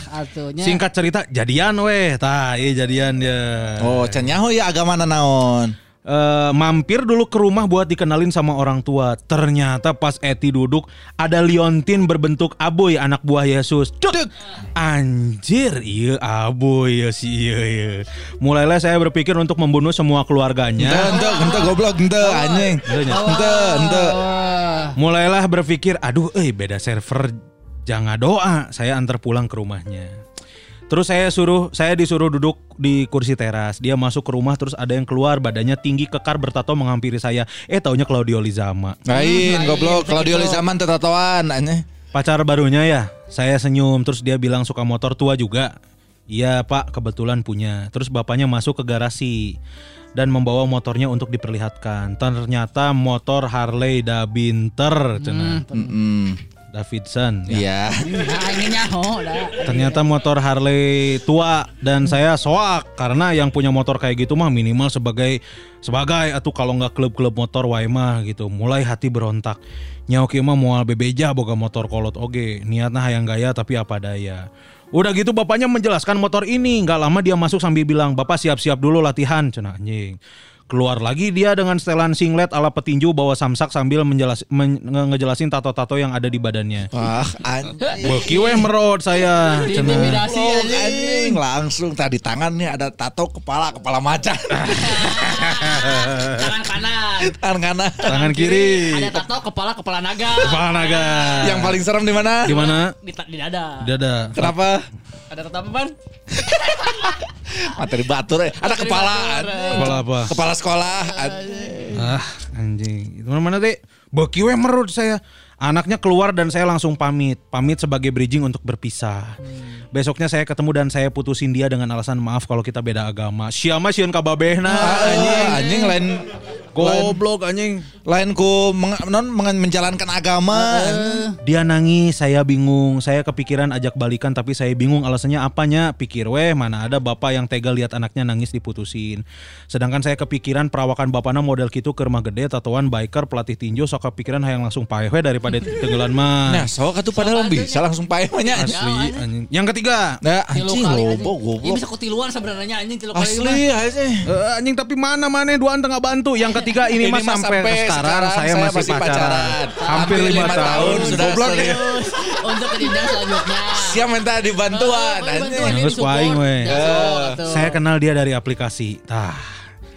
Singkat cerita jadian weh, tah iya jadian dia.
Oh, cenyaho ya agama naon.
Eh, mampir dulu ke rumah buat dikenalin sama orang tua. Ternyata pas Eti duduk ada liontin berbentuk aboy anak buah Yesus. Cuk! Anjir, iya aboy ya si iya iya. Mulailah saya berpikir untuk membunuh semua keluarganya.
ente, ente goblok, ente anjing. Ente, ente.
Mulailah berpikir, aduh, eh beda server, jangan doa. Saya antar pulang ke rumahnya. Terus saya suruh, saya disuruh duduk di kursi teras. Dia masuk ke rumah, terus ada yang keluar, badannya tinggi, kekar, bertato menghampiri saya. Eh, taunya Claudio Lizama.
Lain goblok, Claudio Lizaman teu tatoan anjing.
Pacar barunya ya. Saya senyum, terus dia bilang suka motor tua juga. Iya pak, kebetulan punya. Terus bapaknya masuk ke garasi dan membawa motornya untuk diperlihatkan. Ternyata motor Harley Davinter, cenah.
Mm-mm.
Davidson. Ya.
Iya.
Nah, ini nyaho dah.
Ternyata motor Harley tua dan saya soak karena yang punya motor kayak gitu mah minimal sebagai sebagai atau kalau nggak klub-klub motor wae mah gitu. Mulai hati berontak. Nyawa kieu mah moal bebeja boga motor kolot oge. Niatnya hayang gaya tapi apa daya. Udah gitu bapaknya menjelaskan motor ini. Nggak lama dia masuk sambil bilang, "Bapak siap-siap dulu latihan." Cenah anjing. Keluar lagi dia dengan setelan singlet ala petinju bawa samsak sambil menjelas, men- nge- ngejelasin tato-tato yang ada di badannya.
Wah, anjing.
Beki weh merot saya.
Intimidasi anjing.
anjing langsung tadi tangannya ada tato kepala kepala macan.
Tangan kanan.
Tangan kanan.
Tangan kiri.
Ada tato kepala kepala naga.
Kepala naga.
Yang paling serem di mana?
di mana?
Di, di dada.
Dada.
Kenapa?
Ada Ban?
Materi batur eh. Ada kepala. anjing.
Kepala apa?
Kepala sekolah. anjing.
Ah, anjing. Itu mana mana deh? Beki weh merut saya. Anaknya keluar dan saya langsung pamit. Pamit sebagai bridging untuk berpisah. Besoknya saya ketemu dan saya putusin dia dengan alasan maaf kalau kita beda agama. Siapa sieun kababehna
anjing, anjing lain
Goblok anjing.
lain ku meng- non meng- menjalankan agama.
Dia nangis, saya bingung. Saya kepikiran ajak balikan tapi saya bingung alasannya apanya. Pikir weh mana ada bapak yang tega lihat anaknya nangis diputusin. Sedangkan saya kepikiran perawakan bapaknya model gitu ke rumah gede, tatoan, biker, pelatih tinju, sok kepikiran hayang langsung paeh we daripada tenggelan mah.
Nah, sok atuh padahal bisa langsung paeh mah nya.
Asli anjing. Yang ketiga,
Nah, anjing lobo
anjing. Ya
goblok.
bisa kutiluan sebenarnya anjing tilu kali mah.
Asli anjing.
Eh, anjing tapi mana mana duaan tengah bantu. Yang ketiga ini,
Ini
mah sampai,
sampai
sekarang,
sekarang
saya, masih
masih
pacaran.
pacaran.
Hampir lima
lima
tahun.
tahun sudah
Goblok ya.
serius.
Untuk ke jenjang selanjutnya.
Siap minta dibantuan
Oh, bantuan,
Nangis weh.
Atuh.
Saya kenal dia dari aplikasi. Tah.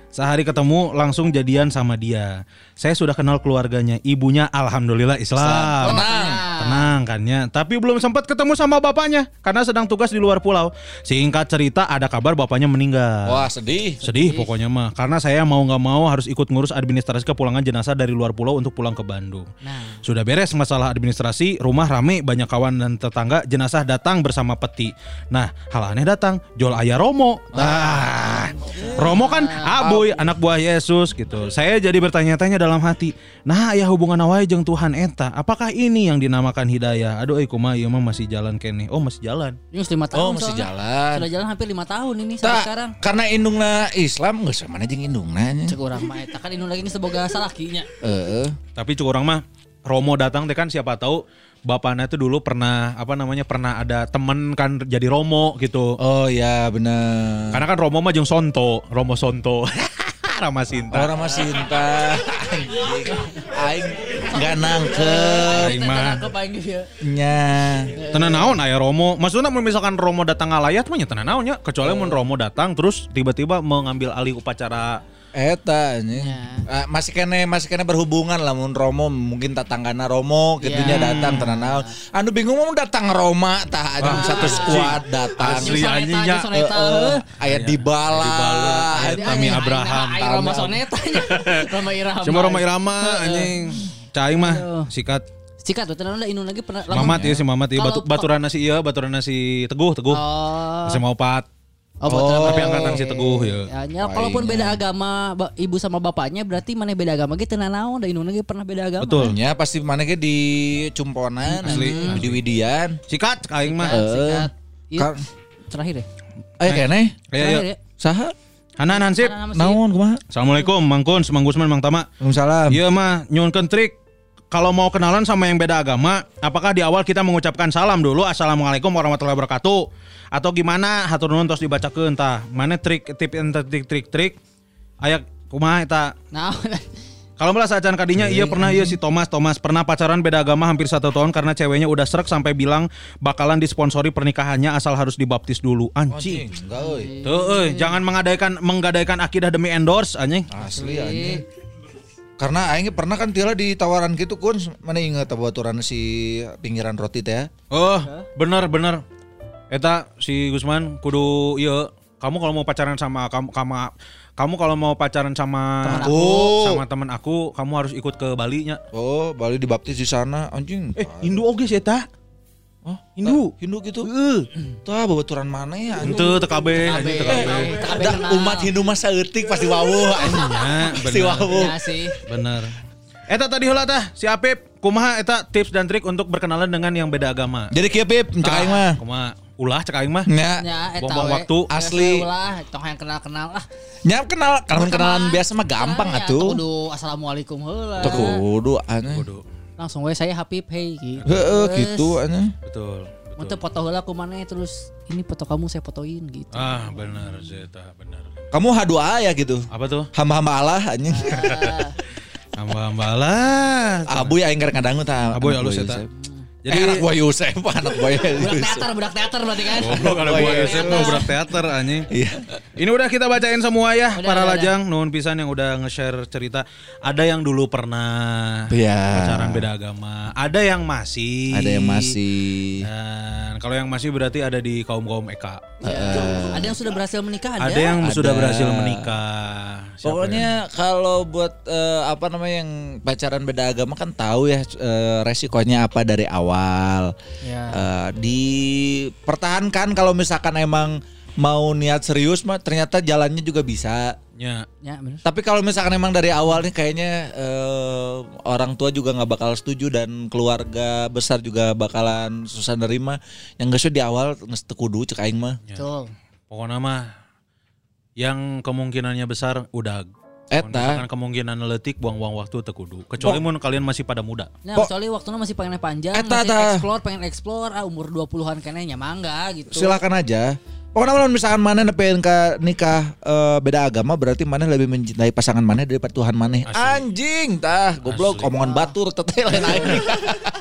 Sehari ketemu langsung jadian sama dia. Saya sudah kenal keluarganya. Ibunya alhamdulillah Islam.
Tenang.
Tenang kan ya. Tapi belum sempat ketemu sama bapaknya karena sedang tugas di luar pulau. Singkat cerita ada kabar bapaknya meninggal.
Wah, sedih.
Sedih pokoknya mah karena saya mau nggak mau harus ikut ngurus administrasi kepulangan jenazah dari luar pulau untuk pulang ke Bandung.
Nah.
Sudah beres masalah administrasi, rumah rame, banyak kawan dan tetangga, jenazah datang bersama peti. Nah, hal aneh datang, jual ayah Romo. Nah, Romo kan aboy, anak buah Yesus gitu. Saya jadi bertanya-tanya dalam hati, nah ayah hubungan awai jeung Tuhan eta, apakah ini yang dinamakan hidayah? Aduh, eh kumaha ieu mah masih jalan kene. Oh, masih jalan.
Ini lima tahun
Oh, masih
soalnya.
jalan.
Sudah jalan hampir lima tahun ini sampai
Tak,
sekarang.
karena indungna Islam geus mana jeung indungna nya.
Cek orang mah eta kan indung lagi ini seboga salakinya.
Heeh.
Tapi cukup orang mah Romo datang teh kan siapa tahu bapaknya itu dulu pernah apa namanya pernah ada temen kan jadi Romo gitu.
Oh ya benar.
Karena kan Romo mah jeung Sonto, Romo Sonto. Rama Sinta.
Orang mah Sinta. Anjing. Aing enggak nangkep
Aing mah
Nangkep aing ya.
nya.
tenan naon aya Romo. Maksudnya mun misalkan Romo datang ngalayat mah nya tenan naon nya. Kecuali mun Romo datang terus tiba-tiba mengambil alih upacara
Eta anjing. Ah, masih kene masih kene berhubungan lah mun Romo mungkin tatanggana Romo kitunya
Ya.
datang tenan naon. Anu bingung mau datang Roma tah anjing satu skuad datang.
Asli, anjing, ya.
Aya.
Dybala, aya
Aing-
Tami Abraham,
Roma Soneta nya. Roma Irama.
Cuma Roma Irama anjing. Caing mah sikat
Sikat tuh tenan ada indung lagi pernah
Mamat ya si Mamat ya batu baturan nasi iya baturan nasi Teguh Teguh.
Oh.
Masih mau pat.
Oh, betul.
Tapi angkatan si Teguh ya.
Ya, nya, kalaupun beda agama ibu sama bapaknya berarti mana beda agama gitu nah naon da indung lagi pernah beda agama.
Betul.
Nya pasti mana ge di Cumponan asli di Widian.
Sikat aing mah.
Sikat. Iya,
Kar-
terakhir ya.
Eh kene.
Ayo, ayo.
Terakhir ya.
Saha?
Hanan Hansip.
Naon kumaha?
Assalamualaikum Mang Kun, Mang Gusman, Mang Tama.
Waalaikumsalam.
Iya mah nyunkeun trik. Kalau mau kenalan sama yang beda agama, apakah di awal kita mengucapkan salam dulu Assalamualaikum warahmatullahi wabarakatuh atau gimana hatur nuhun tos dibacakeun tah. Mana trik tip trik trik trik aya kumaha eta
Nah,
Kalau malah sajan kadinya iya pernah iya si Thomas Thomas pernah pacaran beda agama hampir satu tahun karena ceweknya udah serak sampai bilang bakalan disponsori pernikahannya asal harus dibaptis dulu anjing.
Enggak euy.
Tuh, euy, jangan menggadaikan menggadaikan akidah demi endorse anjing.
Asli anjing. Karena aing pernah kan tiala ditawaran gitu kun mana inget baturan si pinggiran roti teh.
Oh, bener bener. Eta si Gusman kudu iya kamu kalau mau pacaran sama kamu kamu kamu kalau mau pacaran sama
Teman aku.
sama teman aku kamu harus ikut ke Bali nya.
Oh, Bali dibaptis di sana anjing.
Eh, Hindu oge sih eta.
Oh,
Hindu.
Hindu gitu.
Heeh.
Tah babaturan mana ya? anjing?
Henteu teu kabeh anjing teu kabeh.
Da, umat Hindu mah saeutik pasti wawuh anjing.
Ya,
Pasti
bener.
wawuh.
ya sih.
Bener. Eta tadi heula tah si Apip, kumaha eta tips dan trik untuk berkenalan dengan yang beda agama?
Jadi kieu Pip, cek aing mah.
Kumaha? Ulah cek aing mah.
Nya,
Ya, eta
Buang-buang
we.
waktu.
Asli.
Ulah, tong yang kenal-kenal lah.
nya kenal kalau kenalan biasa mah gampang
Ya,
atuh.
Kudu assalamualaikum heula.
Tuh kudu anjing.
Langsung we saya Habib hey gitu.
Heeh, gitu anjing.
Betul.
Mun teu foto heula kumaneh terus ini foto kamu saya fotoin gitu.
Ah, benar Zeta, benar.
Kamu H2A ya gitu.
Apa tuh?
Hamba-hamba Allah anjing.
Hamba-hamba lah.
Abu ya aing keur ngadangu tah.
Abu ya halus
buah
eta.
Yusef.
Jadi
eh, anak buah Yusef, anak buah
Budak
Yusef.
teater, budak teater berarti kan.
goblok ada gua
iya.
Yosef mau berat teater anjing.
Iya.
Ini udah kita bacain semua ya
Udah,
para
udah,
lajang, nuhun pisan yang udah nge-share cerita. Ada yang dulu pernah
Iya.
pacaran beda agama, ada yang masih.
Ada yang masih.
Dan kalau yang masih berarti ada di kaum-kaum Eka.
Ada yang sudah berhasil menikah ada.
Ada yang sudah
Ada.
berhasil menikah. Siapa
Pokoknya kalau buat eh, apa namanya yang pacaran beda agama kan tahu ya eh, resikonya apa dari awal.
Ya.
Eh, dipertahankan kalau misalkan emang mau niat serius mah ternyata jalannya juga bisa.
Ya,
Ya.
bener.
Tapi kalau misalkan emang dari awal nih kayaknya eh, orang tua juga nggak bakal setuju dan keluarga besar juga bakalan susah nerima. Yang gak di awal nges teu kudu cek aing mah.
Betul.
Pokoknya mah yang kemungkinannya besar udah
Eta.
Misalkan kemungkinan letik buang-buang waktu tekudu. Kecuali mun kalian masih pada muda.
Nah, kecuali waktunya masih pengen panjang,
Eta,
masih
eta.
explore, pengen explore, ah umur 20-an kayaknya mangga gitu.
Silakan aja. Pokoknya kalau misalkan mana nepein ke nikah eh, beda agama berarti mana lebih mencintai pasangan mana daripada Tuhan mana. Anjing tah, goblok
Asli.
omongan batur teteh lain aing.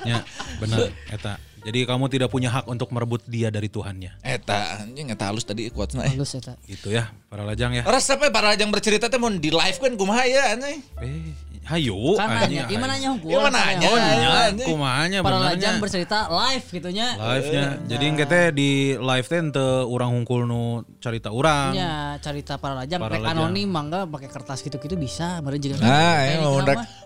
Ya, benar eta. Jadi kamu tidak punya hak untuk merebut dia dari Tuhannya.
Eta anjing eta halus tadi kuatna eh.
Halus eta.
Gitu ya, para lajang ya.
Ora sampai para yang bercerita teh mun di live kan kumaha ya anjing.
Eh, hayo.
Kan
anjing,
nanya, gimana nanya hukum?
Iya, mana nanya?
Oh, nya,
Anjing.
kumanya
Para
benernya.
lajang bercerita live gitunya.
Live-nya. Jadi kita di live teh teu urang hungkul nu carita urang.
Ya, cerita para lajang
Para
rek
lajang.
anonim mangga pakai kertas gitu-gitu bisa, meureun juga.
Nah,
Kayak
ini
di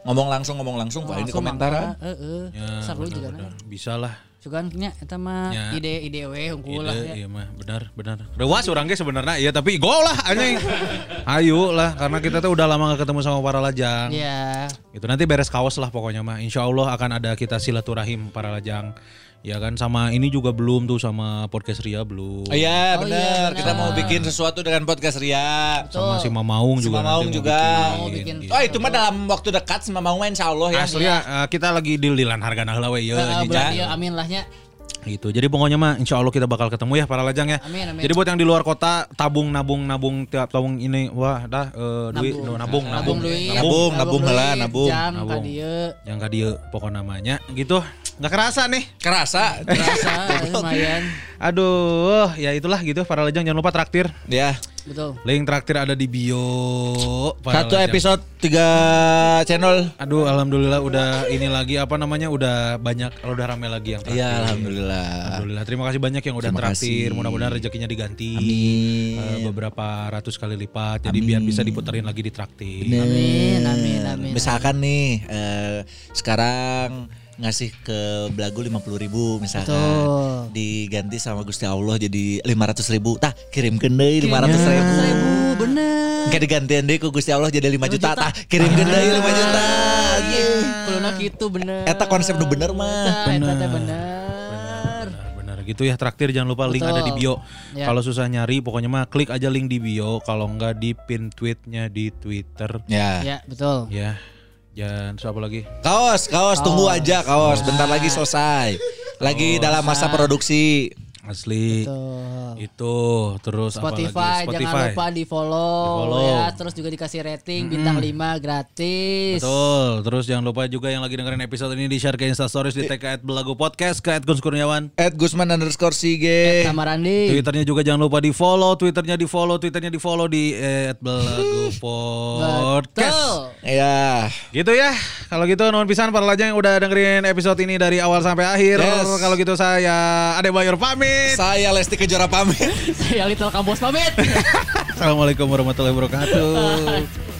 ngomong, langsung ngomong langsung Pak ini komentar.
mangga, Heeh.
Ya,
Seru juga nah.
benar. Bisa lah.
Sugan nya eta mah
Ya.
ide-ide we unggul lah
Ide,
ya.
iya mah benar benar. Rewas orang ge sebenarnya iya tapi go lah anjing. Ayo lah karena kita tuh udah lama gak ketemu sama para lajang.
Iya.
Itu nanti beres kaos lah pokoknya mah. Insya Allah akan ada kita silaturahim para lajang. Ya kan sama ini juga belum tuh sama podcast Ria belum.
Oh, iya
Oh,
benar.
iya,
Kita mau bikin sesuatu dengan podcast Ria.
Sama si Mamaung
Si
juga.
Mamaung juga.
Mau bikin.
gitu.
Oh itu mah dalam waktu dekat sama mau insya Allah ya.
Asli ya, eh, kita lagi deal-dealan harga nahla we ya.
Berarti ya, amin lahnya.
Gitu. Jadi pokoknya mah insya Allah kita bakal ketemu ya para lajang ya.
Amin, amin.
Jadi buat yang di luar kota tabung nabung nabung tiap tabung ini wah dah eh, duit
Nabung.
nabung nabung
Nabung.
Nabung, nabung nabung.
Nabung. yang ka dieu pokok namanya gitu. Nggak kerasa nih.
Kerasa.
Terasa lumayan.
Aduh, ya itulah gitu para lajang jangan lupa traktir.
ya.
Betul.
Link traktir ada di bio.
Satu
lajang.
episode tiga channel.
Aduh, alhamdulillah udah ini lagi apa namanya udah banyak udah rame lagi yang traktir.
Iya alhamdulillah.
Alhamdulillah. Terima kasih banyak yang udah
Terima
traktir. Mudah-mudahan rezekinya diganti.
Amin.
Eh, beberapa ratus kali lipat. Jadi biar bisa diputerin lagi di traktir.
Amin, amin, amin.
Misalkan nih eh, sekarang ngasih ke Belagu 50 ribu misalkan
Betul.
diganti sama Gusti Allah jadi 500 ribu tah kirimkeun deui 500 ribu
Seribu, bener.
Kayak digantian deh ku Gusti Allah jadi 5 juta, tah kirimkeun deui 5 juta anjing.
Kuluna gitu bener.
Eta konsep nu bener mah.
Eta teh bener.
Benar gitu ya traktir jangan lupa link
Betul.
ada di bio.
Ya.
Kalau susah nyari pokoknya mah klik aja link di bio. Kalau enggak di pin tweetnya di Twitter.
Ya.
Ya, betul.
Ya. Dan terus apa lagi?
Kaos, kaos tunggu aja kaos. Bentar lagi selesai. Lagi dalam masa produksi.
Asli.
Betul.
Itu terus
Spotify,
apa lagi?
jangan lupa di follow,
Di-follow.
ya, terus juga dikasih rating bintang 5 gratis.
Betul. Terus jangan lupa juga yang lagi dengerin episode ini di share ke Insta Stories di tag ke @belagu podcast ke @gus Kurniawan.
At Gusman underscore Sige.
Sama Randi.
Twitternya juga jangan lupa di follow, Twitternya di follow, Twitternya di follow di @belagu podcast.
Betul.
Ya.
Gitu ya. Kalau gitu nuhun pisan para lajang yang udah dengerin episode ini dari awal sampai akhir.
Yes.
Kalau gitu saya Ade Bayor pamit.
Saya Lesti Kejora pamit.
Saya Little Kampus pamit.
Assalamualaikum warahmatullahi wabarakatuh.